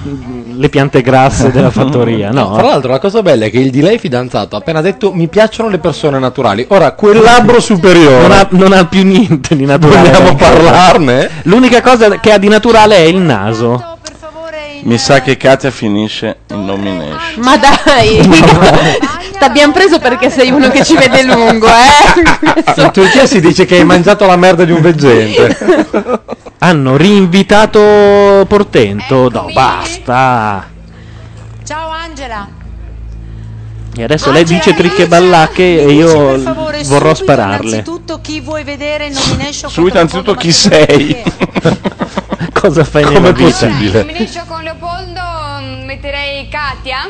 le piante grasse della fattoria, no? Tra l'altro la cosa bella è che il di lei fidanzato ha appena detto mi piacciono le persone naturali. Ora, quel labbro superiore... Non ha, non ha più niente di naturale. Vogliamo parlarne? L'unica cosa che ha di naturale è il naso. Mi sa che Katia finisce in nomination. Ma dai, t'abbiamo preso perché sei uno che ci vede lungo, eh? In Turchia si dice che hai mangiato la merda di un veggente. Hanno rinvitato Portento. No, basta. Ciao Angela. E adesso lei dice tricche ballacche e io favore, vorrò subito spararle. Innanzitutto chi vuoi vedere in nomination Subito anzitutto chi sei? Cosa fai Come nella vita? possibile? Nomination con Leopoldo mm, metterei Katia.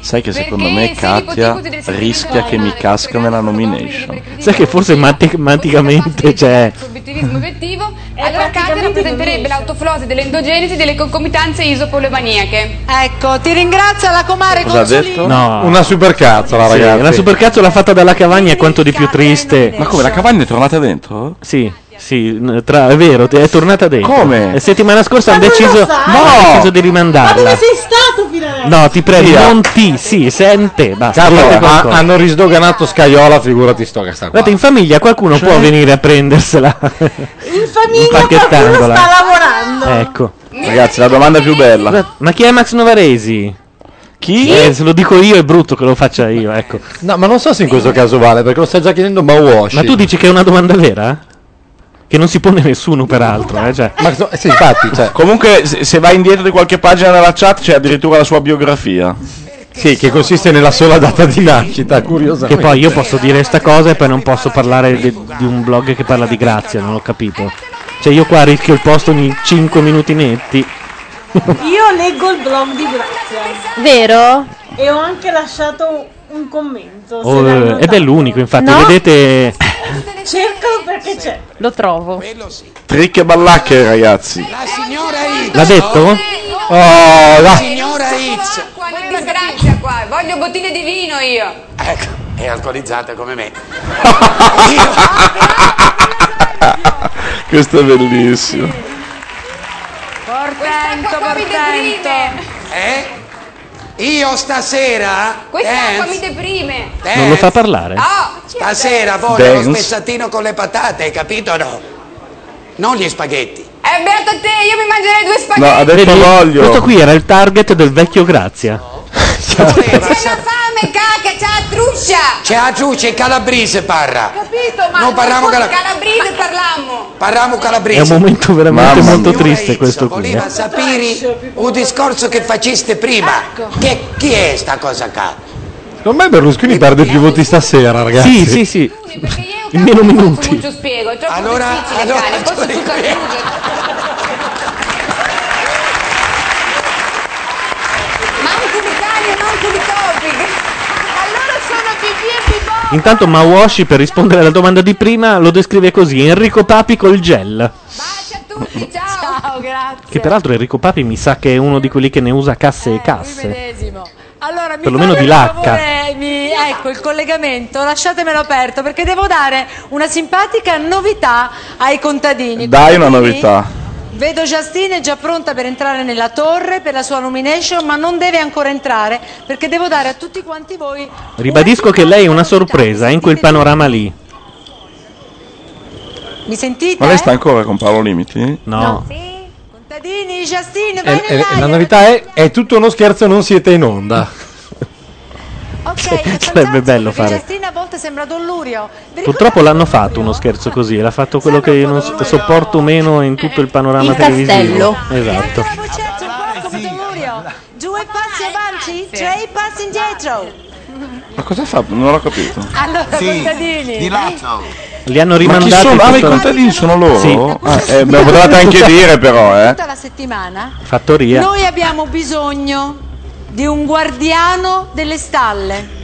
Sai che secondo Perché me se Katia rischia che mi casca nella nomination. Sai che forse matematicamente c'è. Obiettivismo obiettivo. allora Katia rappresenterebbe l'autoflosi dell'endogenesi delle concomitanze isopolomaniache. Ecco, ti ringrazio la comare Cosa ha detto? No. Una supercazzola, Sì, ragazzi. la supercazzola fatta dalla Cavagna è quanto di più triste. Ma come la Cavagna è tornata dentro? Sì. Sì, tra- è vero, è tornata dentro. Come? La settimana scorsa hanno Ma non lo deciso, sai? hanno deciso di Ma rimandarla. dove sei stato fino adesso? No, ti prego, Via. non ti, sì, sente, basta. Carlo, fate ha- qualcosa. hanno risdoganato Scaiola, figurati sto che sta qua. Guardate, in famiglia qualcuno Cioè? può venire a prendersela. In famiglia qualcuno sta lavorando. ecco. Ragazzi, la domanda più bella. Ma chi è Max Novaresi? Chi? Eh, se lo dico io è brutto che lo faccia io, ecco. No, ma non so se in questo caso vale, perché lo stai già chiedendo Mawashi. Ma tu dici che è una domanda vera? Che non si pone nessuno, peraltro. Eh? Cioè. Ma sì, infatti, cioè, Comunque, se, se vai indietro di qualche pagina nella chat, c'è addirittura la sua biografia. sì, che consiste nella sola data di nascita, Che curiosamente. poi io posso dire sta cosa e poi non posso parlare di, di un blog che parla di grazia, non ho capito. Cioè io qua rischio il posto ogni 5 minuti netti. Io leggo il blog di Grazia. Vero? E ho anche lasciato un commento. Oh, eh, ed è l'unico, infatti, No? vedete... Cercalo perché c'è. Lo trovo. Trick e ballacche, ragazzi. La signora X. L'ha detto? Oh, La dai. signora X. Quanta grazia qua, voglio bottiglie di vino io. Ecco, è alcolizzata come me. Questo è bellissimo. Portento, portento. Eh? Io stasera Quest'acqua mi dance, deprime. dance. Non lo fa parlare? Oh, Stasera voglio Dance. lo spezzatino con le patate, hai capito o no? Non gli spaghetti. è beato a te, io mi mangerei due No, spaghetti. ha detto Vedi? voglio. Questo qui era il target del vecchio Grazia. Voleva C'è la fame, cacca, c'è la truscia. C'è a giù, c'è calabrese parla. Capito, ma Non parliamo cala- calabrese parlammo. Parliamo È calabrese. un momento veramente Mamma molto triste questo qui. Voleva eh. sapere un discorso che faceste prima. Che, chi è sta cosa qua? Secondo me Berlusconi perde più voti stasera, ragazzi. Sì, sì, sì. Perché io In meno non minuti. spiego, è troppo Allora- difficile, allora cane, posso tu tutto dici- Manco di cani e manco di topi. Allora sono pipì e pipò. Intanto Mawashi, per rispondere alla domanda di prima, lo descrive così: Enrico Papi col gel. Bacia a tutti, ciao. Ciao, grazie. Che peraltro Enrico Papi mi sa che è uno di quelli che ne usa casse e Lui casse. Allora, mi Perlomeno di lacca. favore, mi- ecco il collegamento, lasciatemelo aperto perché devo dare una simpatica novità ai contadini. Dai una Contadini, novità. Vedo Justine già pronta per entrare nella torre per la sua nomination, ma non deve ancora entrare perché devo dare a tutti quanti voi Ribadisco che lei è una sorpresa in quel panorama lì. Mi sentite? Ma lei sta ancora con Paolo Limiti? No. Contadini, Justine, vai E- e- nell'aria. la novità è, è tutto uno scherzo, non siete in onda. Ok, Sarebbe bello fare. Purtroppo l'hanno fatto uno scherzo così, l'ha fatto quello che io non so- sopporto meno in tutto il panorama Il televisivo. castello. Esatto. Due passi avanti, tre passi indietro. Ma cosa fa? Non l'ho capito. Allora, contadini. Li hanno Ma chi rimandati. sono? Ah, ma i contadini sono loro? Sì. Ah, eh, me lo potevate anche dire però, eh. Tutta la settimana Fattoria. noi abbiamo bisogno di un guardiano delle stalle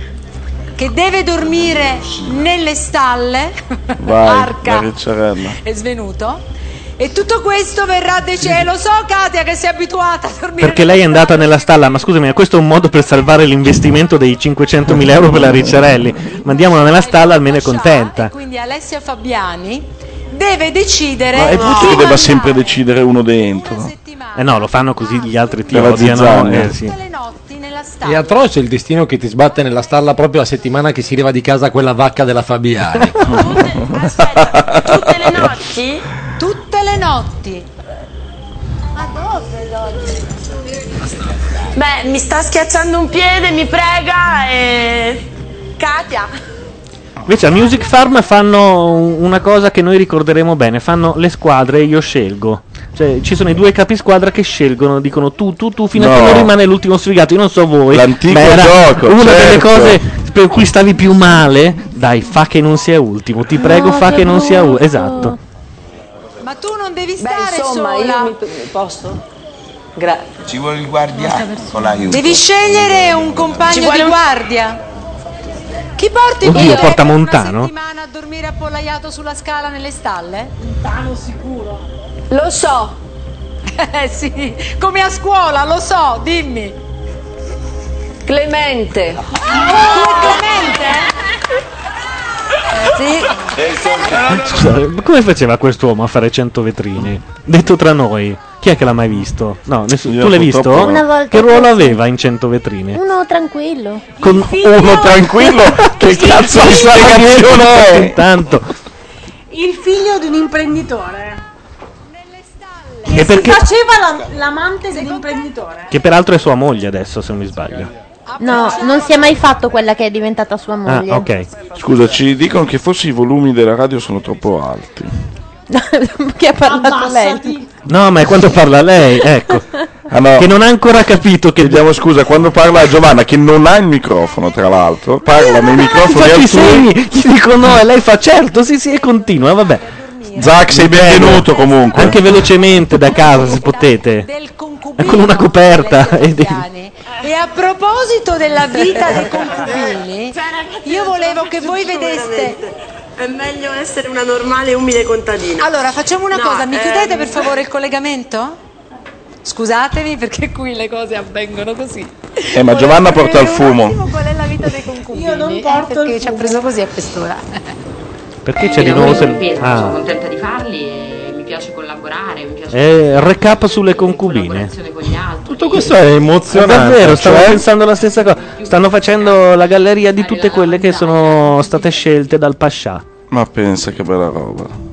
che deve dormire nelle stalle. Vai, Arca. è svenuto. E tutto questo verrà da cielo. Lo so, Katia, che sei abituata a dormire. Perché lei è andata nella stalla, ma scusami, ma questo è un modo per salvare l'investimento dei 500.000 euro per la Ricciarelli. Mandiamola nella stalla, almeno è contenta. Quindi Alessia Fabiani deve decidere. Ma è brutto che debba sempre decidere uno dentro. Eh no, lo fanno così gli altri ti Per la odiano. zizzania. eh, sì. È atroce il destino che ti sbatte nella stalla proprio la settimana che si leva di casa quella vacca della Fabiani. Tutte le notti? Tutte le notti. Ma dove Beh, mi sta schiacciando un piede, mi prega e... Katia. Invece a Music Farm fanno una cosa che noi ricorderemo bene, fanno le squadre e io scelgo. Cioè, ci sono i due capisquadra che scelgono, dicono tu, tu, tu, fino a che No. non rimane l'ultimo sfigato. Io non so voi. L'antico ma era gioco, Una delle certo. cose per cui stavi più male, dai, fa che non sia ultimo. Ti prego, fa che che non sia ultimo. Esatto. Ma tu non devi Beh, stare insomma, sola. io mi posso? Grazie. Ci vuole il guardiano con l'aiuto. Devi scegliere un Ci compagno vuole di un- guardia. Chi porti Oddio, porta per una Montano? settimana a dormire appollaiato sulla scala nelle stalle? Montano sicuro. Lo so. Eh sì, come a scuola, lo so, dimmi. Clemente. Tu e Clemente? Scusa, ma come faceva quest'uomo a fare 100 vetrine? Detto tra noi, chi è che l'ha mai visto? No, nessuno. Io Tu l'hai visto? purtroppo no. Una volta Che ruolo aveva in 100 vetrine? Uno tranquillo. Con uno tranquillo? Che cazzo di spiegazione è? Intanto. Il figlio di un imprenditore. E Che perché- si faceva la- l'amante dell'imprenditore. Che peraltro è sua moglie adesso, se non mi sbaglio. No, non si è mai fatto quella che è diventata sua moglie. Ah, ok. Scusa, ci dicono che forse i volumi della radio sono troppo alti. che ha parlato lei. No, ma è quando parla lei, ecco. Ah, no. Che non ha ancora capito che. Chiediamo scusa, quando parla Giovanna, che non ha il microfono, tra l'altro, parla nei microfoni Faccio i segni, gli dico no e lei fa certo, sì sì e continua, vabbè. Zac, sei benvenuto comunque. Anche velocemente da casa se potete. Con una coperta. e di- E a proposito della vita dei concubini, io volevo che voi vedeste. È meglio essere una normale e umile contadina. Allora, facciamo una No, cosa, mi chiudete ehm, per favore il collegamento? Scusatemi perché qui le cose avvengono così. Eh, ma Giovanna porta il fumo. Qual è la vita dei concubini? Io non porto perché ci ha preso così a quest'ora. Perché c'è di nuovo se... Sono Ah. contenta di farli e piace collaborare, mi piace Eh, recap sulle concubine. con gli altri. Tutto questo è emozionante. Davvero, stavo cioè- pensando la stessa cosa. Stanno facendo la galleria di tutte quelle che sono state scelte dal Pascià. Ma pensa che bella roba.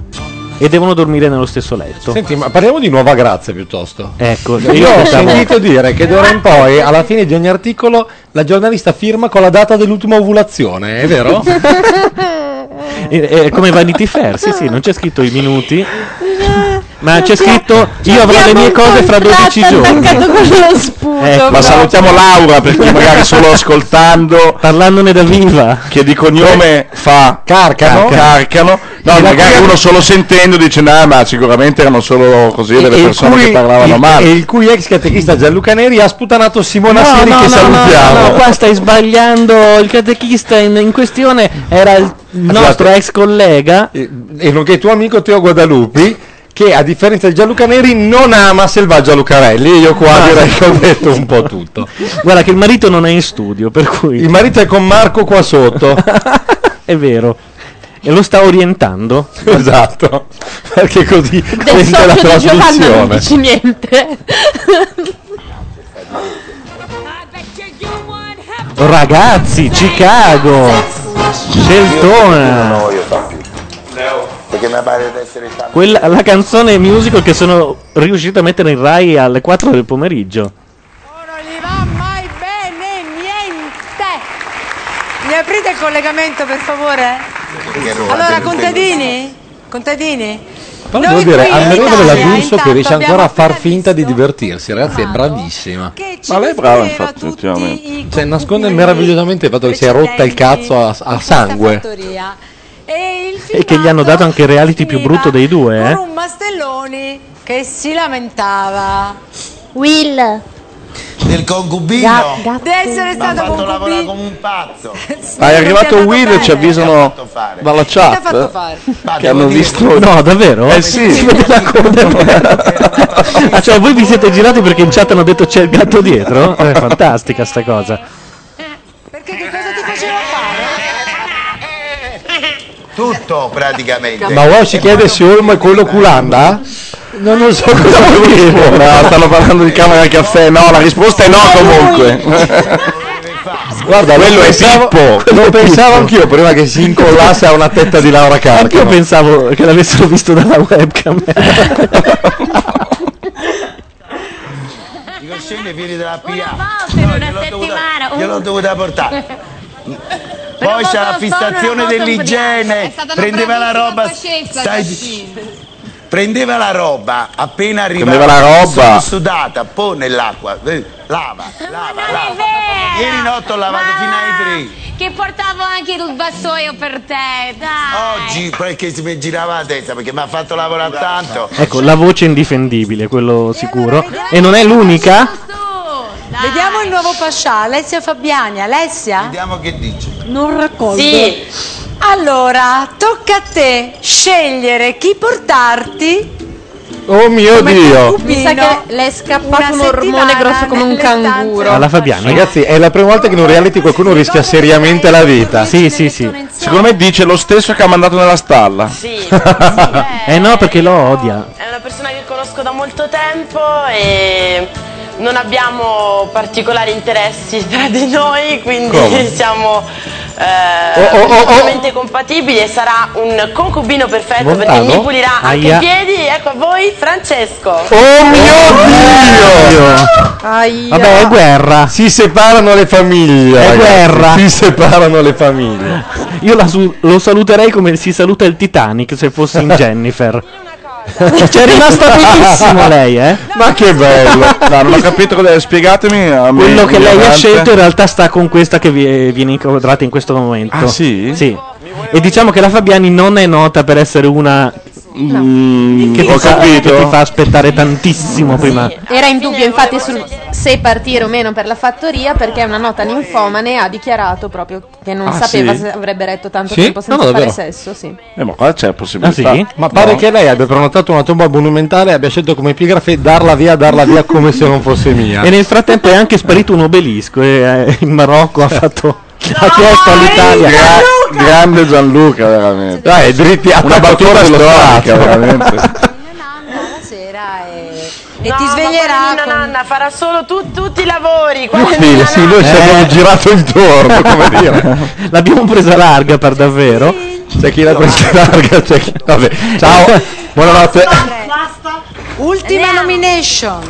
E devono dormire nello stesso letto. Senti, ma parliamo di nuova grazia piuttosto. Ecco, Io ho sentito dire che d'ora in poi, alla fine di ogni articolo, la giornalista firma con la data dell'ultima ovulazione, è vero? Eh, come Vanity Fair, sì, sì, non c'è scritto i minuti. Ma c'è scritto io avrò le mie cose fra 12 giorni. Ecco. Ma salutiamo Laura perché magari solo ascoltando, parlandone da viva, che di cognome fa Carcano. Carcano. No, E magari uno solo sentendo dice no, ma sicuramente erano solo così delle E il persone cui- che parlavano il- male. E il cui ex catechista Gianluca Neri ha sputanato Simona No, Siri no, che no, salutiamo. no, no, qua stai sbagliando. Il catechista in, in questione era il nostro ex collega. E, e nonché tuo amico Teo Guadalupi che a differenza di Gianluca Neri non ama Selvaggia Lucarelli io qua Ah, direi che ho detto un po' tutto Guarda che il marito non è in studio, per cui. il marito è con Marco qua sotto è vero. E lo sta orientando. esatto perché così sente la Giovanna non trasmissione dici niente. Ragazzi, Chicago, Sceltona. No, io fa più. Perché mi pare di essere stato. Quella, la canzone musical che sono riuscito a mettere in Rai alle 4 del pomeriggio. Mai bene, niente. Mi aprite il collegamento per favore? Allora, contadini? Contadini? però devo dire qui in ammirevole la Italia, D'Urso che riesce ancora a far finta di divertirsi ragazzi è bravissima Ma lei è brava infatti, ultimamente. cioè nasconde meravigliosamente il fatto che si è rotta il cazzo a, a sangue fattoria. E il E che gli hanno dato anche il reality più brutto dei due, con eh? un Mastelloni che si lamentava. Will. Del concubino. Di essere stato fatto lavorare concubino. come un pazzo. Ah, è arrivato Will, ci avvisano dalla Che ti ha fatto chat fare? che hanno visto. No, davvero? Eh sì. Si vede la coda. ah, cioè voi vi siete girati perché in chat hanno detto c'è il gatto dietro? È fantastica sta cosa. Tutto praticamente. ma wow si chiede se Olmo è quello culanda? non lo so cosa vuol dire No, stanno parlando di camera caffè. No, la risposta è no comunque. Guarda, Quello lo è pensavo, Pippo. Lo pensavo anch'io prima che si incollasse a una tetta di Laura Carcano. pensavo che l'avessero visto dalla webcam. Dico scende vieni dalla PA. volta in una settimana, Gliel'ho dovuta portare. Poi c'è la fissazione dell'igiene. È Prendeva la roba. stai-. Prendeva la roba appena arrivava. La roba. su- Sudata, poi nell'acqua. Lava, lava, lava. Ieri notte ho lavato fino ai tre. Che portavo anche il vassoio per te, dai. Oggi perché si mi girava la testa perché mi ha fatto lavorare tanto. Ecco, la voce indifendibile, quello sicuro. E non è l'unica? Vediamo il nuovo Pascià, Alessia Fabiani. Alessia? Vediamo che dice. Non raccolgo. Sì. Allora, tocca a te scegliere chi portarti Oh mio Dio! Mi sa che le è scappato un ormone grosso come un canguro. Alla Fabiani. Ragazzi, è la prima volta che in un reality qualcuno rischia seriamente la vita. Sì, sì, sì. Secondo me dice lo stesso che ha mandato nella stalla. eh no, perché lo odia. È una persona che conosco da molto tempo e non abbiamo particolari interessi tra di noi, quindi Come? siamo eh, Oh, oh, oh, oh. compatibili e sarà un concubino perfetto Montano? perché mi pulirà anche Aia. i piedi. Ecco a voi Francesco. Oh mio Dio! Vabbè, è guerra. Si separano le famiglie. È ragazzi. guerra. Si separano le famiglie. Io la su- lo saluterei come si saluta il Titanic se fossi in Jennifer. C'è rimasta benissimo lei, eh? Ma che bello! No, non ho capito cosa spiegatemi. a me, Quello che lei ha scelto in realtà sta con questa che vi- viene inquadrata in questo momento. Ah, sì? Sì. E diciamo che la Fabiani non è nota per essere una Mm, che, ho capito. che ti fa aspettare tantissimo prima. Era in dubbio infatti sul se partire o meno per la fattoria perché una nota ninfomane ha dichiarato proprio che non Ah, sapeva sì? se avrebbe retto tanto Sì? tempo senza No, fare sesso, sì. Eh, ma qua c'è possibilità. Ah, sì? Ma pare No. che lei abbia prenotato una tomba monumentale e abbia scelto come epigrafe darla via, darla via come se non fosse mia. E nel frattempo è anche sparito un obelisco e eh, in Marocco ha fatto ha chiesto all'Italia Gra- grande Gianluca, veramente. Dai, dritti a Una battuta dello storica, veramente. E No, ti sveglierà con- Nanna farà solo tu- tutti i lavori. Sì, sì, noi ci Eh. abbiamo girato intorno, come dire. L'abbiamo presa larga per davvero. C'è chi l'ha presa larga, c'è chi... Vabbè, ciao, buonanotte. Ultima nomination.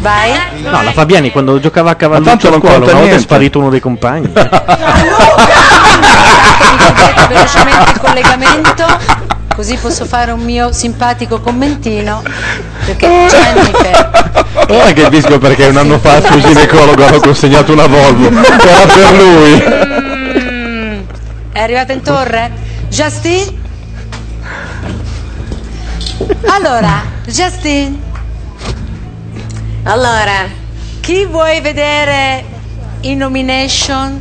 Vai. No, la Fabiani quando giocava a tanto cavalluccio a non scuola conta una volta è niente. sparito uno dei compagni. velocemente il collegamento così posso fare un mio simpatico commentino perché Jennifer Ora che capisco perché un anno fa al suo ginecologo hanno consegnato una Volvo. Era per lui. è arrivata in torre Justin allora Justin allora chi vuoi vedere in nomination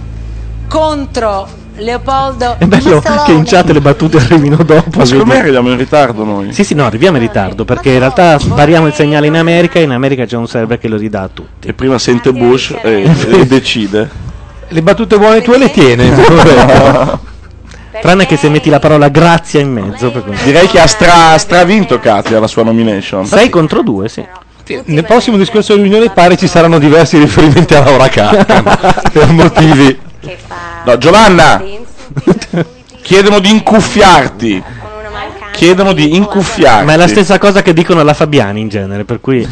contro Leopoldo È bello che in chat le battute arrivino dopo. Ma secondo me arriviamo in ritardo noi. Sì, sì, no, arriviamo in ritardo perché in realtà spariamo il segnale in America e in America c'è un server che lo ridà a tutti. E prima sente Bush e, e decide. Le battute buone tue le tiene. Tranne che se metti la parola grazia in mezzo. Direi che ha stra, stravinto Katia la sua nomination. 6 contro 2, sì. Nel prossimo discorso dell'Unione pare ci saranno diversi riferimenti a Laura Carcano per motivi. No, Giovanna! Chiedono di incuffiarti. Chiedono di incuffiarti. Ma è la stessa cosa che dicono alla Fabiani in genere, per cui...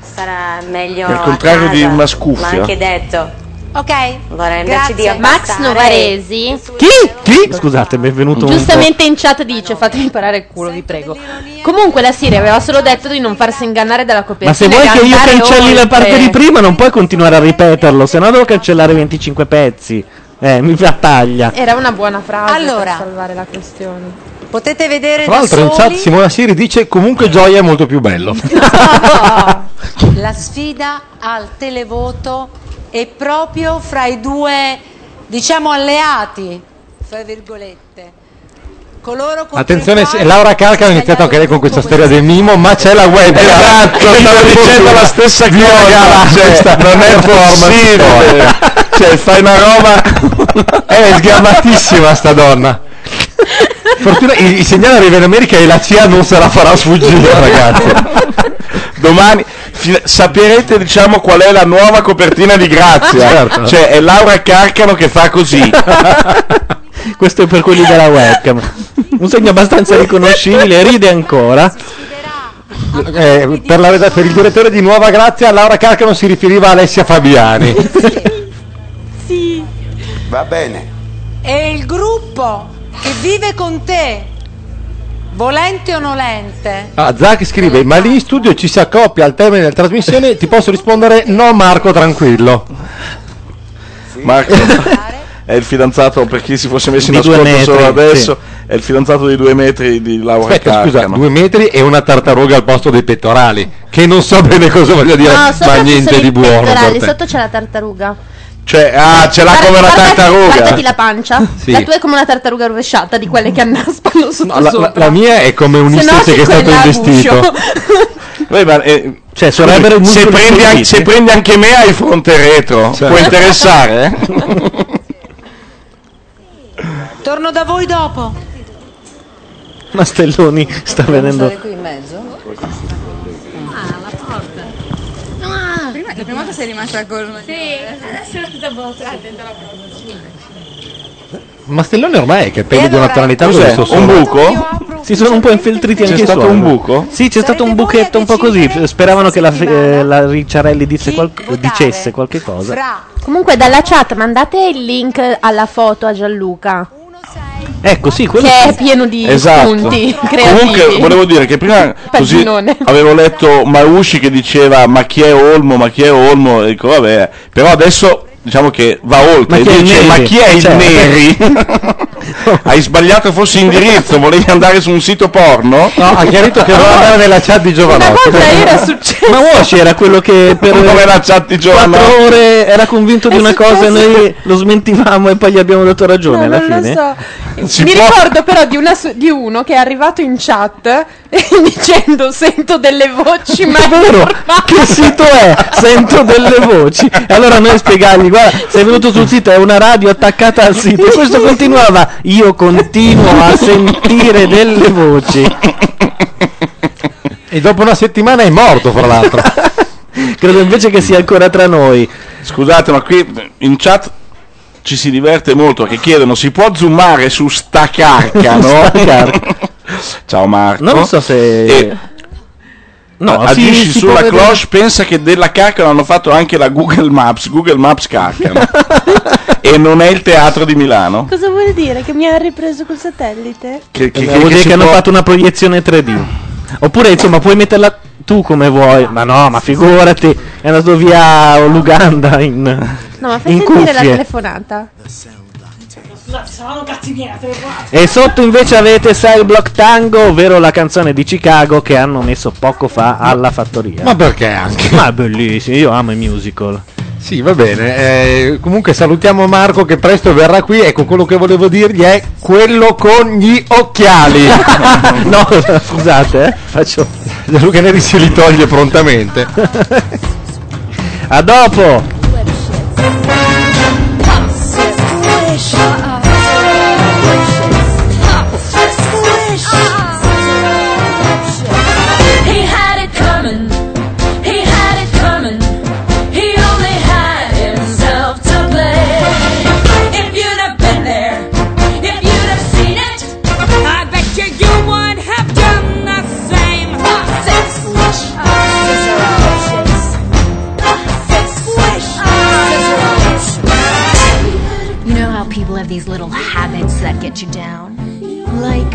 sarà meglio Al contrario di casa. Mascuffia. L'ha anche detto. Ok Allora, invece di grazie Max abbassare- Novaresi Chi? Chi? Scusate, mi è venuto giustamente in chat dice fatemi parare il culo vi prego comunque la Siria aveva solo detto di non farsi ingannare dalla Ma se copertina vuoi che io cancelli la oltre. parte di prima non puoi continuare a ripeterlo, se no devo cancellare 25 pezzi. Eh, mi fa taglia. era una buona frase Allora. per salvare la questione potete vedere Tra l'altro in chat Simona Siri dice comunque Gioia è molto più bello. la sfida al televoto è proprio fra i due diciamo alleati fra virgolette coloro contro Attenzione, i se- quali Laura Carcano ha iniziato anche lei con questa storia del mimo, ma c'è la web. Esatto, stavo dicendo la stessa cosa. Cioè, non è possibile. Cioè, fai una roba. È sgamatissima sta donna. Fortuna, il, il segnale arriva in America e la CIA non se la farà sfuggire, ragazzi. Domani fi- saprete, diciamo, qual è la nuova copertina di Grazia. Certo. Cioè, è Laura Carcano che fa così. Questo è per quelli della webcam. Un segno abbastanza riconoscibile, ride ancora. Eh, per, la- per il direttore di Nuova Grazia, Laura Carcano si riferiva a Alessia Fabiani. sì Va bene. e il gruppo che vive con te volente o nolente Ah, Zac scrive: Ma lì in studio ci si accoppia al termine della trasmissione. Ti posso rispondere: No, Marco, tranquillo. Marco è il fidanzato, per chi si fosse messo in ascolto solo adesso, è il fidanzato di due metri di Laura Aspetta, scusa, Carcano. due metri e una tartaruga al posto dei pettorali. Che non so bene cosa voglia dire, no ma niente di buono. sotto c'è la tartaruga Cioè, ah, ce l'ha Guarda- come una guardati- tartaruga. Guardati la pancia. Sì. La tua è come una tartaruga rovesciata, di quelle che annaspano sotto No, la, la- sopra. la mia è come un sì, che è stato investito. Beh, ma, eh, Cioè, se, prendi anche, scolpiti. se prendi anche me hai fronte retro, Cioè. può interessare? eh? Torno da voi dopo. Mastelloni sta venendo. qui in mezzo? La prima volta sei rimasta col Sì, adesso devo stare attenta alla Mastellone ormai è che peli di una tonalità lo Cos'è? so Un buco? Si sono un po' infiltriti C'è anche i stato suoi. un buco? Sì, c'è stato un buchetto un po' così. Speravano che la, eh, la Ricciarelli disse qual- dicesse qualche cosa. Comunque dalla chat mandate il link alla foto a Gianluca. Ecco, sì, quello Che è pieno di Esatto. spunti creativi. Comunque volevo dire che prima così avevo letto Mausci che diceva ma chi è Olmo, ma chi è Olmo, e dico vabbè, però adesso diciamo che va oltre Ma e chi è il dice Neri? ma chi è il Cioè, Neri? Hai sbagliato forse indirizzo, volevi andare su un sito porno? No, ha chiarito che voleva andare nella chat di Giovanotti. Ma Wash era quello che per Come la chat di Giovanotti. quattro ore era convinto di una cosa e noi lo smentivamo e poi gli abbiamo dato ragione No, alla non lo fine. so. Si Mi può- ricordo però di, una su- di uno che è arrivato in chat dicendo sento delle voci ma È vero, che sito è? Sento delle voci. E allora noi spiegargli, guarda, sei venuto sul sito, è una radio attaccata al sito. E questo continuava, io continuo a sentire delle voci. E dopo una settimana è morto, fra l'altro. Credo invece che sia ancora tra noi. Scusate, ma qui in chat ci si diverte molto che chiedono si può zoomare su sta carca, no? Sta carca. Ciao Marco. Non so se... E- No, A- sì, agisci può sulla vedere. cloche pensa che della carca hanno fatto anche la Google Maps Google Maps carca no? e non è il teatro di Milano Cosa vuol dire? Che mi ha ripreso col satellite? che, che, Eh, che- vuol che dire si che hanno può- fatto una proiezione 3D. Oppure, insomma, puoi metterla tu come vuoi. Ma no, ma figurati, è andato via l'Uganda in, No, ma fai in sentire la cuffie. telefonata. Sono guardo. E sotto invece avete Cell Block Tango, ovvero la canzone di Chicago che hanno messo poco fa alla fattoria. Ma perché anche? Ma è bellissimo, io amo i musical. Sì, va bene. eh, comunque salutiamo Marco che presto verrà qui. Ecco, quello che volevo dirgli è quello con gli occhiali. no, scusate, eh, faccio. Luca Neri se li toglie prontamente. A dopo! That get you down? Like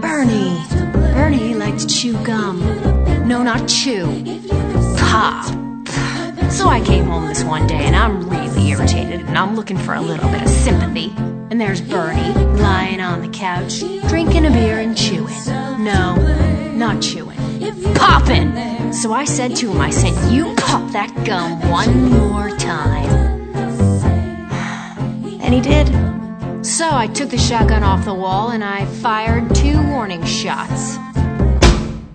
Bernie. Bernie liked to chew gum. No, not chew. Pop. So I came home this one day and I'm really irritated and I'm looking for a little bit of sympathy. And there's Bernie lying on the couch, drinking a beer and chewing. No, not chewing. Popping! So I said to him, I said, You pop that gum one more time. And he did. So I took the shotgun off the wall and I fired two warning shots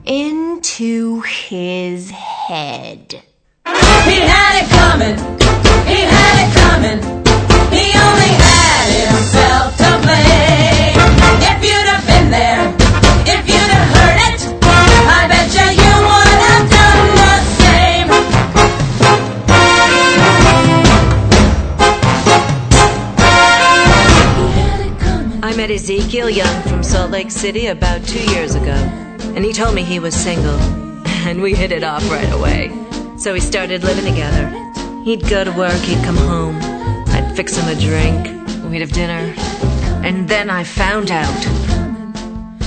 into his head. He had it coming. He had it coming. He only had himself to blame. If you'd have been there, if you'd have heard it, I bet you met Ezekiel Young from Salt Lake City about two years ago, and he told me he was single, and we hit it off right away. So we started living together. He'd go to work, he'd come home, I'd fix him a drink, we'd have dinner, and then I found out.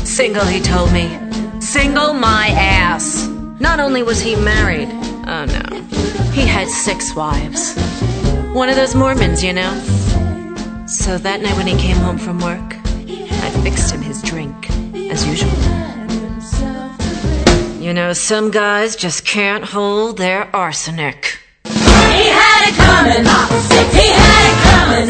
Single, he told me. Single my ass. Not only was he married, oh no, he had six wives. One of those Mormons, you know. So that night when he came home from work, I fixed him his drink, as usual. You know, some guys just can't hold their arsenic. He had it coming. He had it coming.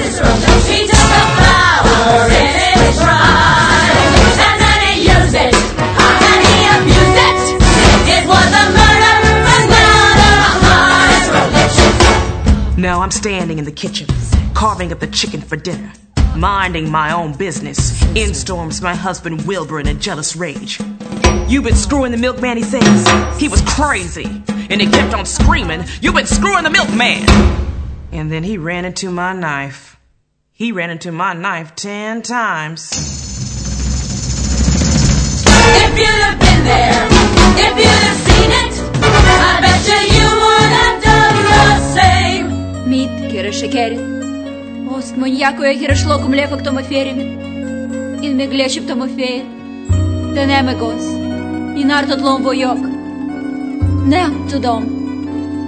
He took the power in his pride. And then he used it. And he abused it. It was a murder. Another heart religion. Now I'm standing in the kitchen, carving up the chicken for dinner, minding my own business. In storms my husband Wilbur in a jealous rage. You've been screwing the milkman, he says. He was crazy. And he kept on screaming, You've been screwing the milkman. And then he ran into my knife. He ran into my knife ten times. If you'd have been there, if you'd have seen it, I bet you you would have done the same. Meet Kirishikeri. Ост маньяко е кира шло кум лефак тома феримит. Ин ме глешип тома фея. Да не ме гос. И нартот лом войок. Не, тудом.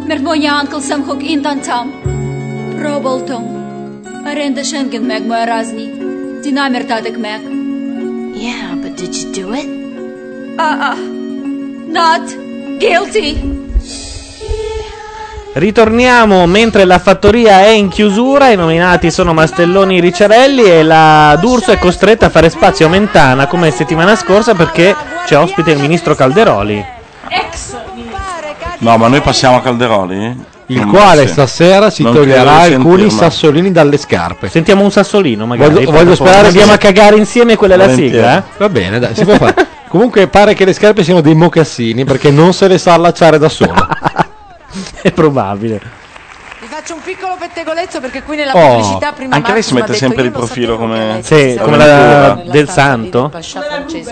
Mert mondja Uncle Sam hok intan tam. Próbáltam. A rendesen gent megmagyarázni. Ti nem értátok meg. Yeah, but did you do it? Uh-uh. Not guilty. Ritorniamo mentre la fattoria è in chiusura, i nominati sono Mastelloni e Ricciarelli e la D'Urso è costretta a fare spazio a Mentana come settimana scorsa perché c'è ospite il ministro Calderoli. No, ma noi passiamo a Calderoli? Il Non quale sì. stasera si Non credo toglierà di alcuni sentirlo. sassolini dalle scarpe. Sentiamo un sassolino magari. Voglio, voglio sperare andiamo che- a cagare insieme quella è la sigla. eh? Va bene, dai, si può fare. Comunque pare che le scarpe siano dei mocassini perché non se le sa allacciare da solo. È probabile. Vi faccio un piccolo pettegolezzo perché qui nella Oh, pubblicità prima anche lei si mette sempre il lo profilo come Sì, come la del santo.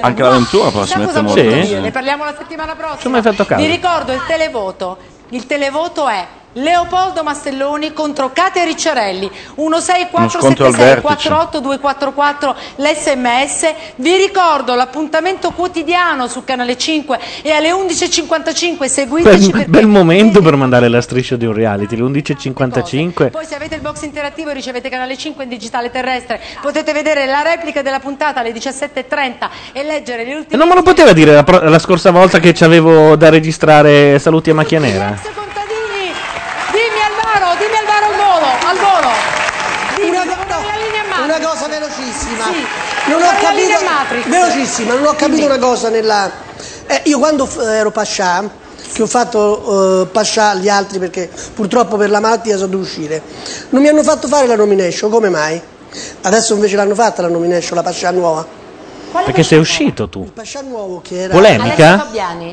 Anche l'avventura però si mette molto. Ne parliamo la settimana prossima. Ci ho mai fatto caso. Vi ricordo il televoto. Il televoto è Leopoldo Mastelloni contro Katia Ricciarelli Uno scontro al 16476 vertice. 48244 l'SMS. Vi ricordo l'appuntamento quotidiano su Canale 5 e alle 11.55 seguiteci Bel, bel momento per mandare la striscia di un reality, le 11.55. Poi se avete il box interattivo ricevete Canale 5 in digitale terrestre. Potete vedere la replica della puntata alle 17.30 e leggere le E ultime non me lo poteva dire la, la scorsa volta che ci avevo da registrare Saluti a Macchia Nera? Dimmi Alvaro, dimmi Alvaro al volo, al volo. Dimmi, Una, devo dare la linea a no, Matrix. una cosa velocissima. Sì. Non ho capito. Velocissima, non ho capito una cosa nella. eh, io quando f- ero Pascià, che ho fatto eh, Pascià agli altri perché purtroppo per la malattia sono dovuto uscire, non mi hanno fatto fare la nomination, come mai? Adesso invece l'hanno fatta la nomination, la Pascià nuova. Perché sei uscito tu. Pascià nuovo che era. Polemica?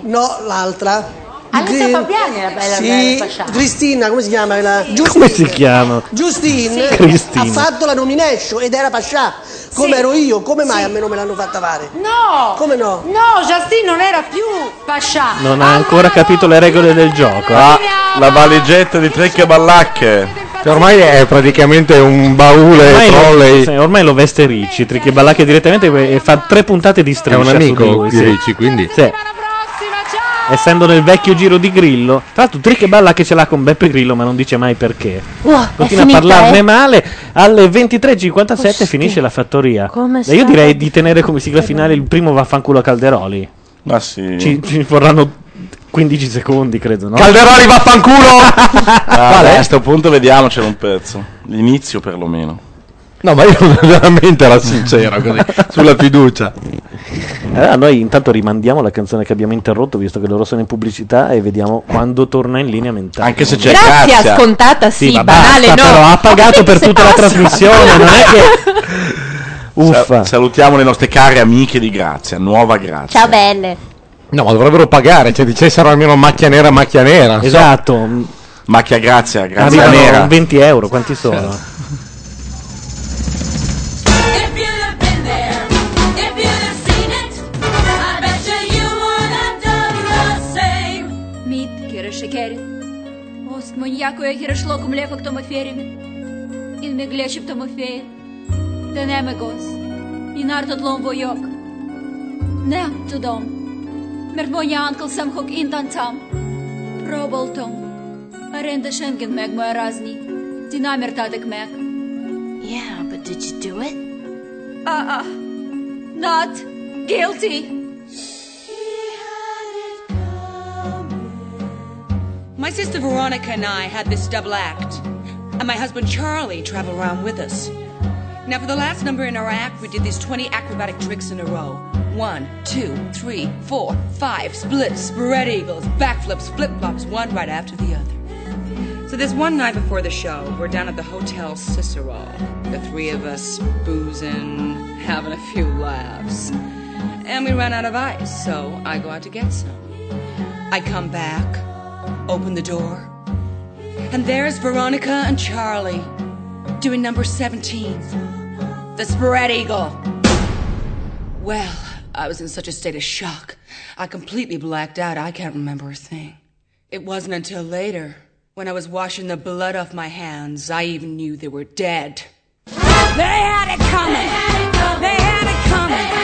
No, l'altra. Alessia Fabiani era bella, Sì, bella. Cristina, come si chiama? La... Come si chiama? Justine Cristina. ha fatto la nomination ed era Pascià, come Sì. ero io, come mai a me non me l'hanno fatta fare? No! Come no? No, Justin non era più Pascià. Non ha ancora capito le regole del gioco. Ah, la valigetta di trecche ballacche. Cioè, ormai è praticamente un baule Ormai trolley. lo, sì, ormai lo veste Ricci, Tricky Ballacche direttamente e fa tre puntate di È striscia un su amico di sì. Ricci, quindi. Sì. Essendo nel vecchio giro di Grillo, tra l'altro Tricky Ballacche ce l'ha con Beppe Grillo, ma non dice mai perché. Wow, Continua a parlarne eh? male. Alle 23.57 finisce la fattoria. Come E io sta? direi di tenere come sigla finale il primo vaffanculo a Calderoli. Ma sì. Ci, ci vorranno 15 secondi, credo, no? Calderoli vaffanculo! Ah, a questo punto vediamocelo un pezzo. L'inizio perlomeno. No, ma io veramente era sincero così, sulla fiducia. Allora noi intanto rimandiamo la canzone che abbiamo interrotto, visto che loro sono in pubblicità, e vediamo quando torna in linea mentale. Anche se c'è Grazia, Grazia. scontata sì, ma banale basta, no. però ha pagato per tutta la passa? trasmissione, non è che... Uffa. Sa- salutiamo le nostre care amiche di Grazia, nuova Grazia. Ciao belle. No, ma dovrebbero pagare, cioè dicessero almeno macchia nera, macchia nera. non so. Esatto, Macchia Grazia, Grazia arrivano nera. 20 euro, quanti sono? If Ин ме глешип тома фея. Да не ме гос. И нартот лом войок. Не, тудом. Mert mondja Uncle Sam hok intan tam. Próbáltam. A rendesen gent megmagyarázni. Ti nem értátok meg. Yeah, but did you do it? Uh-uh. Not guilty. My sister Veronica and I had this double act, and my husband Charlie traveled around with us. Now, for the last number in our act, we did these 20 acrobatic tricks in a row. One, two, three, four, five, splits, spread eagles, backflips, flip flops, one right after the other. So this one night before the show, we're down at the Hotel Cicero. The three of us boozing, having a few laughs. And we ran out of ice, so I go out to get some. I come back, open the door, and there's Veronica and Charlie doing number 17, the spread eagle. Well, I was in such a state of shock. I completely blacked out. I can't remember a thing. It wasn't until later, when I was washing the blood off my hands, I even knew they were dead. They had it coming. They had it coming.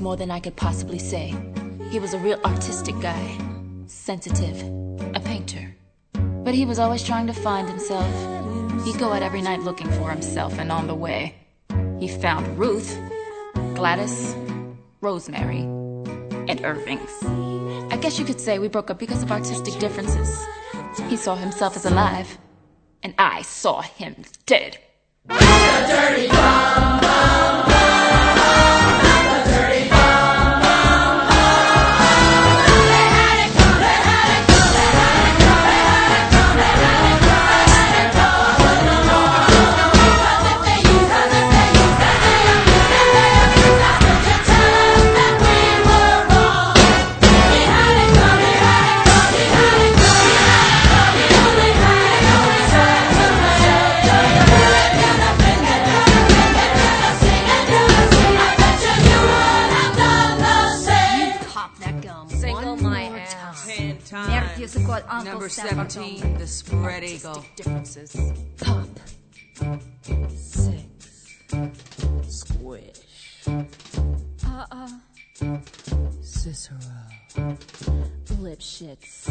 More than I could possibly say. He was a real artistic guy, sensitive, a painter. But he was always trying to find himself. He'd go out every night looking for himself, and on the way, he found Ruth, Gladys, Rosemary, and Irving's. I guess you could say we broke up because of artistic differences. He saw himself as alive, and I saw him dead. Single Number 17, the spread eagle. Differences. Pop. Six. Squish. Uh-uh. Cicero. Lipschitz.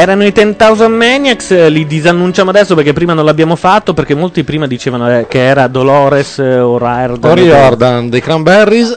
Erano i 10,000 Maniacs, eh, li disannunciamo adesso perché prima non l'abbiamo fatto, perché molti prima dicevano eh, che era Dolores eh, o Riordan. O Riordan dei Cranberries,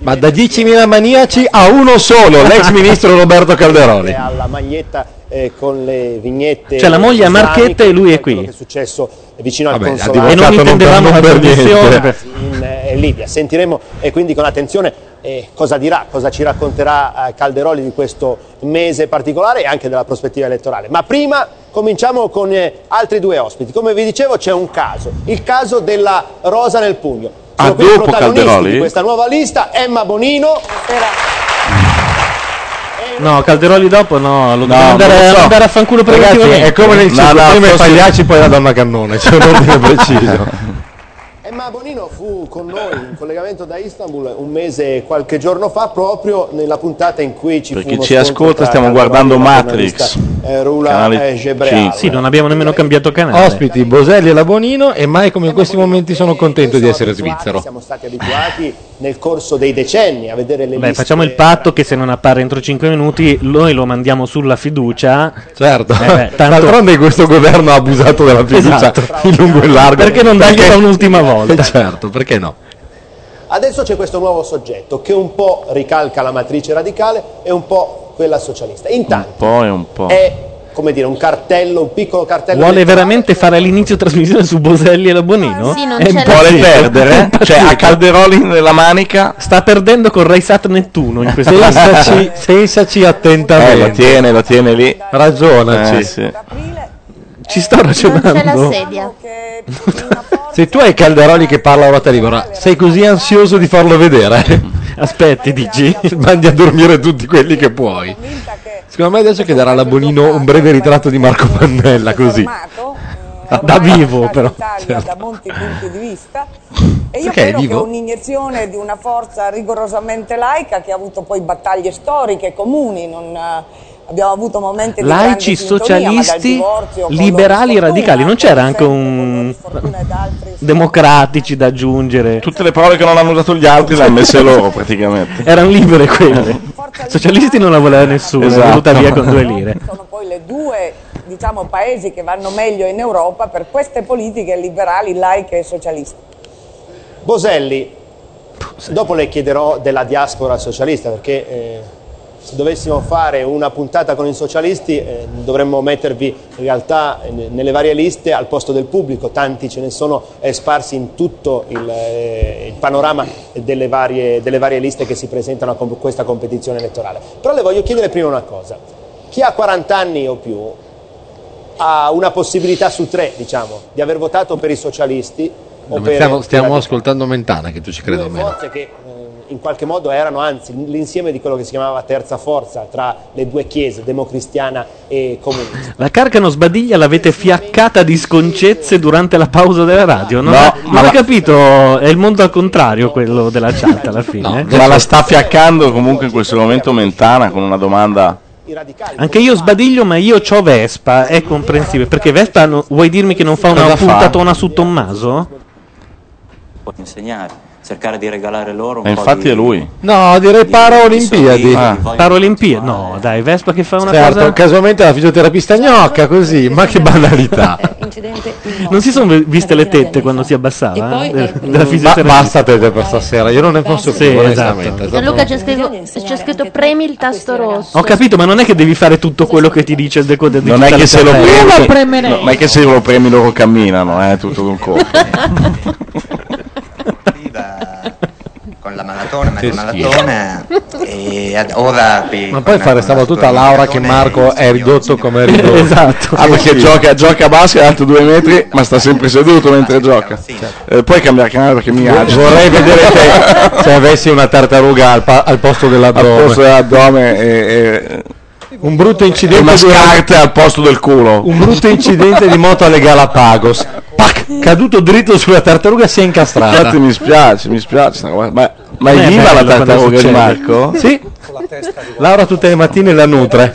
ma da 10.000 maniaci a uno solo, l'ex ministro Roberto Calderoni. alla maglietta eh, con le vignette Cioè la moglie a Marchetta e lui è qui. che è successo vicino al Vabbè, ha consolato E non intendevamo non per- non per niente. in eh, Libia sentiremo e quindi con attenzione eh, cosa dirà cosa ci racconterà eh, Calderoli di questo mese particolare e anche della prospettiva elettorale ma prima Cominciamo con eh, altri due ospiti. Come vi dicevo c'è un caso, il caso della rosa nel pugno. Sono Ah, qui i dopo protagonisti Calderoli? di questa nuova lista, Emma Bonino. No, Calderoli dopo no, lo No, dobbiamo andare, so. andare a fanculo Ragazzi, preventivamente. è come nel circo, prima i pagliacci, poi la donna cannone, c'è un ordine preciso. Emma Bonino fu con noi in collegamento da Istanbul un mese e qualche giorno fa proprio nella puntata in cui ci Per fu chi uno ci ascolta stiamo guardando Matrix. eh, Rula Canale eh. Sì, non abbiamo nemmeno cambiato canale. Ospiti, Boselli e la Bonino e mai come in questi momenti sono contento di essere svizzero. Siamo stati abituati nel corso dei decenni a vedere le Beh, liste facciamo il patto che se non appare entro 5 minuti noi lo mandiamo sulla fiducia. Certo, Eh beh, tanto- d'altronde questo governo ha abusato della fiducia Esatto. in lungo e largo. Perché non dargliela un'ultima volta? Certo, perché no? Adesso c'è questo nuovo soggetto che un po' ricalca la matrice radicale e un po' quella socialista. Intanto Un po' e un po'. è come dire un cartello, un piccolo cartello Vuole veramente fare l'inizio trasmissione su Boselli e la Bonino? Sì, non È c'è. Vuole perdere? Cioè, ha Calderoli nella manica. Sta perdendo con Raisat Nettuno in questo Pensaci, pensaci Eh, attentamente. lo tiene, lo tiene lì. Ragionaci. Eh, sì. Ci sto Non c'è la ragionando. sedia. Se tu hai Calderoli che parla a ruota libera, sei così ansioso di farlo vedere? Aspetti, dici? Mandi a dormire tutti quelli che puoi. Secondo me adesso chiederà alla Bonino un breve ritratto di Marco Pannella, così. Da vivo, però. Certo. da molti punti di vista e io Perché è credo che un'iniezione di una forza rigorosamente laica che ha avuto poi battaglie storiche comuni non, eh, abbiamo avuto momenti di Laici, socialisti, divorzio liberali, radicali. Non c'era anche un. democratici da aggiungere. Tutte le parole che non hanno usato gli altri le hanno messe loro praticamente. Erano libere quelle. Socialisti non la voleva nessuno, è Esatto. venuta via con due lire. sono poi le due diciamo, paesi che vanno meglio in Europa per queste politiche liberali, laiche e socialiste. Boselli, dopo le chiederò della diaspora socialista perché eh, se dovessimo fare una puntata con i socialisti eh, dovremmo mettervi in realtà eh, ne- nelle varie liste al posto del pubblico, tanti ce ne sono eh, sparsi in tutto il, eh, il panorama delle varie, delle varie liste che si presentano a com- questa competizione elettorale. Però le voglio chiedere prima una cosa, chi ha 40 anni o più ha una possibilità su tre, diciamo, di aver votato per i socialisti o per Stiamo, stiamo ascoltando Mentana, che tu ci credi o meno. forze che eh, in qualche modo erano anzi l'insieme di quello che si chiamava terza forza tra le due chiese, democristiana e comunista. La Carcano Sbadiglia l'avete fiaccata di sconcezze durante la pausa della radio. Non, No, ha, ma non la- ho capito, è il mondo al contrario quello della chat alla fine. Ma la sta fiaccando comunque in questo momento Mentana con una domanda. Anche io sbadiglio, ma io ho Vespa, è comprensibile. Perché Vespa, no- vuoi dirmi che non fa una puntatona su Tommaso? può insegnare, cercare di regalare loro un E po' infatti di- è lui. No, direi Paraolimpiadi. Ah. Paraolimpiadi? No, dai, Vespa che fa una Certo, cosa... casualmente la fisioterapista gnocca, così, ma che banalità. Non si sono viste le tette quando si abbassava? eh, Ma fisioterapia? basta te per stasera, io non ne posso più, Sì, esatto. Gianluca c'è scritto, c'è scritto premi il tasto rosso. Ho capito, ma non è che devi fare tutto quello che ti dice il decoder Non è che se lo premi, non è che se lo premi loro camminano, eh, tutto d'un colpo. con la maratona, Che mezza maratona e ad- ora qui Ma poi fare stavolta la Laura che Marco è ridotto come è ridotto. esatto. Ah, perché gioca, gioca a basket è alto due metri, ma sta sempre seduto mentre gioca. Eh, puoi cambiare canale perché mi agita. Vorrei vedere te se avessi una tartaruga al, pa- al posto al dell'addome. posto dell'addome e, e- Un brutto incidente una scarta al posto del culo. Un brutto incidente di moto alle Galapagos. Pac, caduto dritto sulla tartaruga si è incastrata. Infatti mi spiace, mi spiace. Ma, ma è viva la tartaruga di. Marco? Sì. Laura tutte le mattine la nutre.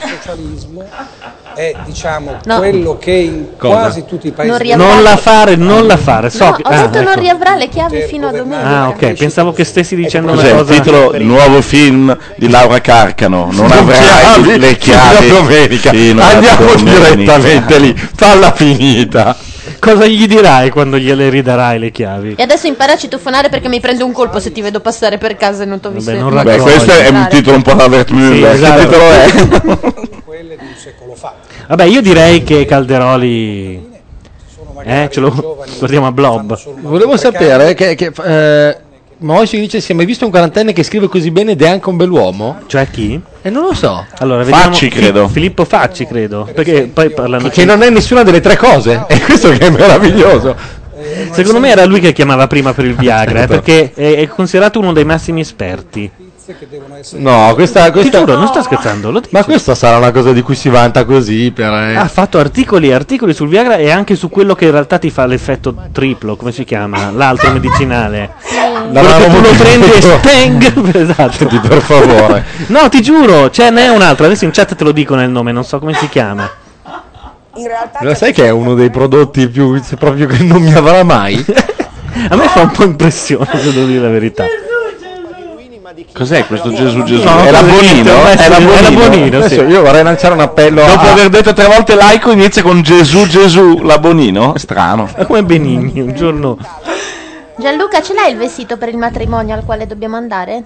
È diciamo No. quello che in Cosa? quasi tutti i paesi Non riavrà- Non la fare, non la fare. So No, che- ho ah, detto non ecco. riavrà le chiavi fino a domenica. Ah, ok, pensavo che stessi dicendo Cos'è una il cosa. titolo? Il nuovo film di Laura Carcano. Non Non avrai le chiavi. fino a domenica. Andiamo direttamente lì. Falla finita. Cosa gli dirai quando gliele ridarai le chiavi? E adesso impara a citofonare perché mi prendo un colpo se ti vedo passare per casa e non ti ho visto. non non Beh, questo è un titolo un po' da Wertmüller. Sì, esatto. Titolo è? Vabbè, io direi che Calderoli. Eh, ce lo guardiamo a Blob. Volevo sapere che, che, eh, Moisi dice: Si è mai visto un quarantenne che scrive così bene ed è anche un bell'uomo? Cioè chi? E non lo so. Allora, vediamo- Facci, credo. Filippo Facci, credo. Perché poi parlando Che non è nessuna delle tre cose. È questo che è meraviglioso. Secondo me era lui che chiamava prima per il Viagra, eh, Ecco. perché è, è considerato uno dei massimi esperti. No, questa, questa... Ti giuro, non sto scherzando, lo. Ma questa sarà una cosa di cui si vanta così per... eh. Ha fatto articoli e articoli sul Viagra e anche su quello che in realtà ti fa l'effetto triplo, come si chiama? L'altro medicinale. Quello che tu lo prendi e speng. esatto. Senti, per favore. No, ti giuro, ce n'è un altro. Adesso in chat te lo dicono il nome, non so come si chiama. In realtà Lo sai che è uno dei prodotti più proprio che non mi avrà mai? A me fa un po' impressione, se devo dire la verità. Cos'è questo Gesù Gesù? No, è la così, Bonino? È la è la Bonino? Bonino, sì. Adesso io vorrei lanciare un appello Dopo a... aver detto tre volte laico inizia con Gesù Gesù, la Bonino? Strano. Ma come Benigni, un giorno... Gianluca, ce l'hai il vestito per il matrimonio al quale dobbiamo andare?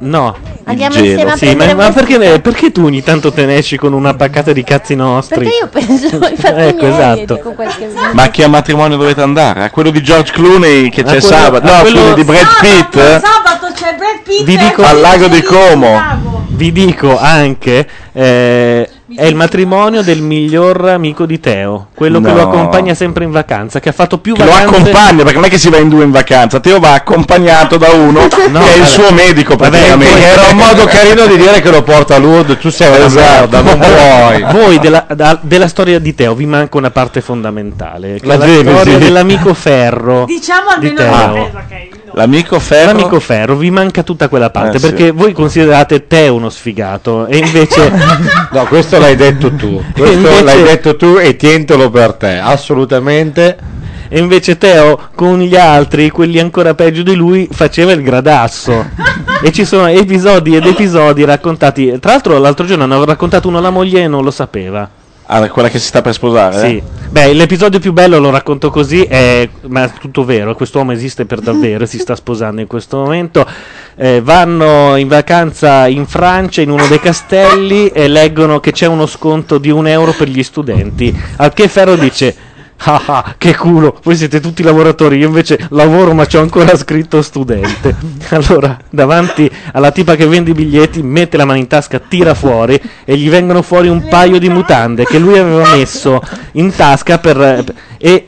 No. Andiamo gelo. insieme a Sì, prendere ma, ma perché, perché tu ogni tanto te ne esci con una paccata di cazzi nostri? Perché io penso ai fatti Ecco, miei e esatto. dico quel che Ma a che matrimonio dovete andare? A quello di George Clooney che A c'è quello- sabato? a No, quello- scusi, di Brad Pitt? eh? Sabato c'è Brad Pitt Vi dico- Al lago di Como. Vi dico anche, eh, è il matrimonio del miglior amico di Teo, quello che No. lo accompagna sempre in vacanza, che ha fatto più Che lo vacanze... accompagna, perché non è che si va in due in vacanza. Teo va accompagnato da uno che è il vabbè. suo medico Vabbè, praticamente. Era un modo carino di dire che lo porta a Lourdes, tu sei una Esatto. merda, non puoi. Voi della, da- della storia di Teo vi manca una parte fondamentale, che La è la genesi. storia dell'amico Ferro. Diciamo di almeno Teo. eh, ok. L'amico Ferro. L'amico Ferro, vi manca tutta quella parte Eh, sì. perché voi considerate Teo uno sfigato e invece No, questo l'hai detto tu. Questo Invece- l'hai detto tu e tientelo per te, assolutamente. E invece Teo con gli altri, quelli ancora peggio di lui, faceva il gradasso. e ci sono episodi ed episodi raccontati. Tra l'altro, l'altro giorno ne avevo raccontato uno alla moglie e non lo sapeva. Ah, quella che si sta per sposare? Sì. eh? Beh, l'episodio più bello lo racconto così, è, ma è tutto vero. Quest'uomo esiste per davvero e si sta sposando in questo momento. Eh, vanno in vacanza in Francia in uno dei castelli e leggono che c'è uno sconto di un euro per gli studenti. Al che Ferro dice. Ah ah, che culo, voi siete tutti lavoratori, io invece lavoro ma c'ho ancora scritto studente. Allora, davanti alla tipa che vende i biglietti, mette la mano in tasca, tira fuori e gli vengono fuori un paio di mutande che lui aveva messo in tasca per... e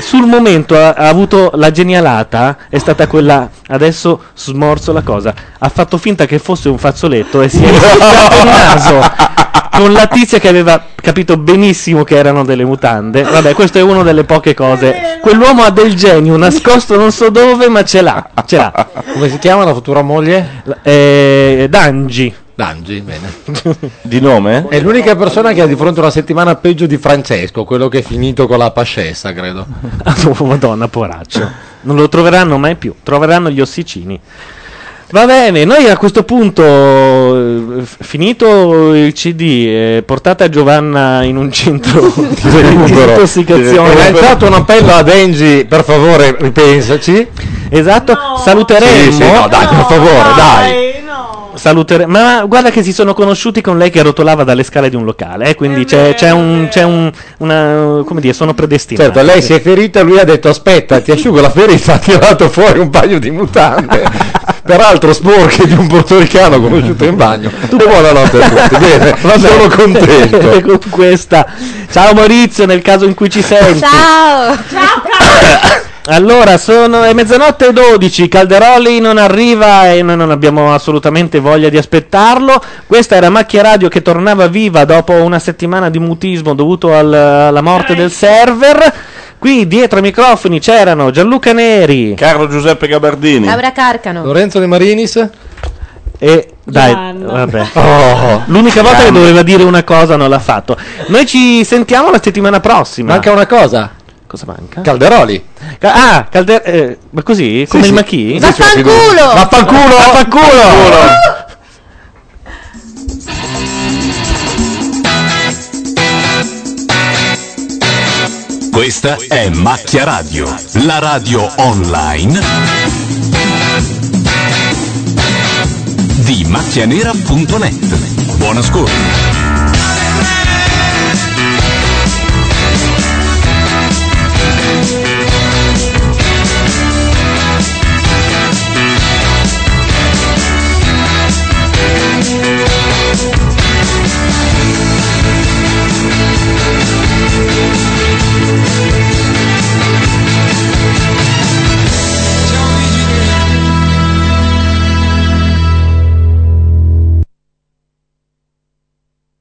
sul momento ha, ha avuto la genialata, è stata quella, adesso smorzo la cosa, ha fatto finta che fosse un fazzoletto e si è rifuggiato il naso con la tizia che aveva capito benissimo che erano delle mutande. Vabbè, questo è una delle poche cose. Quell'uomo ha del genio, nascosto non so dove, ma ce l'ha. Ce l'ha. Come si chiama la futura moglie? Eh, Dangi. Dangi, bene. Di nome? È l'unica persona che ha di fronte una settimana peggio di Francesco, quello che è finito con la pascessa, credo. Oh, Madonna, poraccio. Non lo troveranno mai più. Troveranno gli ossicini. Va bene, noi a questo punto, eh, finito il CD, eh, portate a Giovanna in un centro di disintossicazione. Ho lanciato un appello a Denji, per favore, ripensaci. Esatto, saluteremo. Sì, sì, no, dai, per favore, dai. Salutere- ma guarda che si sono conosciuti con lei che rotolava dalle scale di un locale, eh, quindi c'è, c'è un, c'è un una, come dire, sono predestinati. Certo, lei si è ferita, lui ha detto aspetta, ti asciugo la ferita, ha tirato fuori un paio di mutande, peraltro sporche di un portoricano conosciuto in bagno. E buonanotte a tutti, bene, Vabbè. sono contento. con questa. Ciao Maurizio, nel caso in cui ci senti. Ciao! Allora, sono è mezzanotte e 12, Calderoli non arriva e noi non abbiamo assolutamente voglia di aspettarlo. Questa era Macchia Radio che tornava viva dopo una settimana di mutismo dovuto al- alla morte del server. Qui dietro ai microfoni c'erano Gianluca Neri, Carlo Giuseppe Gabardini, Laura Carcano. Lorenzo De Marinis? E dai, vabbè. Oh, L'unica volta che doveva dire una cosa non l'ha fatto. Noi ci sentiamo la settimana prossima. manca una cosa, Cosa manca? Calderoli. Ca- ah, Calder- eh, ma così? Come sì. il Macchi? Vaffanculo! Vaffanculo! Vaffanculo! Questa è Macchia Radio, la radio online di macchianera.net. Buon ascolto.